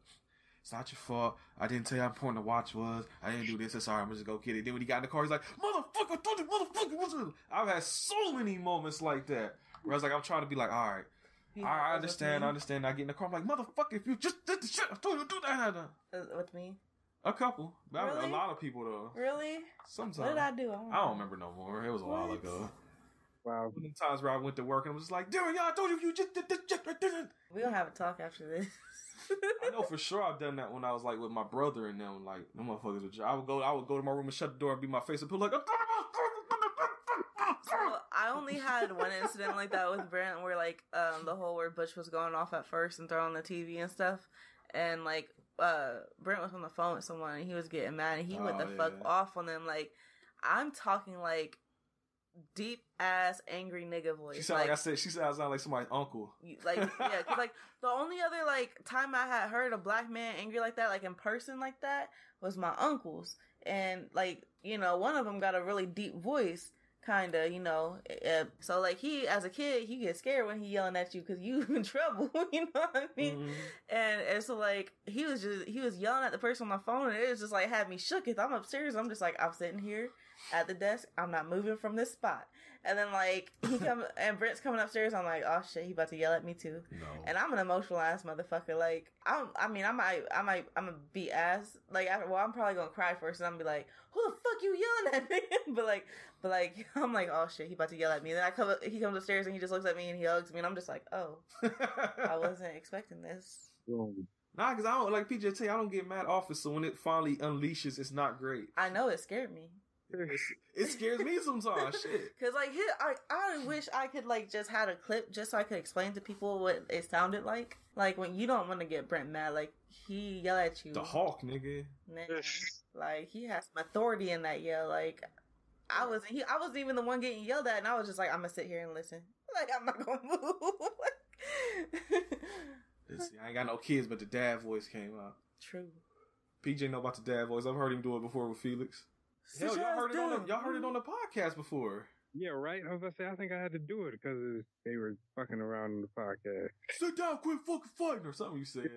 It's not your fault. I didn't tell you how important the watch was. I didn't do this. I'm sorry. I'm just go get it. Then when he got in the car, he's like, "Motherfucker, I told you, motherfucker." What's it? I've had so many moments like that where I was like, I'm trying to be like, all right, I I understand. I understand. I get in the car. I'm like, motherfucker, if you just did the shit, I told you to do that. with, uh, me. A couple. Really? A lot of people though. Really? Sometimes. What did I do? I don't remember no more. It was a while ago. Wow. One of the times where I went to work and I was like, Darren, y'all, I told you you just did this shit. I didn't. We don't have a talk after this. I know for sure I've done that when I was like with my brother and them. Like, them motherfuckers would. I would go. I would go to my room and shut the door and be my face and put like. So I only had one incident like that with Brent where like um the whole where Butch was going off at first and throwing the TV and stuff, and like uh Brent was on the phone with someone and he was getting mad and he went Oh, the fuck off on them like I'm talking like deep ass angry nigga voice. She sounded like, I said. She sounds like somebody's uncle. You- like yeah, cause like the only other like time I had heard a black man angry like that, like in person like that, was my uncles, and like you know one of them got a really deep voice, kind of you know. Uh, so like he as a kid, he gets scared when he yelling at you because you in trouble, you know what I mean? Mhm. And and so like he was just he was yelling at the person on my phone, and it was just like had me shook. If I'm upstairs, I'm just like I'm sitting here at the desk, I'm not moving from this spot. And then like he come and Brent's coming upstairs, I'm like, oh shit, he about to yell at me too. No. And I'm an emotional ass motherfucker. Like I'm, I mean, I might, I might, I'm gonna be ass. Like, after, well, I'm probably gonna cry first, and I'm gonna be like, "Who the fuck you yelling at me?" but like, but like, I'm like, "Oh shit, he about to yell at me." then I come, up, he comes upstairs and he just looks at me and he hugs me, and I'm just like, "Oh, I wasn't expecting this." Boom. Nah, because I don't like PJ tell you, I don't get mad often. So when it finally unleashes, it's not great. I know it scared me. It's, it scares me sometimes. Shit. Cause like, his, I, I wish I could like just had a clip just so I could explain to people what it sounded like. Like when you don't want to get Brent mad, like he yell at you. The Hawk, nigga. Man, like he has some authority in that yell. Like I was, he, I wasn't even the one getting yelled at, and I was just like, I'm gonna sit here and listen. Like I'm not gonna move. Let's see, I ain't got no kids, but the dad voice came out. True. PJ know about the dad voice. I've heard him do it before with Felix. Hell, y'all heard it on the y'all heard it on the podcast before. Yeah, right. I was gonna say I think I had to do it because they were fucking around in the podcast. Sit down, quit fucking fighting, or something you said.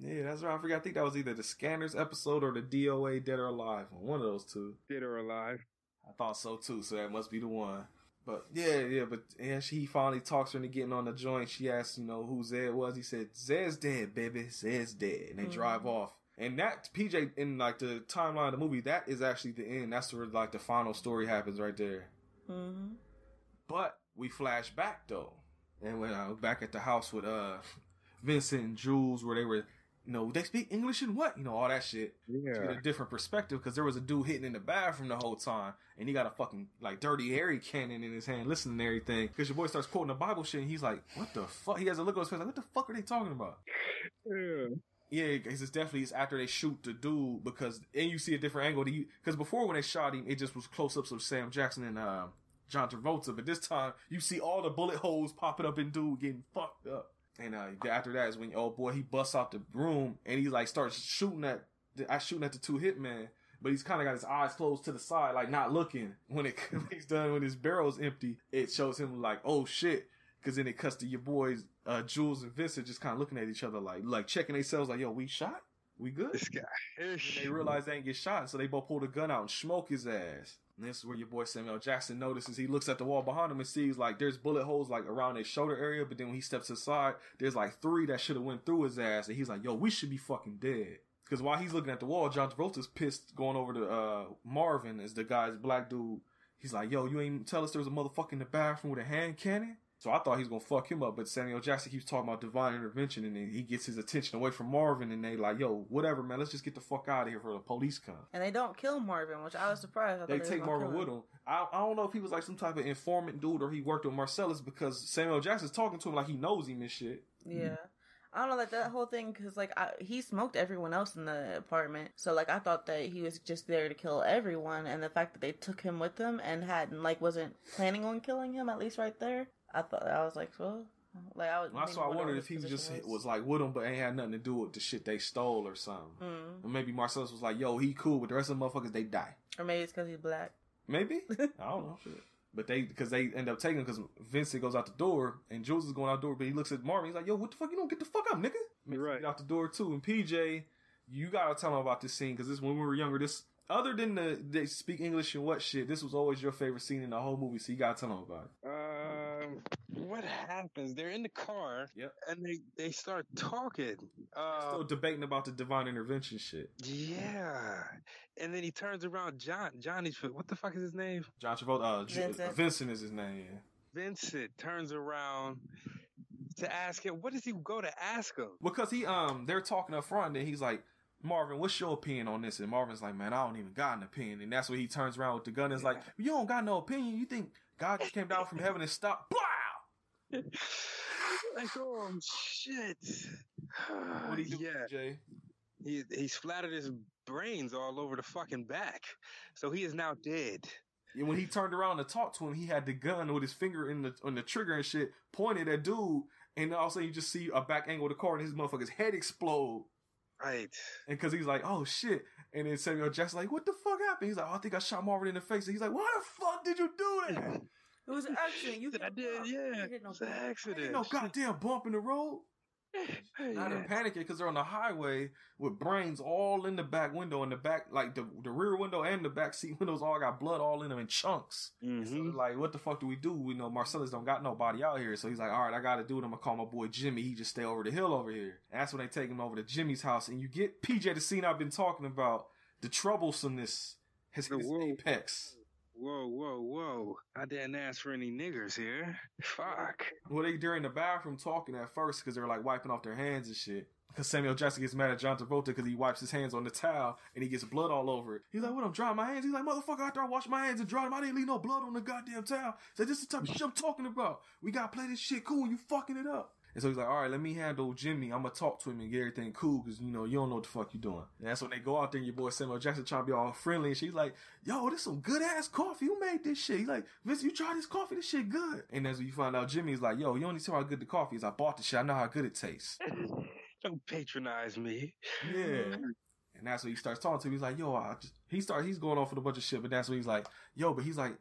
Yeah, that's right. I forgot. I think that was either the Scanners episode or the DOA Dead or Alive. One of those two. Dead or alive. I thought so too, so that must be the one. But yeah, yeah, but yeah, she finally talks her into getting on the joint. She asks, you know, who Zed was. He said, Zed's dead, baby. Zed's dead. And they Mhm. drive off. And that PJ in like the timeline of the movie, that is actually the end. That's where like the final story happens right there. hmm But we flash back though, and when I was back at the house with uh Vincent and Jules, where they were, you know, they speak English and what, you know, all that shit. To Yeah. get a different perspective, because there was a dude hitting in the bathroom the whole time, and he got a fucking like dirty Harry cannon in his hand, listening to everything. Because your boy starts quoting the Bible shit, and he's like, "What the fuck?" He has a look on his face like, "What the fuck are they talking about?" Yeah. Yeah, because it's definitely it's after they shoot the dude because and you see a different angle. Because before when they shot him, it just was close ups of Sam Jackson and uh, John Travolta, but this time you see all the bullet holes popping up in dude getting fucked up. And uh, after that is when oh boy he busts out the room and he like starts shooting at I shooting at the two hitmen, but he's kind of got his eyes closed to the side, like not looking. When it when he's done, when his barrel's empty, it shows him like oh shit. Cause then it cuts to your boys, uh, Jules and Vincent just kind of looking at each other like, like checking themselves like, yo, we shot? We good? This guy. And they realize they ain't get shot, so they both pull the gun out and smoke his ass. And this is where your boy Samuel Jackson notices he looks at the wall behind him and sees like there's bullet holes like around his shoulder area, but then when he steps aside, there's like three that should have went through his ass, and he's like, "Yo, we should be fucking dead." Because while he's looking at the wall, John Travolta's pissed going over to uh, Marvin as the guy's black dude. He's like, "Yo, you ain't tell us there was a motherfucker in the bathroom with a hand cannon." So I thought he was gonna fuck him up, but Samuel Jackson keeps talking about divine intervention, and then he gets his attention away from Marvin, and they like, "Yo, whatever, man, let's just get the fuck out of here for the police come." And they don't kill Marvin, which I was surprised. I They take Marvin with him. I, I don't know if he was like some type of informant dude or he worked with Marcellus because Samuel Jackson's talking to him like he knows him and shit. Yeah. I don't know, like that whole thing, because like I, he smoked everyone else in the apartment, so like I thought that he was just there to kill everyone, and the fact that they took him with them and hadn't like wasn't planning on killing him at least right there, I thought I was like, well, like I was. Well, that's why I wondered if he was just was like with them, but ain't had nothing to do with the shit they stole or something. Mm. Or maybe Marcellus was like, "Yo, he cool, but the rest of the motherfuckers they die." or maybe it's because he's black. Maybe I don't know. Shit. But they because they end up taking because Vincent goes out the door and Jules is going out the door, but he looks at Marvin. He's like, "Yo, what the fuck? You don't get the fuck up, nigga." Makes him Right. Get out the door too. And PJ, you gotta tell him about this scene because this when we were younger. This other than the they speak English and what shit, this was always your favorite scene in the whole movie. So you gotta tell him about it. Um, what happens? They're in the car. Yep. And they they start talking. Uh, Still debating about the divine intervention shit. yeah. And then he turns around. John Johnny's what the fuck is his name? John Travolta, uh, Vincent. Vincent is his name. Yeah. Vincent turns around to ask him. What does he go to ask him? Because he um they're talking up front and he's like, Marvin, what's your opinion on this? And Marvin's like, Man, I don't even got an opinion. And that's when he turns around with the gun and is like, You don't got no opinion. You think God just came down from heaven and stopped? Wow! like, oh shit. What you do, yeah. Jay? He he splattered his brains all over the fucking back. So he is now dead. And when he turned around to talk to him, he had the gun with his finger in the on the trigger and shit, pointed at dude, and all of a sudden you just see a back angle of the car and his motherfucker's head explode. Right. And cause he's like, oh shit. And then Samuel Jackson's like, what the fuck happened? He's like, oh, I think I shot Marvin in the face. And he's like, why the fuck did you do that? It was an accident. You I did, yeah. hit no It's an accident. Ain't no goddamn bump in the road. Now they're Yeah. panicking because they're on the highway with brains all in the back window and the back, like the, the rear window and the back seat windows all got blood all in them in chunks. So Mhm. they're like, what the fuck do we do? We know Marcellus don't got nobody out here. So he's like, all right, I got to do it. I'm going to call my boy Jimmy. He just stay over the hill over here. And that's when they take him over to Jimmy's house. And you get PJ, the scene I've been talking about, the troublesomeness has hit its Whoa. apex. Whoa, whoa, whoa. I didn't ask for any niggers here. Fuck. Well, they during the bathroom talking at first because they're like wiping off their hands and shit. Because Samuel Jackson gets mad at John Travolta because he wipes his hands on the towel and he gets blood all over it. He's like, "What? I'm drying my hands." He's like, "Motherfucker, after I wash my hands and dry them, I didn't leave no blood on the goddamn towel." So this is the type of shit I'm talking about. We gotta play this shit cool. You fucking it up. And so he's like, "All right, let me handle Jimmy. I'm gonna talk to him and get everything cool because you know you don't know what the fuck you doing." And that's when they go out there and your boy Samuel Jackson trying to be all friendly and she's like, "Yo, this some good ass coffee. Who made this shit?" He's like, "Vince, you try this coffee. This shit good." And as you find out, Jimmy's like, "Yo, you don't need tell how good the coffee is. I bought the shit. I know how good it tastes." Don't patronize me. Yeah. And that's when he starts talking to him. He's like, yo, I just, he start, he's going off with a bunch of shit, but that's when he's like, yo, but he's like,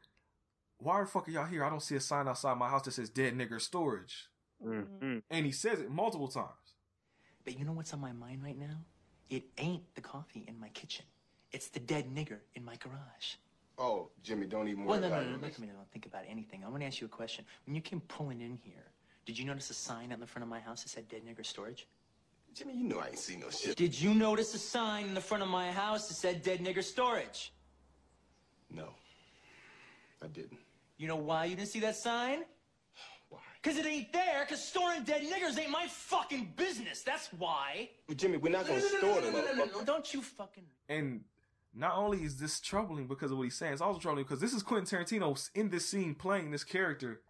why the fuck are y'all here? I don't see a sign outside my house that says dead nigger storage. Mhm. And he says it multiple times. But you know what's on my mind right now? It ain't the coffee in my kitchen. It's the dead nigger in my garage. Oh, Jimmy, don't even Well, worry no, no, about no, it. no, look at me. Don't think about anything. I want to ask you a question. When you came pulling in here, did you notice a sign out in the front of my house that said dead nigger storage? Jimmy, you know I ain't seen no shit. Did you notice a sign in the front of my house that said dead nigger storage? No, I didn't. You know why you didn't see that sign? Why? Because it ain't there, because storing dead niggers ain't my fucking business. That's why. But Jimmy, we're not gonna no, no, store no, them. no, no, no, no. Don't you fucking. And not only is this troubling because of what he's saying, it's also troubling because this is Quentin Tarantino in this scene playing this character.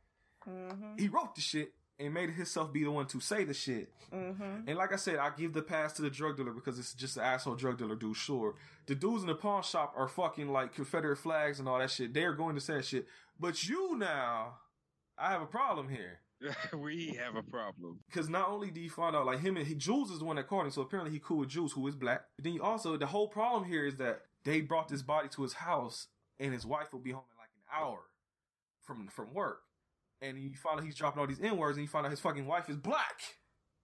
Mm-hmm. He wrote the shit and made himself be the one to say the shit. Mm-hmm. And like I said, I give the pass to the drug dealer because it's just an asshole drug dealer dude, sure. The dudes in the pawn shop are fucking like Confederate flags and all that shit. They're going to say that shit. But you now, I have a problem here. we have a problem. Because not only do you find out, like him and he, Jules is the one that caught him, so apparently he cool with Jules, who is black. But then you also, the whole problem here is that they brought this body to his house, and his wife will be home in like an hour from from work. And you find out he's dropping all these N words, and you find out his fucking wife is black.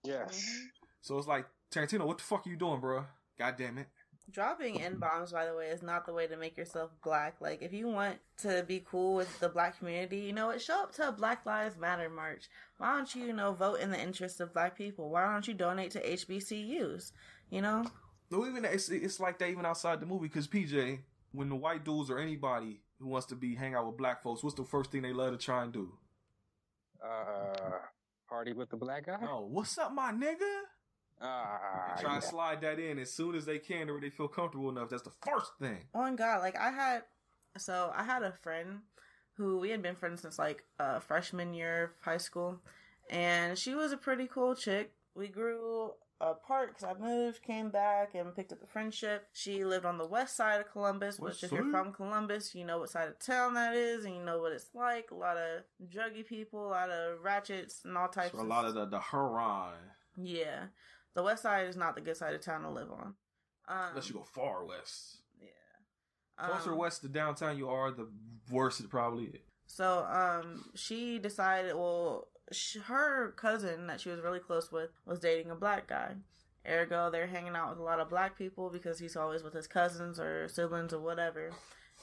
Yes. Mm-hmm. So it's like, Tarantino, what the fuck are you doing, bro? God damn it. Dropping N bombs, by the way, is not the way to make yourself black. Like, if you want to be cool with the black community, you know what? Show up to a Black Lives Matter march. Why don't you, you know, vote in the interest of black people? Why don't you donate to HBCUs? You know? No, even it's it's like that even outside the movie because PJ, when the white dudes or anybody who wants to be hang out with black folks, what's the first thing they love to try and do? Uh, party with the black guy? Oh, what's up, my nigga? Ah, They try and yeah. slide that in as soon as they can or they feel comfortable enough. That's the first thing. Oh my God, like I had, so I had a friend who we had been friends since like uh, freshman year of high school, and she was a pretty cool chick. we grew apart because I moved, came back, and picked up a friendship. She lived on the west side of Columbus, West which if you're from Columbus, you know what side of town that is, and you know what it's like. A lot of druggy people, a lot of ratchets, and all types. So a lot of the the Huron. yeah. The west side is not the good side of town to live on. Um, Unless you go far west. yeah. Closer Um, west to downtown you are, the worse it probably is. So, um, she decided, well, sh- her cousin that she was really close with was dating a black guy. Ergo, they're hanging out with a lot of black people because he's always with his cousins or siblings or whatever.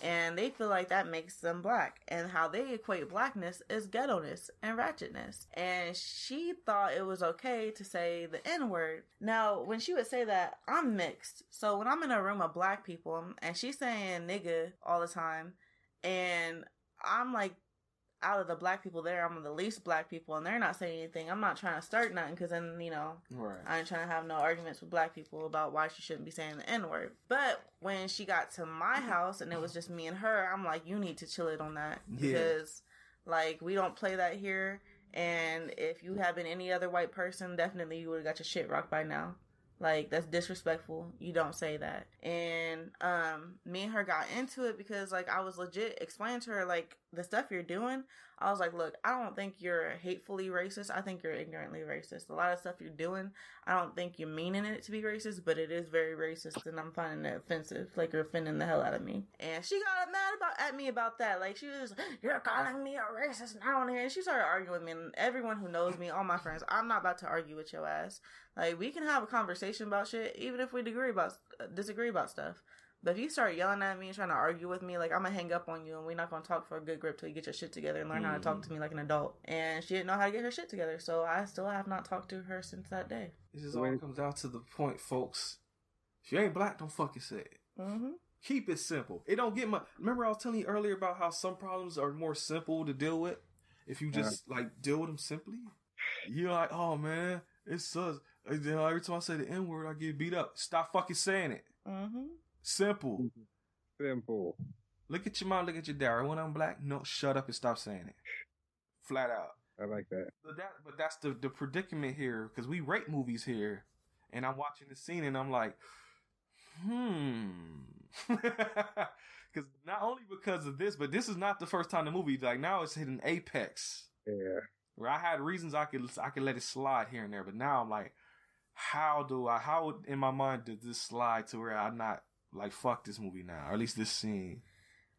And they feel like that makes them black. And how they equate blackness is ghetto-ness and ratchetness. And she thought it was okay to say the N-word. Now, when she would say that, I'm mixed. So when I'm in a room of black people and she's saying nigga all the time, and I'm like out of the black people there, I'm the least black people, and they're not saying anything. I'm not trying to start nothing because then you know Right. I ain't trying to have no arguments with black people about why she shouldn't be saying the N word. But when she got to my house and it was just me and her, I'm like, you need to chill it on that Yeah. because like we don't play that here. And if you had been any other white person, definitely you would have got your shit rocked by now. Like that's disrespectful. You don't say that. And um me and her got into it because like I was legit explaining to her like the stuff you're doing. I was like, look, I don't think you're hatefully racist. I think you're ignorantly racist. A lot of stuff you're doing, I don't think you're meaning it to be racist, but it is very racist and I'm finding it offensive. Like you're offending the hell out of me. And she got mad about at me about that. Like she was, You're calling me a racist now and here and she started arguing with me and everyone who knows me, all my friends, I'm not about to argue with your ass. Like we can have a conversation about shit, even if we disagree about disagree about stuff. But if you start yelling at me and trying to argue with me, like I'm gonna hang up on you, and we're not gonna talk for a good grip till you get your shit together and learn how to talk to me like an adult. And she didn't know how to get her shit together, so I still have not talked to her since that day. This just all comes down to the point, folks. If you ain't black, don't fucking say it. Mm-hmm. Keep it simple. It don't get my. Remember, I was telling you earlier about how some problems are more simple to deal with if you just like deal with them simply. You're like, oh man, it sucks. Every time I say the N word, I get beat up. Stop fucking saying it. Mm-hmm. Simple. Simple. Look at your mom. Look at your dad. When I'm black, no, shut up and stop saying it. Flat out. I like that. But that, but that's the the predicament here because we rate movies here, and I'm watching the scene and I'm like, hmm, because not only because of this, but this is not the first time the movie like now it's hitting apex. Yeah. Where I had reasons I could I could let it slide here and there, but now I'm like, how do I? How in my mind did this slide to where I'm not like fuck this movie now, or at least this scene?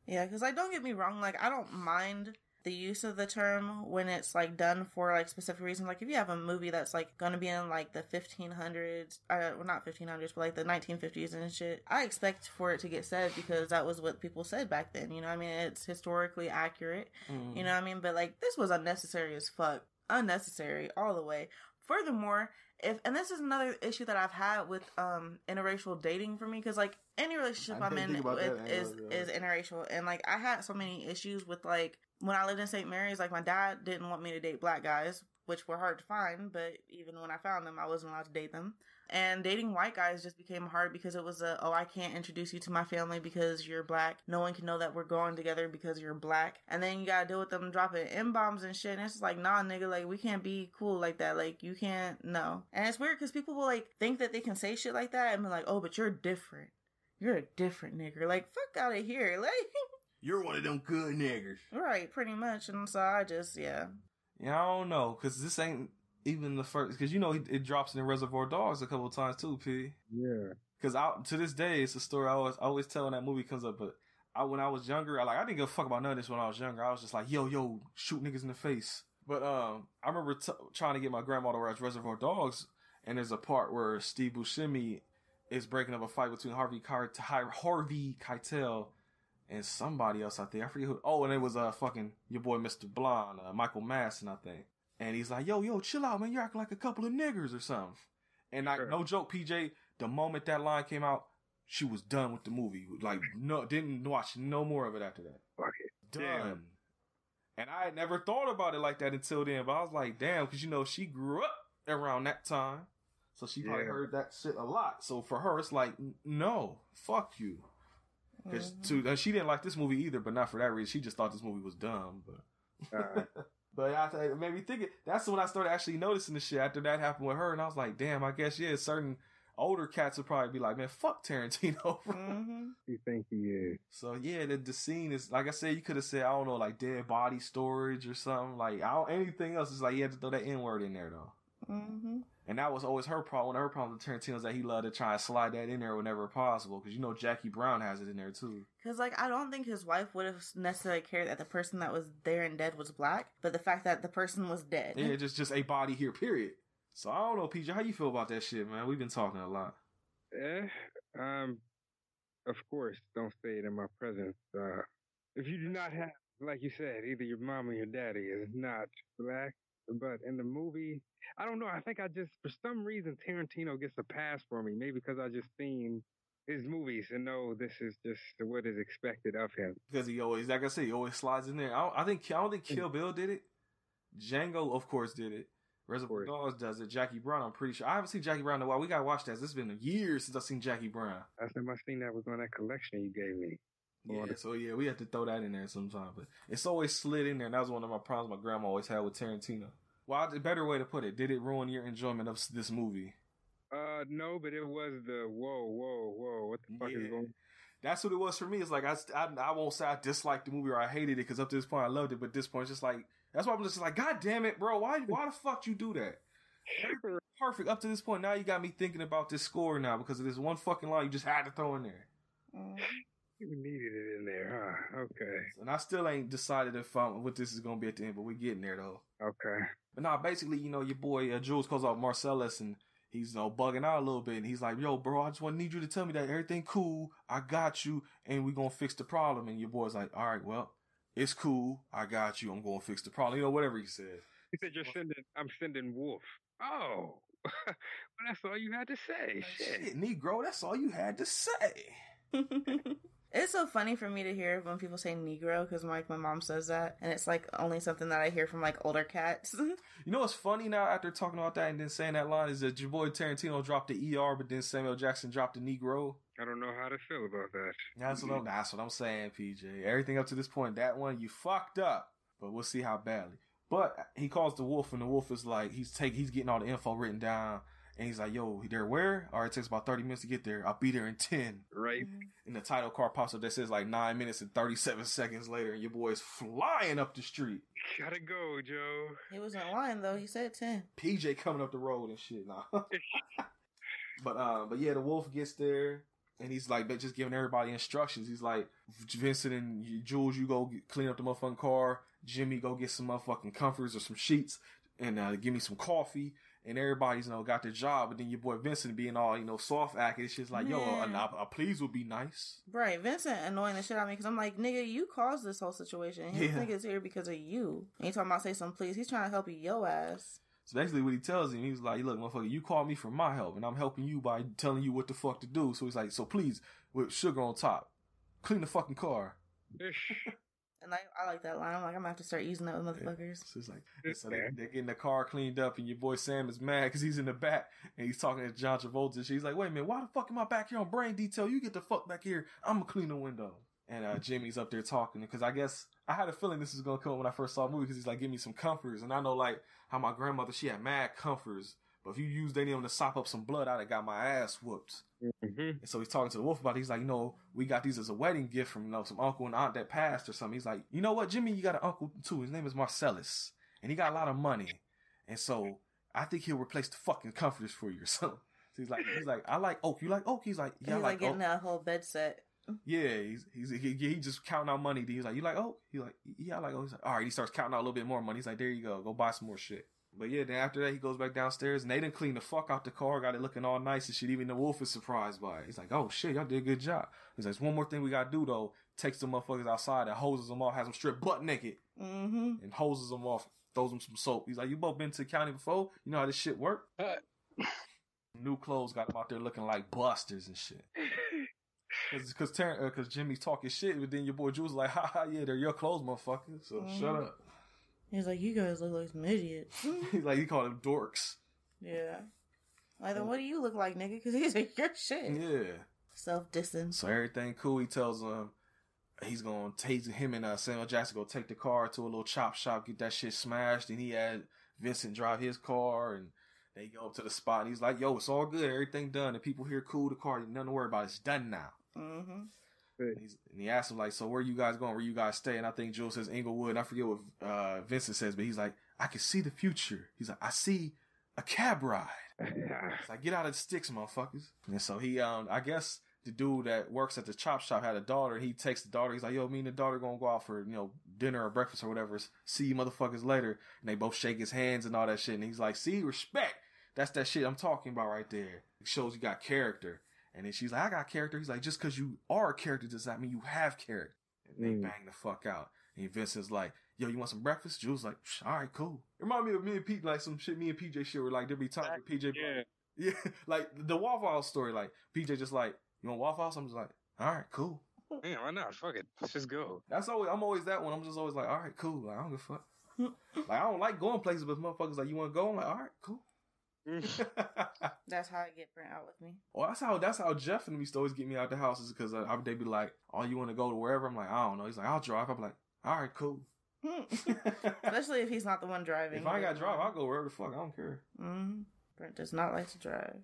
Yeah, because like, don't get me wrong, like I don't mind the use of the term when it's like done for like specific reasons. Like if you have a movie that's like going to be in like the 1500s, uh, well not 1500s, but like the 1950s and shit, I expect for it to get said because that was what people said back then. You know, what I mean, it's historically accurate. You know what I mean? But like this was unnecessary as fuck, unnecessary all the way. Furthermore, if and this is another issue that I've had with um interracial dating for me because like any relationship I'm in with is angle, yeah. is interracial and like I had so many issues with like when I lived in St. Mary's like my dad didn't want me to date black guys which were hard to find but even when I found them I wasn't allowed to date them and dating white guys just became hard because it was a oh I can't introduce you to my family because you're black. No one can know that we're going together because you're black. And then you gotta deal with them dropping M bombs and shit. And it's just like nah nigga like we can't be cool like that. Like you can't no. And it's weird because people will like think that they can say shit like that and be like oh but you're different. You're a different nigger. Like fuck out of here. Like You're one of them good niggers. right pretty much. And so I just yeah. Yeah, I don't know, cause this ain't even the first. Cause you know it, it drops in the Reservoir Dogs a couple of times too, P. Yeah. Cause I, to this day, it's a story I always I always tell when that movie comes up. But I, when I was younger, I like I didn't give a fuck about none of this when I was younger. I was just like, yo, yo, shoot niggas in the face. But um, I remember t- trying to get my grandma to watch Reservoir Dogs, and there's a part where Steve Buscemi is breaking up a fight between Harvey Keitel, Harvey Keitel and somebody else out there. I forget who. Oh, and it was uh fucking your boy Mr. Blonde, uh, Michael Madsen, I think. And he's like, "Yo, yo, chill out, man. You're acting like a couple of niggers or something." And like, Sure. no joke, PJ. The moment that line came out, she was done with the movie. Like, no, didn't watch no more of it after that. Done. Damn. And I had never thought about it like that until then. But I was like, damn, because you know she grew up around that time, so she probably Yeah. heard that shit a lot. So for her, it's like, no, fuck you. Because Mm-hmm. to and she didn't like this movie either, but not for that reason. She just thought this movie was dumb. But Uh, But I, it made me think it. That's when I started actually noticing the shit after that happened with her, and I was like, damn, I guess yeah, certain older cats would probably be like, man, fuck Tarantino. Mm-hmm. You think he is? so yeah, the, the scene is like I said, you could have said I don't know, like dead body storage or something. Like I don't, anything else is like you had to throw that N word in there though. Mm-hmm. And that was always her problem. One of her problems with Tarantino is that he loved to try and slide that in there whenever possible. Because you know Jackie Brown has it in there too. Because, like, I don't think his wife would have necessarily cared that the person that was there and dead was black, but the fact that the person was dead. Yeah, just just a body here, period. So I don't know, PJ, how you feel about that shit, man? We've been talking a lot. Eh, um, of course, don't say it in my presence. Uh, if you do not have, like you said, either your mom or your daddy is not black, but in the movie, I don't know. I think I just, for some reason, Tarantino gets a pass for me. Maybe because I just seen his movies and know this is just what is expected of him. Because he always, like I said, he always slides in there. I, don't, I think I don't think mm. Kill Bill did it. Django, of course, did it. Reservoir. Dogs does it. Jackie Brown, I'm pretty sure. I haven't seen Jackie Brown in a while. We gotta watch that. It's been years since I've seen Jackie Brown. Last time I seen that was on that collection you gave me. Yeah, so yeah, we have to throw that in there sometime. But it's always slid in there, and that was one of my problems my grandma always had with Tarantino. Well, the better way to put it, did it ruin your enjoyment of this movie? Uh, no, but it was the whoa, whoa, whoa. What the fuck Yeah. is going? That's what it was for me. It's like I, I, I won't say I disliked the movie or I hated it because up to this point I loved it, but this point it's just like that's why I'm just like, God damn it, bro! Why, why the fuck you do that? Perfect. Up to this point, now you got me thinking about this score now because of this one fucking line you just had to throw in there. You needed it in there, huh? Okay, And I still ain't decided if um, what this is gonna be at the end, but we're getting there though. okay. But nah, basically, you know, your boy uh, Jules calls out Marcellus and he's you know, bugging out a little bit. And he's like, yo, bro, I just want to need you to tell me that everything cool. I got you. And we going to fix the problem. And your boy's like, all right, well, it's cool. I got you. I'm going to fix the problem. You know, whatever he said. He said you're sending. I'm sending Wolf. Oh, well, that's all you had to say. Shit. Shit, Negro, that's all you had to say. it's so funny for me to hear when people say Negro because like my mom says that, and it's like only something that I hear from like older cats. You know what's funny now after talking about that and then saying that line is that your boy Tarantino dropped the ER, but then Samuel Jackson dropped the Negro. I don't know how to feel about that. That's what I'm. That's what I'm saying, PJ. Everything up to this point, that one you fucked up, but we'll see how badly. But he calls the wolf, and the wolf is like he's take he's getting all the info written down, and he's like, "Yo, they're where? All right, it takes about thirty minutes to get there. I'll be there in ten. Right? And the title card pops up that says like nine minutes and thirty seven seconds later, and your boy's flying up the street. Gotta go, Joe. he wasn't lying though. He said ten. PJ coming up the road and shit. Nah. but um, but yeah, the wolf gets there and he's like just giving everybody instructions. He's like, Vincent and Jules, you go get, clean up the motherfucking car. Jimmy, go get some motherfucking comforts or some sheets and uh, give me some coffee. And everybody's you know got their job, but then your boy Vincent being all you know soft acting, it's just like, yo, a, a, a please would be nice. Right, Vincent annoying the shit out of me because I'm like, nigga, you caused this whole situation. His Yeah. nigga's here because of you. And he talking about say some please. He's trying to help you, yo ass. So basically, what he tells him, he's like, "Look, motherfucker, you called me for my help, and I'm helping you by telling you what the fuck to do." So he's like, "So please, with sugar on top, clean the fucking car." And I, I like that line. I'm like, I'm gonna have to start using that with motherfuckers. So it's like, so they, they're getting the car cleaned up, and your boy Sam is mad because he's in the back and he's talking to John Travolta. And shit. he's like, "Wait a minute, why the fuck am I back here on brain detail? You get the fuck back here. I'm gonna clean the window." And uh, Jimmy's up there talking because I guess I had a feeling this was gonna come when I first saw the movie because he's like, "Give me some comforts. and I know like how my grandmother she had mad comforters, but if you used any of them to sop up some blood, I'd have got my ass whooped. Mm-hmm. And so he's talking to the wolf about it. He's like, you know, we got these as a wedding gift from you know some uncle and aunt that passed or something. He's like, you know what, Jimmy, you got an uncle too. His name is Marcellus, and he got a lot of money, and so I think he'll replace the fucking comforters for you or something. So he's like, he's like, I like oak. You like oak? He's like, yeah, he's I like like getting oak. that whole bed set. Yeah, he's he's he, he just counting out money. He's like, you like oak? He's like, yeah, I like oak. He's like, all right. He starts counting out a little bit more money. He's like, there you go, go buy some more shit. But yeah, then after that, he goes back downstairs and they didn't clean the fuck out the car, got it looking all nice and shit. Even the wolf is surprised by it. He's like, oh shit, y'all did a good job. He's like, "There's one more thing we gotta do though. Takes the motherfuckers outside and hoses them off, has them stripped butt naked Mm-hmm. and hoses them off, throws them some soap. He's like, you both been to the county before? You know how this shit work? New clothes got them out there looking like busters and shit. Cause, cause, Terrence, uh, cause Jimmy's talking shit, but then your boy Jules like, ha ha, yeah, they're your clothes, motherfucker. So Mhm. shut up. He's like, you guys look like some idiots. He's like, he called them dorks. yeah. Like, then what do you look like, nigga? Because he's like, your shit. Yeah. Self distance. So everything cool. He tells him, he's gonna take him and uh, Samuel Jackson go take the car to a little chop shop, get that shit smashed, and he had Vincent drive his car, and they go up to the spot, and he's like, "Yo, it's all good, everything done, and people here cool. The car, nothing to worry about. It's done now." Mm-hmm. And, he's, and he asked him like, "So where you guys going? Where you guys stay?" And I think Jules says Inglewood. And I forget what uh, Vincent says, but he's like, "I can see the future." He's like, "I see a cab ride." It's like, "Get out of the sticks, motherfuckers!" And so he, um, I guess the dude that works at the chop shop had a daughter. He takes the daughter. He's like, "Yo, me and the daughter gonna go out for you know dinner or breakfast or whatever. See you motherfuckers later." And they both shake his hands and all that shit. And he's like, "See, respect." That's that shit I'm talking about right there. It shows you got character. And then she's like, I got character. He's like, just because you are a character does not mean you have character. And they Mm. bang the fuck out. And Vincent's like, yo, you want some breakfast? Jules like, all right, cool. It remind me of me and Pete, like some shit me and PJ shit were like, there be times where PJ, Yeah. yeah, like the Waffle House story, like PJ just like, you want Waffle House? I'm just like, all right, cool. Yeah, why not? Fuck it. Let's just go. That's always, I'm always that one. I'm just always like, all right, cool. Like, I don't give a fuck. like, I don't like going places, but motherfuckers like, you want to go? I'm like, all right, cool. That's how I get Brent out with me. Well, that's how that's how Jeff and me used to always get me out the house is because uh, I- they be like, "Oh, you want to go to wherever?" I'm like, "I don't know." He's like, "I'll drive." I'm like, "All right, cool." Especially if he's not the one driving. if I got drive, I'll go wherever the fuck. I don't care. hmm Brent does not like to drive.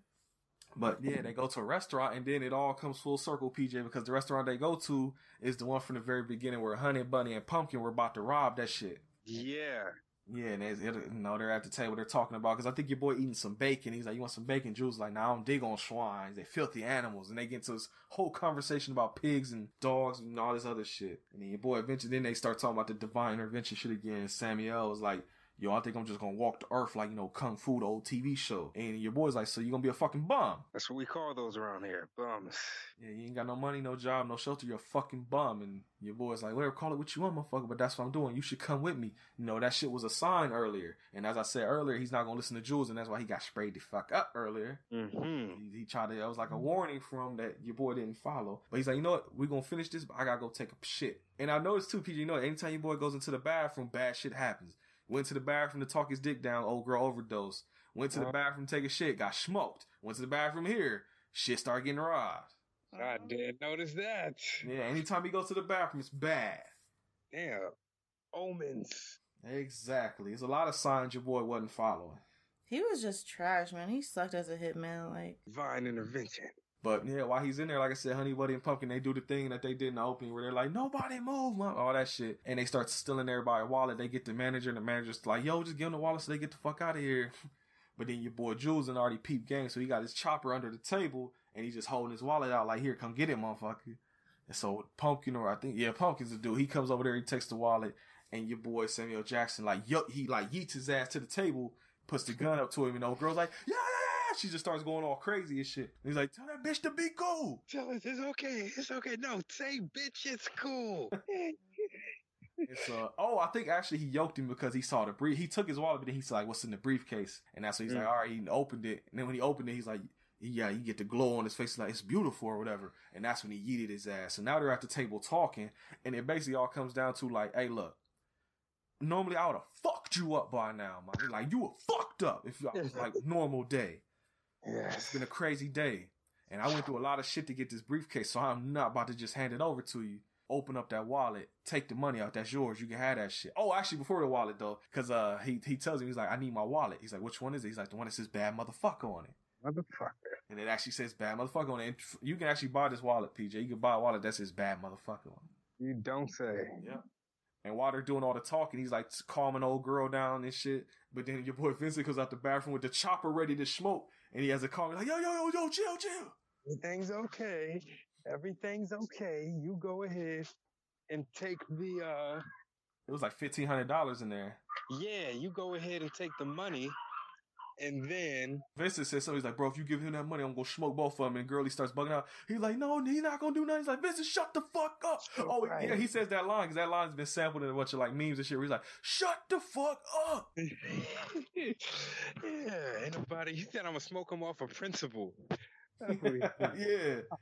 But yeah, they go to a restaurant and then it all comes full circle, PJ, because the restaurant they go to is the one from the very beginning where Honey Bunny and Pumpkin were about to rob that shit. Yeah. Yeah, and it's, it, you know they're at the table. They're talking about because I think your boy eating some bacon. He's like, "You want some bacon?" Jules like, "Nah, I don't dig on swines. They filthy animals." And they get into this whole conversation about pigs and dogs and all this other shit. And then your boy eventually, then they start talking about the divine intervention shit again. Samuel was like, "Yo, I think I'm just gonna walk the earth like you know Kung Fu, the old TV show." And your boy's like, "So you gonna be a fucking bum?" That's what we call those around here. Bums. Yeah, you ain't got no money, no job, no shelter. You're a fucking bum. And your boy's like, whatever, call it what you want, motherfucker. But that's what I'm doing. You should come with me. You know, that shit was a sign earlier. And as I said earlier, he's not to listen to Jules. And that's why he got sprayed the fuck up earlier. Mm-hmm. He, he tried to, it was like a warning from that your boy didn't follow. But he's like, you know what? We're to finish this, but I got to go take a shit. And I noticed too, PJ, you know, anytime your boy goes into the bathroom, bad shit happens. Went to the bathroom to talk his dick down, old girl overdose. Went to the uh-huh. bathroom to take a shit, got smoked. Went to the bathroom here, shit started getting robbed. I uh-huh. didn't notice that. Yeah, anytime he goes to the bathroom, it's bad. Damn. Omens. Exactly. There's a lot of signs your boy wasn't following. He was just trash, man. He sucked as a hitman. Like, Divine intervention. But yeah, while he's in there, like I said, Honey Bunny and Pumpkin, they do the thing that they did in the opening where they're like, nobody move, mom," all that shit. And they start stealing everybody's wallet. They get the manager, and the manager's like, yo, just give them the wallet so they get the fuck out of here. But then your boy Jules and already peep game, so he got his chopper under the table, and he's just holding his wallet out like, here, come get it, motherfucker. And so Pumpkin, or I think, yeah, Pumpkin's the dude. He comes over there, he takes the wallet, and your boy Samuel Jackson, like, yo, he like yeets his ass to the table, puts the gun up to him, and old girl's like, yeah, yeah. She just starts going all crazy and shit. And he's like, tell that bitch to be cool. Tell us it's okay. It's okay. No, say bitch, it's cool. It's uh oh, I think actually he yoked him because he saw the brief. He took his wallet, but then he's like, "What's in the briefcase?" And that's when he's like, Mm. "All right." He opened it, and then when he opened it, he's like, "Yeah, you get the glow on his face, like it's beautiful or whatever." And that's when he yeeted his ass. So now they're at the table talking, and it basically all comes down to like, "Hey, look." Normally I would have fucked you up by now, man. Like you were fucked up if I was like normal day. It's yes. been a crazy day. And I went through a lot of shit to get this briefcase, so I'm not about to just hand it over to you. Open up that wallet, take the money out. That's yours. You can have that shit. Oh, actually, before the wallet though, because uh, he he tells him he's like, I need my wallet. He's like, which one is it? He's like, the one that says bad motherfucker on it, Motherfucker. and it actually says bad motherfucker on it. And you can actually buy this wallet, PJ. You can buy a wallet that says bad motherfucker on it. You don't say. Yeah. And while they're doing all the talking, he's like calming old girl down and shit. But then your boy Vincent comes out the bathroom with the chopper ready to smoke, and he has a call like, yo yo yo yo, chill chill. Everything's okay. Everything's okay. You go ahead and take the uh It was like fifteen hundred dollars in there. yeah, you go ahead and take the money and then Vincent says something. He's like, bro, if you give him that money, I'm gonna smoke both of them. And Girlie starts bugging out. He's like, no, he's not gonna do nothing. He's like, Vincent, shut the fuck up. Oh, Right. yeah, he says that line because that line's been sampled in a bunch of like memes and shit. Where he's like, shut the fuck up. yeah, ain't nobody. He said I'm gonna smoke him off a principle. That's what he said. yeah.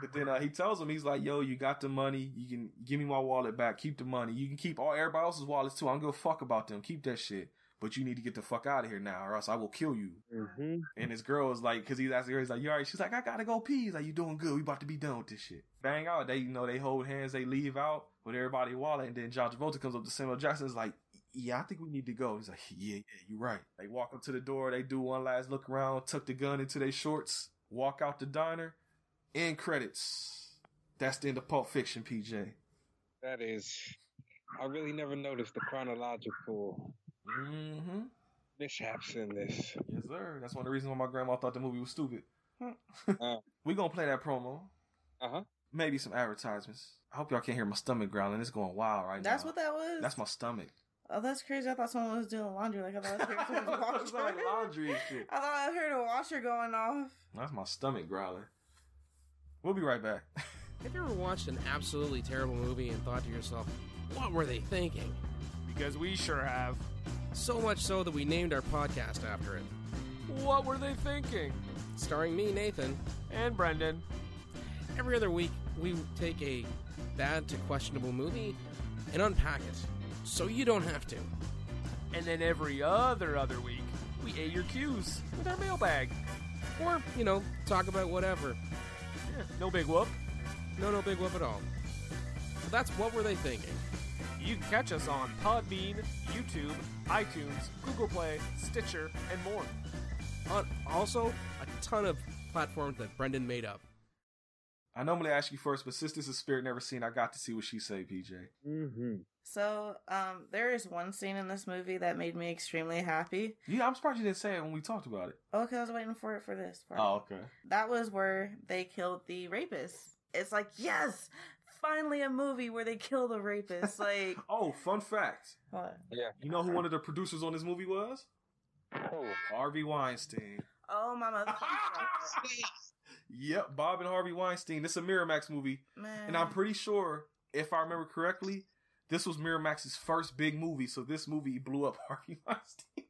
But then uh, he tells him, he's like, yo, you got the money. You can give me my wallet back. Keep the money. You can keep all everybody else's wallets too. I don't give a fuck about them. Keep that shit. But you need to get the fuck out of here now, or else I will kill you. Mm-hmm. And this girl is like, because he's asking her, he's like, you alright? She's like, I gotta go pee. He's like, you doing good. We about to be done with this shit. Bang out. They, you know, they hold hands, they leave out with everybody wallet, and then John Travolta comes up to Samuel Jackson, is like, yeah, I think we need to go. He's like, yeah, yeah, you're right. They walk up to the door, they do one last look around, tuck the gun into their shorts, walk out the diner, end credits. That's the end of Pulp Fiction, PJ. That is, I really never noticed the chronological Mm-hmm. mishaps in this. Yes, sir. That's one of the reasons why my grandma thought the movie was stupid. Uh. we gonna play that promo. Uh huh. Maybe some advertisements. I hope y'all can't hear my stomach growling. It's going wild right That's now. That's what that was. That's my stomach. Oh, that's crazy. I thought someone was doing laundry. Like I thought I heard someone's it's like laundry and shit. I thought I heard a washer going off. That's my stomach growling. We'll be right back. Have you ever watched an absolutely terrible movie and thought to yourself, what were they thinking? Because we sure have. So much so that we named our podcast after it. What were they thinking? Starring me, Nathan. And Brendan. Every other week, we take a bad to questionable movie and unpack it so you don't have to. And then every other other week, we A your cues with our mailbag. Or, you know, talk about whatever. Yeah, no big whoop. No, no big whoop at all. So that's what were they thinking. You can catch us on Podbean, YouTube, iTunes, Google Play, Stitcher, and more. On also a ton of platforms that Brendan made up. I normally ask you first, but since this is Spirit Never Seen, I got to see what she say, PJ. Mm-hmm. So, um, there is one scene in this movie that made me extremely happy. Yeah, I'm surprised you didn't say it when we talked about it. Okay, I was waiting for it for this part. Oh, okay. That was where they killed the rapist. It's like, yes, finally a movie where they kill the rapist. Like, Oh, fun fact. what? Yeah. You know who one of the producers on this movie was? Oh. Harvey Weinstein. Oh, my mother. Yep, Bob and Harvey Weinstein. This is a Miramax movie. Man. And I'm pretty sure, if I remember correctly, this was Miramax's first big movie. So this movie blew up Harvey Weinstein.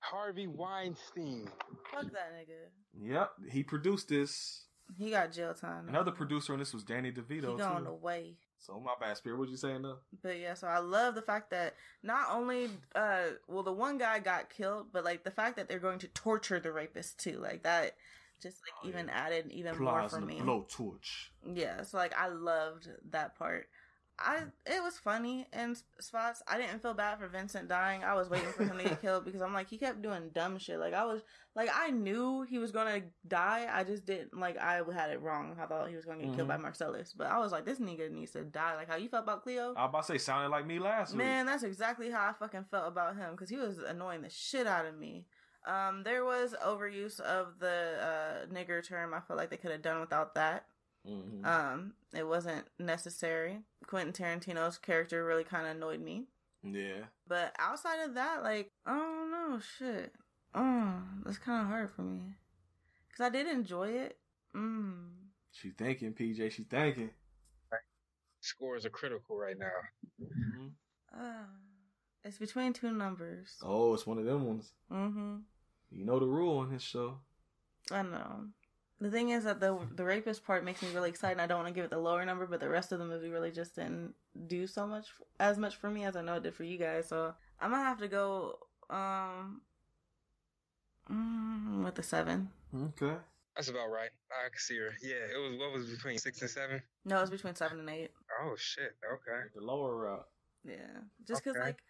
Harvey Weinstein. Fuck that nigga. Yep, he produced this. He got jail time. Another producer on this was Danny He DeVito going too. away. So my bad, Spirit. What you saying though? But yeah, so I love the fact that not only, uh, well, the one guy got killed, but like the fact that they're going to torture the rapist too, like that, just like even added even more for me. blowtorch. Yeah, so like I loved that part. I it was funny in spots. I didn't feel bad for Vincent dying. I was waiting for him to get killed because I'm like he kept doing dumb shit. Like I was like I knew he was gonna die. I just didn't like I had it wrong. I thought he was gonna get killed by Mhm. Marcellus, but I was like this nigga needs to die. Like how you felt about Cleo? I was about to say, sounded like me last Man, that's exactly how I fucking felt about him because he was annoying the shit out of me. Um, there was overuse of the uh, nigger term. I feel like they could have done without that. Week. Mhm. Um, it wasn't necessary. Quentin Tarantino's character really kind of annoyed me. yeah. But outside of that, like, I don't know, shit. Oh, that's kind of hard for me. Because I did enjoy it. Mm. She thinking, PJ. She thinking. Scores are critical right now. Mhm. Uh, it's between two numbers. Oh, it's one of them ones. Mm-hmm. You know the rule on this show. I know. The thing is that the the rapist part makes me really excited. I don't want to give it the lower number, but the rest of the movie really just didn't do so much as much for me as I know it did for you guys. So I'm gonna have to go um mm, with the seven. Okay. That's about right. I can see her. Yeah, it was what was it, between six and seven. No, it was between seven and eight. Oh shit. Okay. The lower route. Yeah, just because Okay. like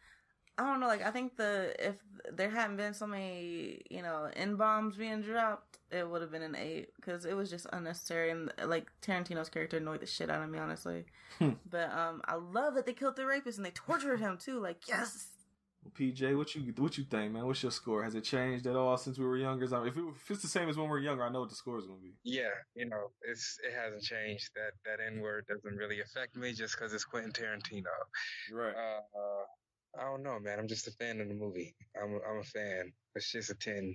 I don't know, like I think the if there hadn't been so many you know n bombs being dropped, it would have been an eight because it was just unnecessary and like Tarantino's character annoyed the shit out of me honestly. but um, I love that they killed the rapist and they tortured him too. Like yes, PJ, what you what you think, man? What's your score? Has it changed at all since we were younger? I mean, If, it, if it's the same as when we were younger, I know what the score is going to be. Yeah, you know, it's it hasn't changed. That that N word doesn't really affect me just because it's Quentin Tarantino. Right. Uh, uh, I don't know, man. I'm just a fan of the movie. I'm a, I'm a fan. It's just a ten.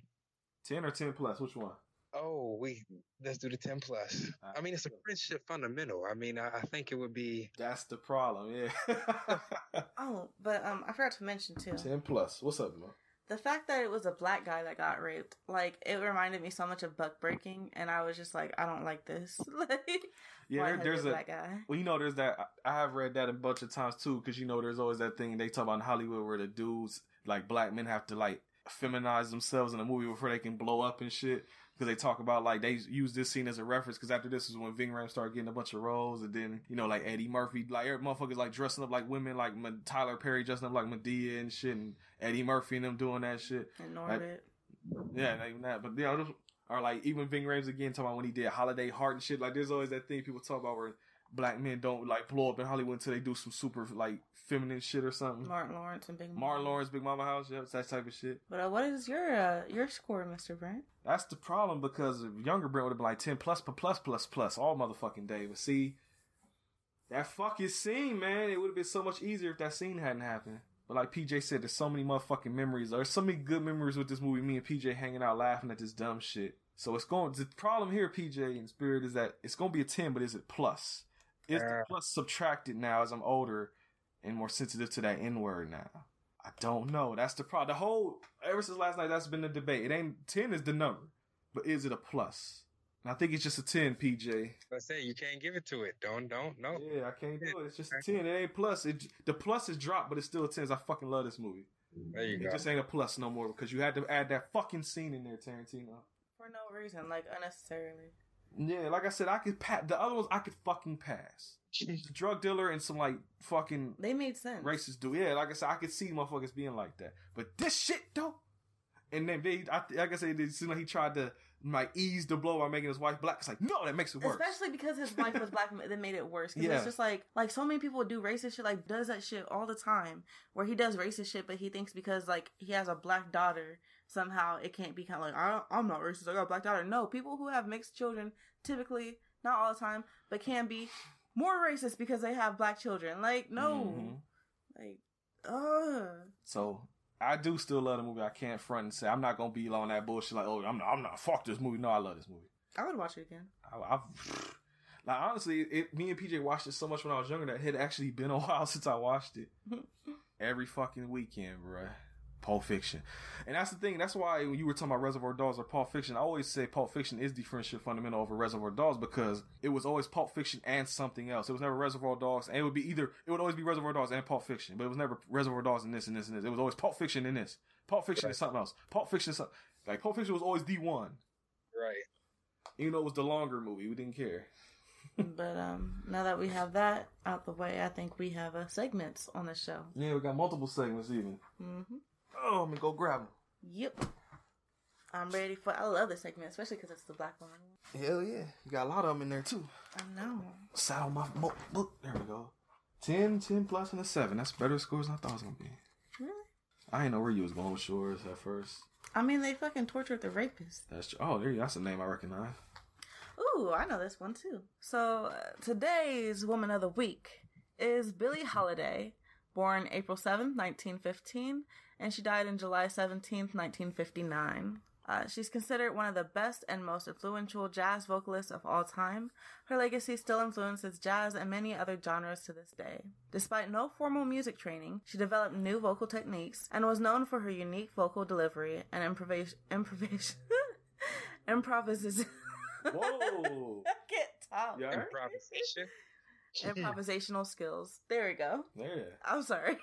Ten or ten plus? Which one? Oh, we let's do the ten plus. I mean, it's a friendship fundamental. I mean, I, I think it would be. That's the problem. Yeah. oh, but um, I forgot to mention too ten plus. What's up, man? The fact that it was a black guy that got raped. Like it reminded me so much of Buck Breaking, and I was just like, I don't like this. like, Yeah, there, there's a guy. Well, you know, there's that. I I have read that a bunch of times too, because you know, there's always that thing they talk about in Hollywood where the dudes like black men have to like feminize themselves in a movie before they can blow up and shit. Because they talk about like they use this scene as a reference. Because after this is when Ving Rhames started getting a bunch of roles, and then you know like Eddie Murphy, like every motherfuckers like dressing up like women, like Tyler Perry dressing up like Madea and shit, and Eddie Murphy and them doing that shit. And Like, Norbit. yeah, not even that. But yeah, those- or like even Ving Rhames again talking about when he did Holiday Heart and shit. Like there's always that thing people talk about where black men don't like blow up in Hollywood until they do some super like feminine shit or something. Martin Lawrence and Big Mama. Martin Lawrence, Big Mama House, yeah, that type of shit. But uh, what is your uh, your score, Mister Brent? That's the problem because younger Brent would have been like ten plus, plus, plus, plus, plus all motherfucking day. But see, that fucking scene, man, it would have been so much easier if that scene hadn't happened. But like PJ said, there's so many motherfucking memories. There's so many good memories with this movie. Me and PJ hanging out laughing at this dumb shit. So it's going. The problem here, PJ and Spirit, is that it's going to be a ten, but is it plus? Is the plus subtracted now as I'm older and more sensitive to that N word now? I don't know. That's the problem. The whole ever since last night, that's been the debate. It ain't ten is the number, but is it a plus? And I think it's just a ten, PJ. I say you can't give it to it. Don't, don't, no. Yeah, I can't do it. It's just a ten. It ain't plus. It the plus is dropped, but it's still a ten. I fucking love this movie. There you It go. just ain't a plus no more because you had to add that fucking scene in there, Tarantino. For no reason, like unnecessarily. Yeah, like I said, I could pass. The other ones I could fucking pass. the drug dealer and some like fucking They made sense. racist dude. Yeah, like I said, I could see motherfuckers being like that. But this shit though, and then they, I, like I said, it seemed like he tried to like ease the blow by making his wife black. It's like no, that makes it worse. Especially because his wife was black, that made it worse. Because Yeah. it's just like, like so many people do racist shit, like does that shit all the time, where he does racist shit, but he thinks because like he has a black daughter, somehow it can't be kind of like I, I'm not racist. I got a black daughter. No, people who have mixed children typically, not all the time, but can be more racist because they have black children. Like no, Mhm. like, ugh. So I do still love the movie. I can't front and say I'm not gonna be on that bullshit. Like oh, I'm not, I'm not fuck this movie. No, I love this movie. I would watch it again. I, I've like honestly, it, me and PJ watched it so much when I was younger that it had actually been a while since I watched it. Every fucking weekend, bruh. Pulp Fiction, and that's the thing. That's why when you were talking about Reservoir Dogs or Pulp Fiction, I always say Pulp Fiction is the friendship fundamental over Reservoir Dogs because it was always Pulp Fiction and something else. It was never Reservoir Dogs, and it would be either it would always be Reservoir Dogs and Pulp Fiction, but it was never Reservoir Dogs and this and this and this. It was always Pulp Fiction and this. Pulp Fiction is something else. Pulp Fiction is something like Pulp Fiction was always the one. Right. Even though it was the longer movie, we didn't care. but um, now that we have that out the way, I think we have uh, segments on the show. Yeah, we got multiple segments even. Mm-hmm. Oh, I'm gonna go grab them. Yep. I'm ready for. I love this segment, especially because it's the black one. Hell yeah, you got a lot of them in there too. I know. On my mo- book. There we go. 10, 10 plus and a seven. That's better scores than I thought it was gonna be. Really? I didn't know where you was going with yours at first. I mean, they fucking tortured the rapist. That's tr- oh, there you. That's a name I recognize. Ooh, I know this one too. So uh, today's woman of the week is Billie Holiday, born April seventh, nineteen fifteen, and she died in July seventeenth, nineteen fifty nine. Uh, she's considered one of the best and most influential jazz vocalists of all time. Her legacy still influences jazz and many other genres to this day. Despite no formal music training, she developed new vocal techniques and was known for her unique vocal delivery and improvisation. Improvisation. improvisation. Whoa. Get top. Yeah. Improvisation. Improvisational skills. There we go. There. I'm sorry.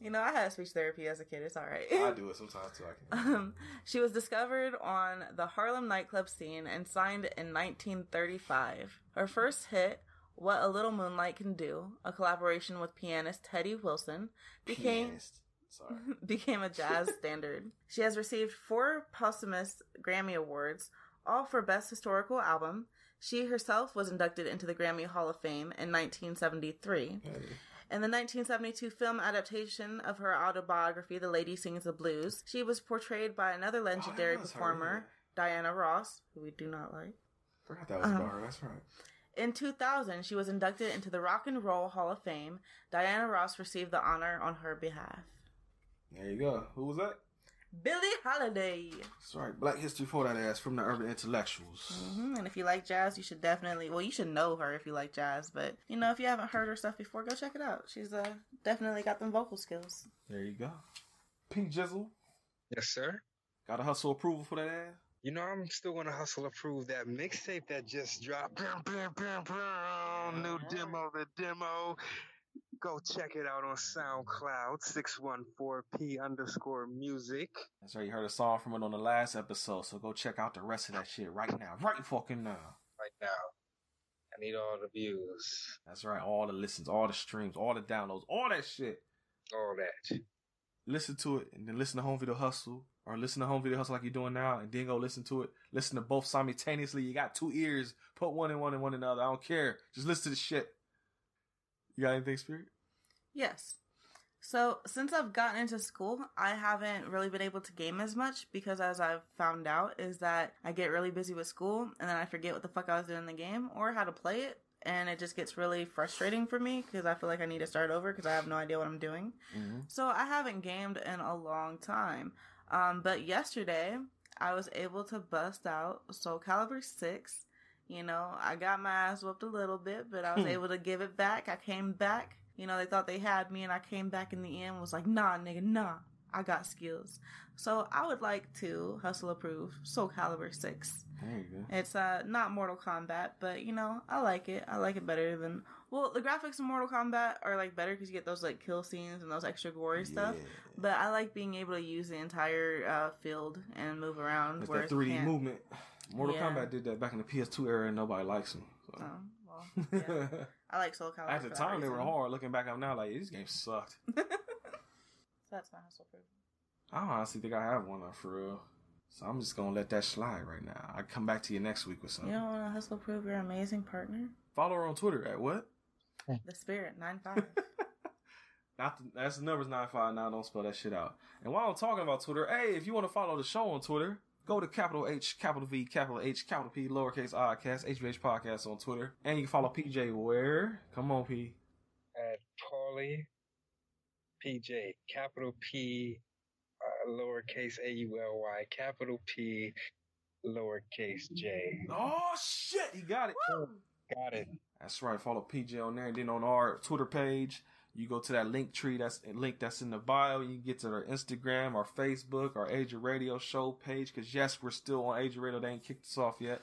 you know, I had speech therapy as a kid. It's all right. I do it sometimes too. I can. Um, she was discovered on the Harlem nightclub scene and signed in 1935. Her first hit, What a Little Moonlight Can Do, a collaboration with pianist Teddy Wilson, became Pianist. Sorry. became a jazz standard. She has received four posthumous Grammy Awards, all for Best Historical Album. She herself was inducted into the Grammy Hall of Fame in 1973. In the 1972 film adaptation of her autobiography, The Lady Sings the Blues, she was portrayed by another legendary her, performer, Diana Ross, who we do not like. Forgot that was Uh-huh. about. That's right. In 2000, she was inducted into the Rock and Roll Hall of Fame. Diana Ross received the honor on her behalf. There you go. Who was that? Billie Holiday. That's right. Black History for that ass from the Urban Intellectuals. hmm And if you like jazz, you should definitely, well, you should know her if you like jazz. But, you know, if you haven't heard her stuff before, go check it out. She's uh, definitely got them vocal skills. There you go. P Jizzle. Yes, sir. Got a hustle approval for that ass? You know, I'm still gonna hustle approve that mixtape that just dropped. Bam, bam, bam, bam. New demo, the demo. Go check it out on SoundCloud, 614p underscore music. That's right. You heard a song from it on the last episode, so go check out the rest of that shit right now. Right fucking now. Right now. I need all the views. That's right. All the listens, all the streams, all the downloads, all that shit. All that. Listen to it and then listen to Home Video Hustle or listen to Home Video Hustle like you're doing now and then go listen to it. Listen to both simultaneously. You got two ears. Put one in one and one in the other. I don't care. Just listen to the shit. You got anything, Spirit? Yes. So since I've gotten into school, I haven't really been able to game as much because as I've found out is that I get really busy with school and then I forget what the fuck I was doing in the game or how to play it. And it just gets really frustrating for me because I feel like I need to start over because I have no idea what I'm doing. Mm-hmm. So I haven't gamed in a long time. Um, but yesterday I was able to bust out Soul Calibur 6. You know, I got my ass whooped a little bit, but I was able to give it back. I came back. You know, they thought they had me and I came back in the end was like, nah, nigga, nah. I got skills. So I would like to hustle approve Soul Calibur 6. There you go. It's uh not Mortal Kombat, but you know, I like it. I like it better than well, the graphics in Mortal Kombat are like better because you get those like kill scenes and those extra gory stuff. But I like being able to use the entire uh, field and move around. It's that 3D movement. Mortal Yeah. Kombat did that back in the PS2 era and nobody likes them. So. Oh, well, yeah. I like Soul Calibur. At the time, they were hard. Looking back up now, like, these games sucked. So that's my hustle proof. I don't honestly think I have one uh, for real. So I'm just gonna let that slide right now. I come back to you next week with something. You don't want to hustle prove your amazing partner? Follow her on Twitter at what? The Spirit nine five. Not the, that's the numbers nine five nine. Don't spell that shit out. And while I'm talking about Twitter, hey, if you want to follow the show on Twitter, go to capital H, capital V, capital H, capital P, lowercase i cast, HVH podcast on Twitter, and you can follow PJ where? Come on, P. At Pauly PJ, capital P, uh, lowercase A U L Y, capital P, lowercase J. Oh shit, he got it. Got it. That's right. Follow PJ on there, and then on our Twitter page, you go to that link tree. That's link that's in the bio. You can get to our Instagram, our Facebook, our Age of Radio show page. Because yes, we're still on Age of Radio. They ain't kicked us off yet.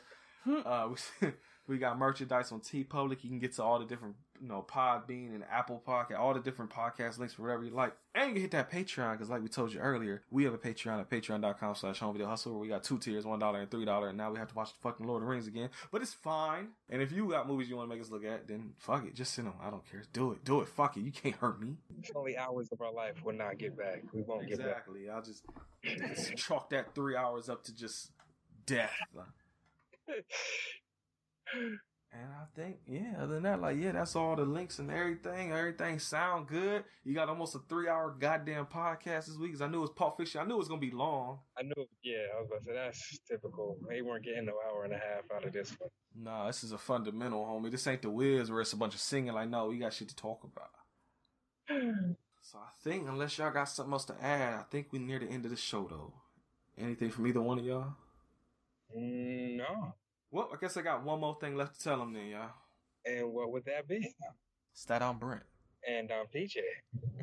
uh, we, we got merchandise on TeePublic. You can get to all the different, you know, Podbean and Apple Podcast, all the different podcast links for whatever you like. And you can hit that Patreon because, like we told you earlier, we have a Patreon at patreon.com slash home video hustle where we got two tiers, $1 and $3. And now we have to watch the fucking Lord of the Rings again. But it's fine. And if you got movies you want to make us look at, then fuck it. Just send them. I don't care. Do it. Do it. Fuck it. You can't hurt me. It's only hours of our life we'll not get back. We won't get back. Exactly. I'll just, just chalk that three hours up to just death. And I think, yeah, other than that, like, yeah, that's all the links and everything. Everything sound good. You got almost a three hour goddamn podcast this week because I knew it was Pulp Fiction. I knew it was going to be long. I knew, yeah, I was about to say that's typical. They weren't getting no hour and a half out of this one. Nah, this is a fundamental, homie. This ain't the Wiz where it's a bunch of singing. Like, no, we got shit to talk about. So I think, unless y'all got something else to add, I think we near the end of the show, though. Anything from either one of y'all? Mm, no. Well, I guess I got one more thing left to tell them then, y'all. And what would that be? Stat on Brent. And I'm PJ.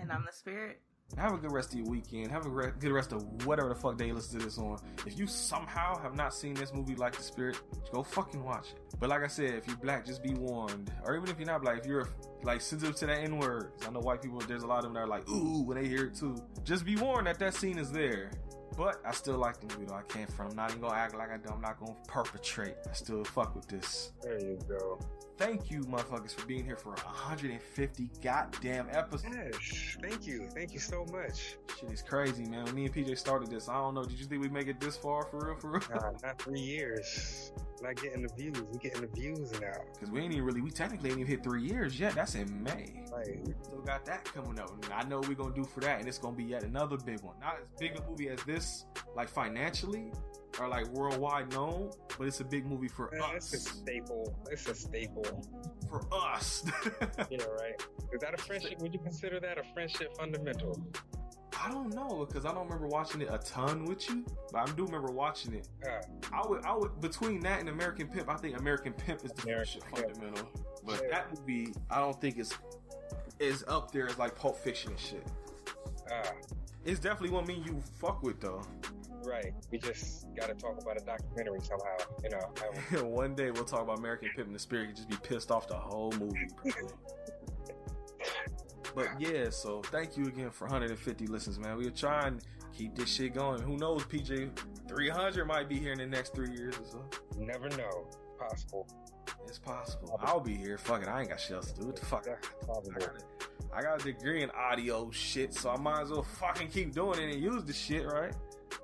and I'm the Spirit. Have a good rest of your weekend. Have a re- good rest of whatever the fuck day you listen to this on. If you somehow have not seen this movie like The Spirit, go fucking watch it. But like I said, if you're black, just be warned. Or even if you're not black, if you're like sensitive to that N word, I know white people, there's a lot of them that are like, ooh, when they hear it too. Just be warned that that scene is there. But I still like the movie though. I came from. I'm not even gonna act like I do. I'm not gonna perpetrate. I still fuck with this. There you go. Thank you, motherfuckers, for being here for 150 goddamn episodes. Yes. Thank you. Thank you so much. Shit is crazy, man. When me and PJ started this, I don't know. Did you think we make it this far for real? For real? Nah, not three years. Not getting the views. We getting the views now. Because we ain't even really, we technically ain't even hit three years yet. That's in May. Right. We still got that coming up. And I know we're gonna do for that, and it's gonna be yet another big one. Not as big a movie as this, like financially or like worldwide known, but it's a big movie for us. it's a staple. It's a staple. For us. Yeah, right. Is that a friendship? Would you consider that a friendship fundamental? I don't know because I don't remember watching it a ton with you, but I do remember watching it. Uh, I would, I would between that and American Pimp, I think American Pimp is the American friendship Pimp. fundamental. But Yeah. that movie, I don't think is is up there as like Pulp Fiction and shit. ah, It's definitely one me you fuck with though. Right. We just got to talk about a documentary somehow. You know. I- one day we'll talk about American Pimp and the Spirit. You just be pissed off the whole movie. But yeah, so thank you again for 150 listens, man. We're trying to keep this shit going. Who knows, PJ? 300 might be here in the next three years or so. You never know. Possible. It's possible. I'll be here. Fuck it. I ain't got shit else to do. What the fuck? I got, I got a degree in audio shit, so I might as well fucking keep doing it and use the shit, right?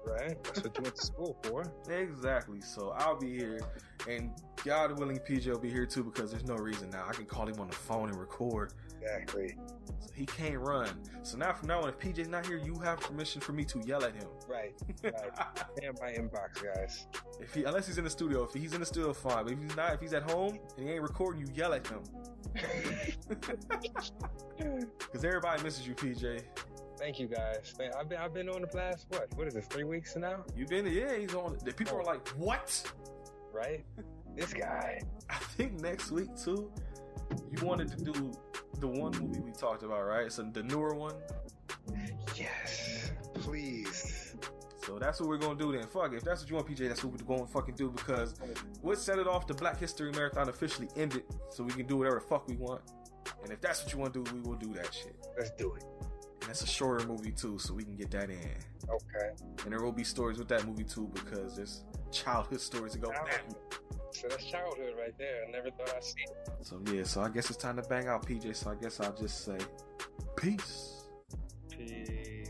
Right. That's what you went to school for. Exactly. So I'll be here, and God willing, PJ will be here too because there's no reason now. I can call him on the phone and record. Exactly. So he can't run. So now from now on, if PJ's not here, you have permission for me to yell at him. Right. Right. Damn my inbox, guys. If he, unless he's in the studio, if he's in the studio, fine. But if he's not, if he's at home and he ain't recording, you yell at him. Because everybody misses you, PJ. Thank you guys. I've been I've been on the last what? What is this? Three weeks now? You've been yeah. He's on. The people are like, what? Right? This guy. I think next week too. You wanted to do the one movie we talked about, right? So the newer one. Yes. Please. So that's what we're gonna do then. Fuck. If that's what you want, PJ, that's what we're going to fucking do because what set it off the Black History Marathon officially ended, so we can do whatever the fuck we want. And if that's what you want to do, we will do that shit. Let's do it. That's a shorter movie too, so we can get that in. Okay. And there will be stories with that movie too because there's childhood stories to go back. So that's childhood right there. I never thought I'd see it. So yeah, so I guess it's time to bang out PJ, so I guess I'll just say peace. Peace.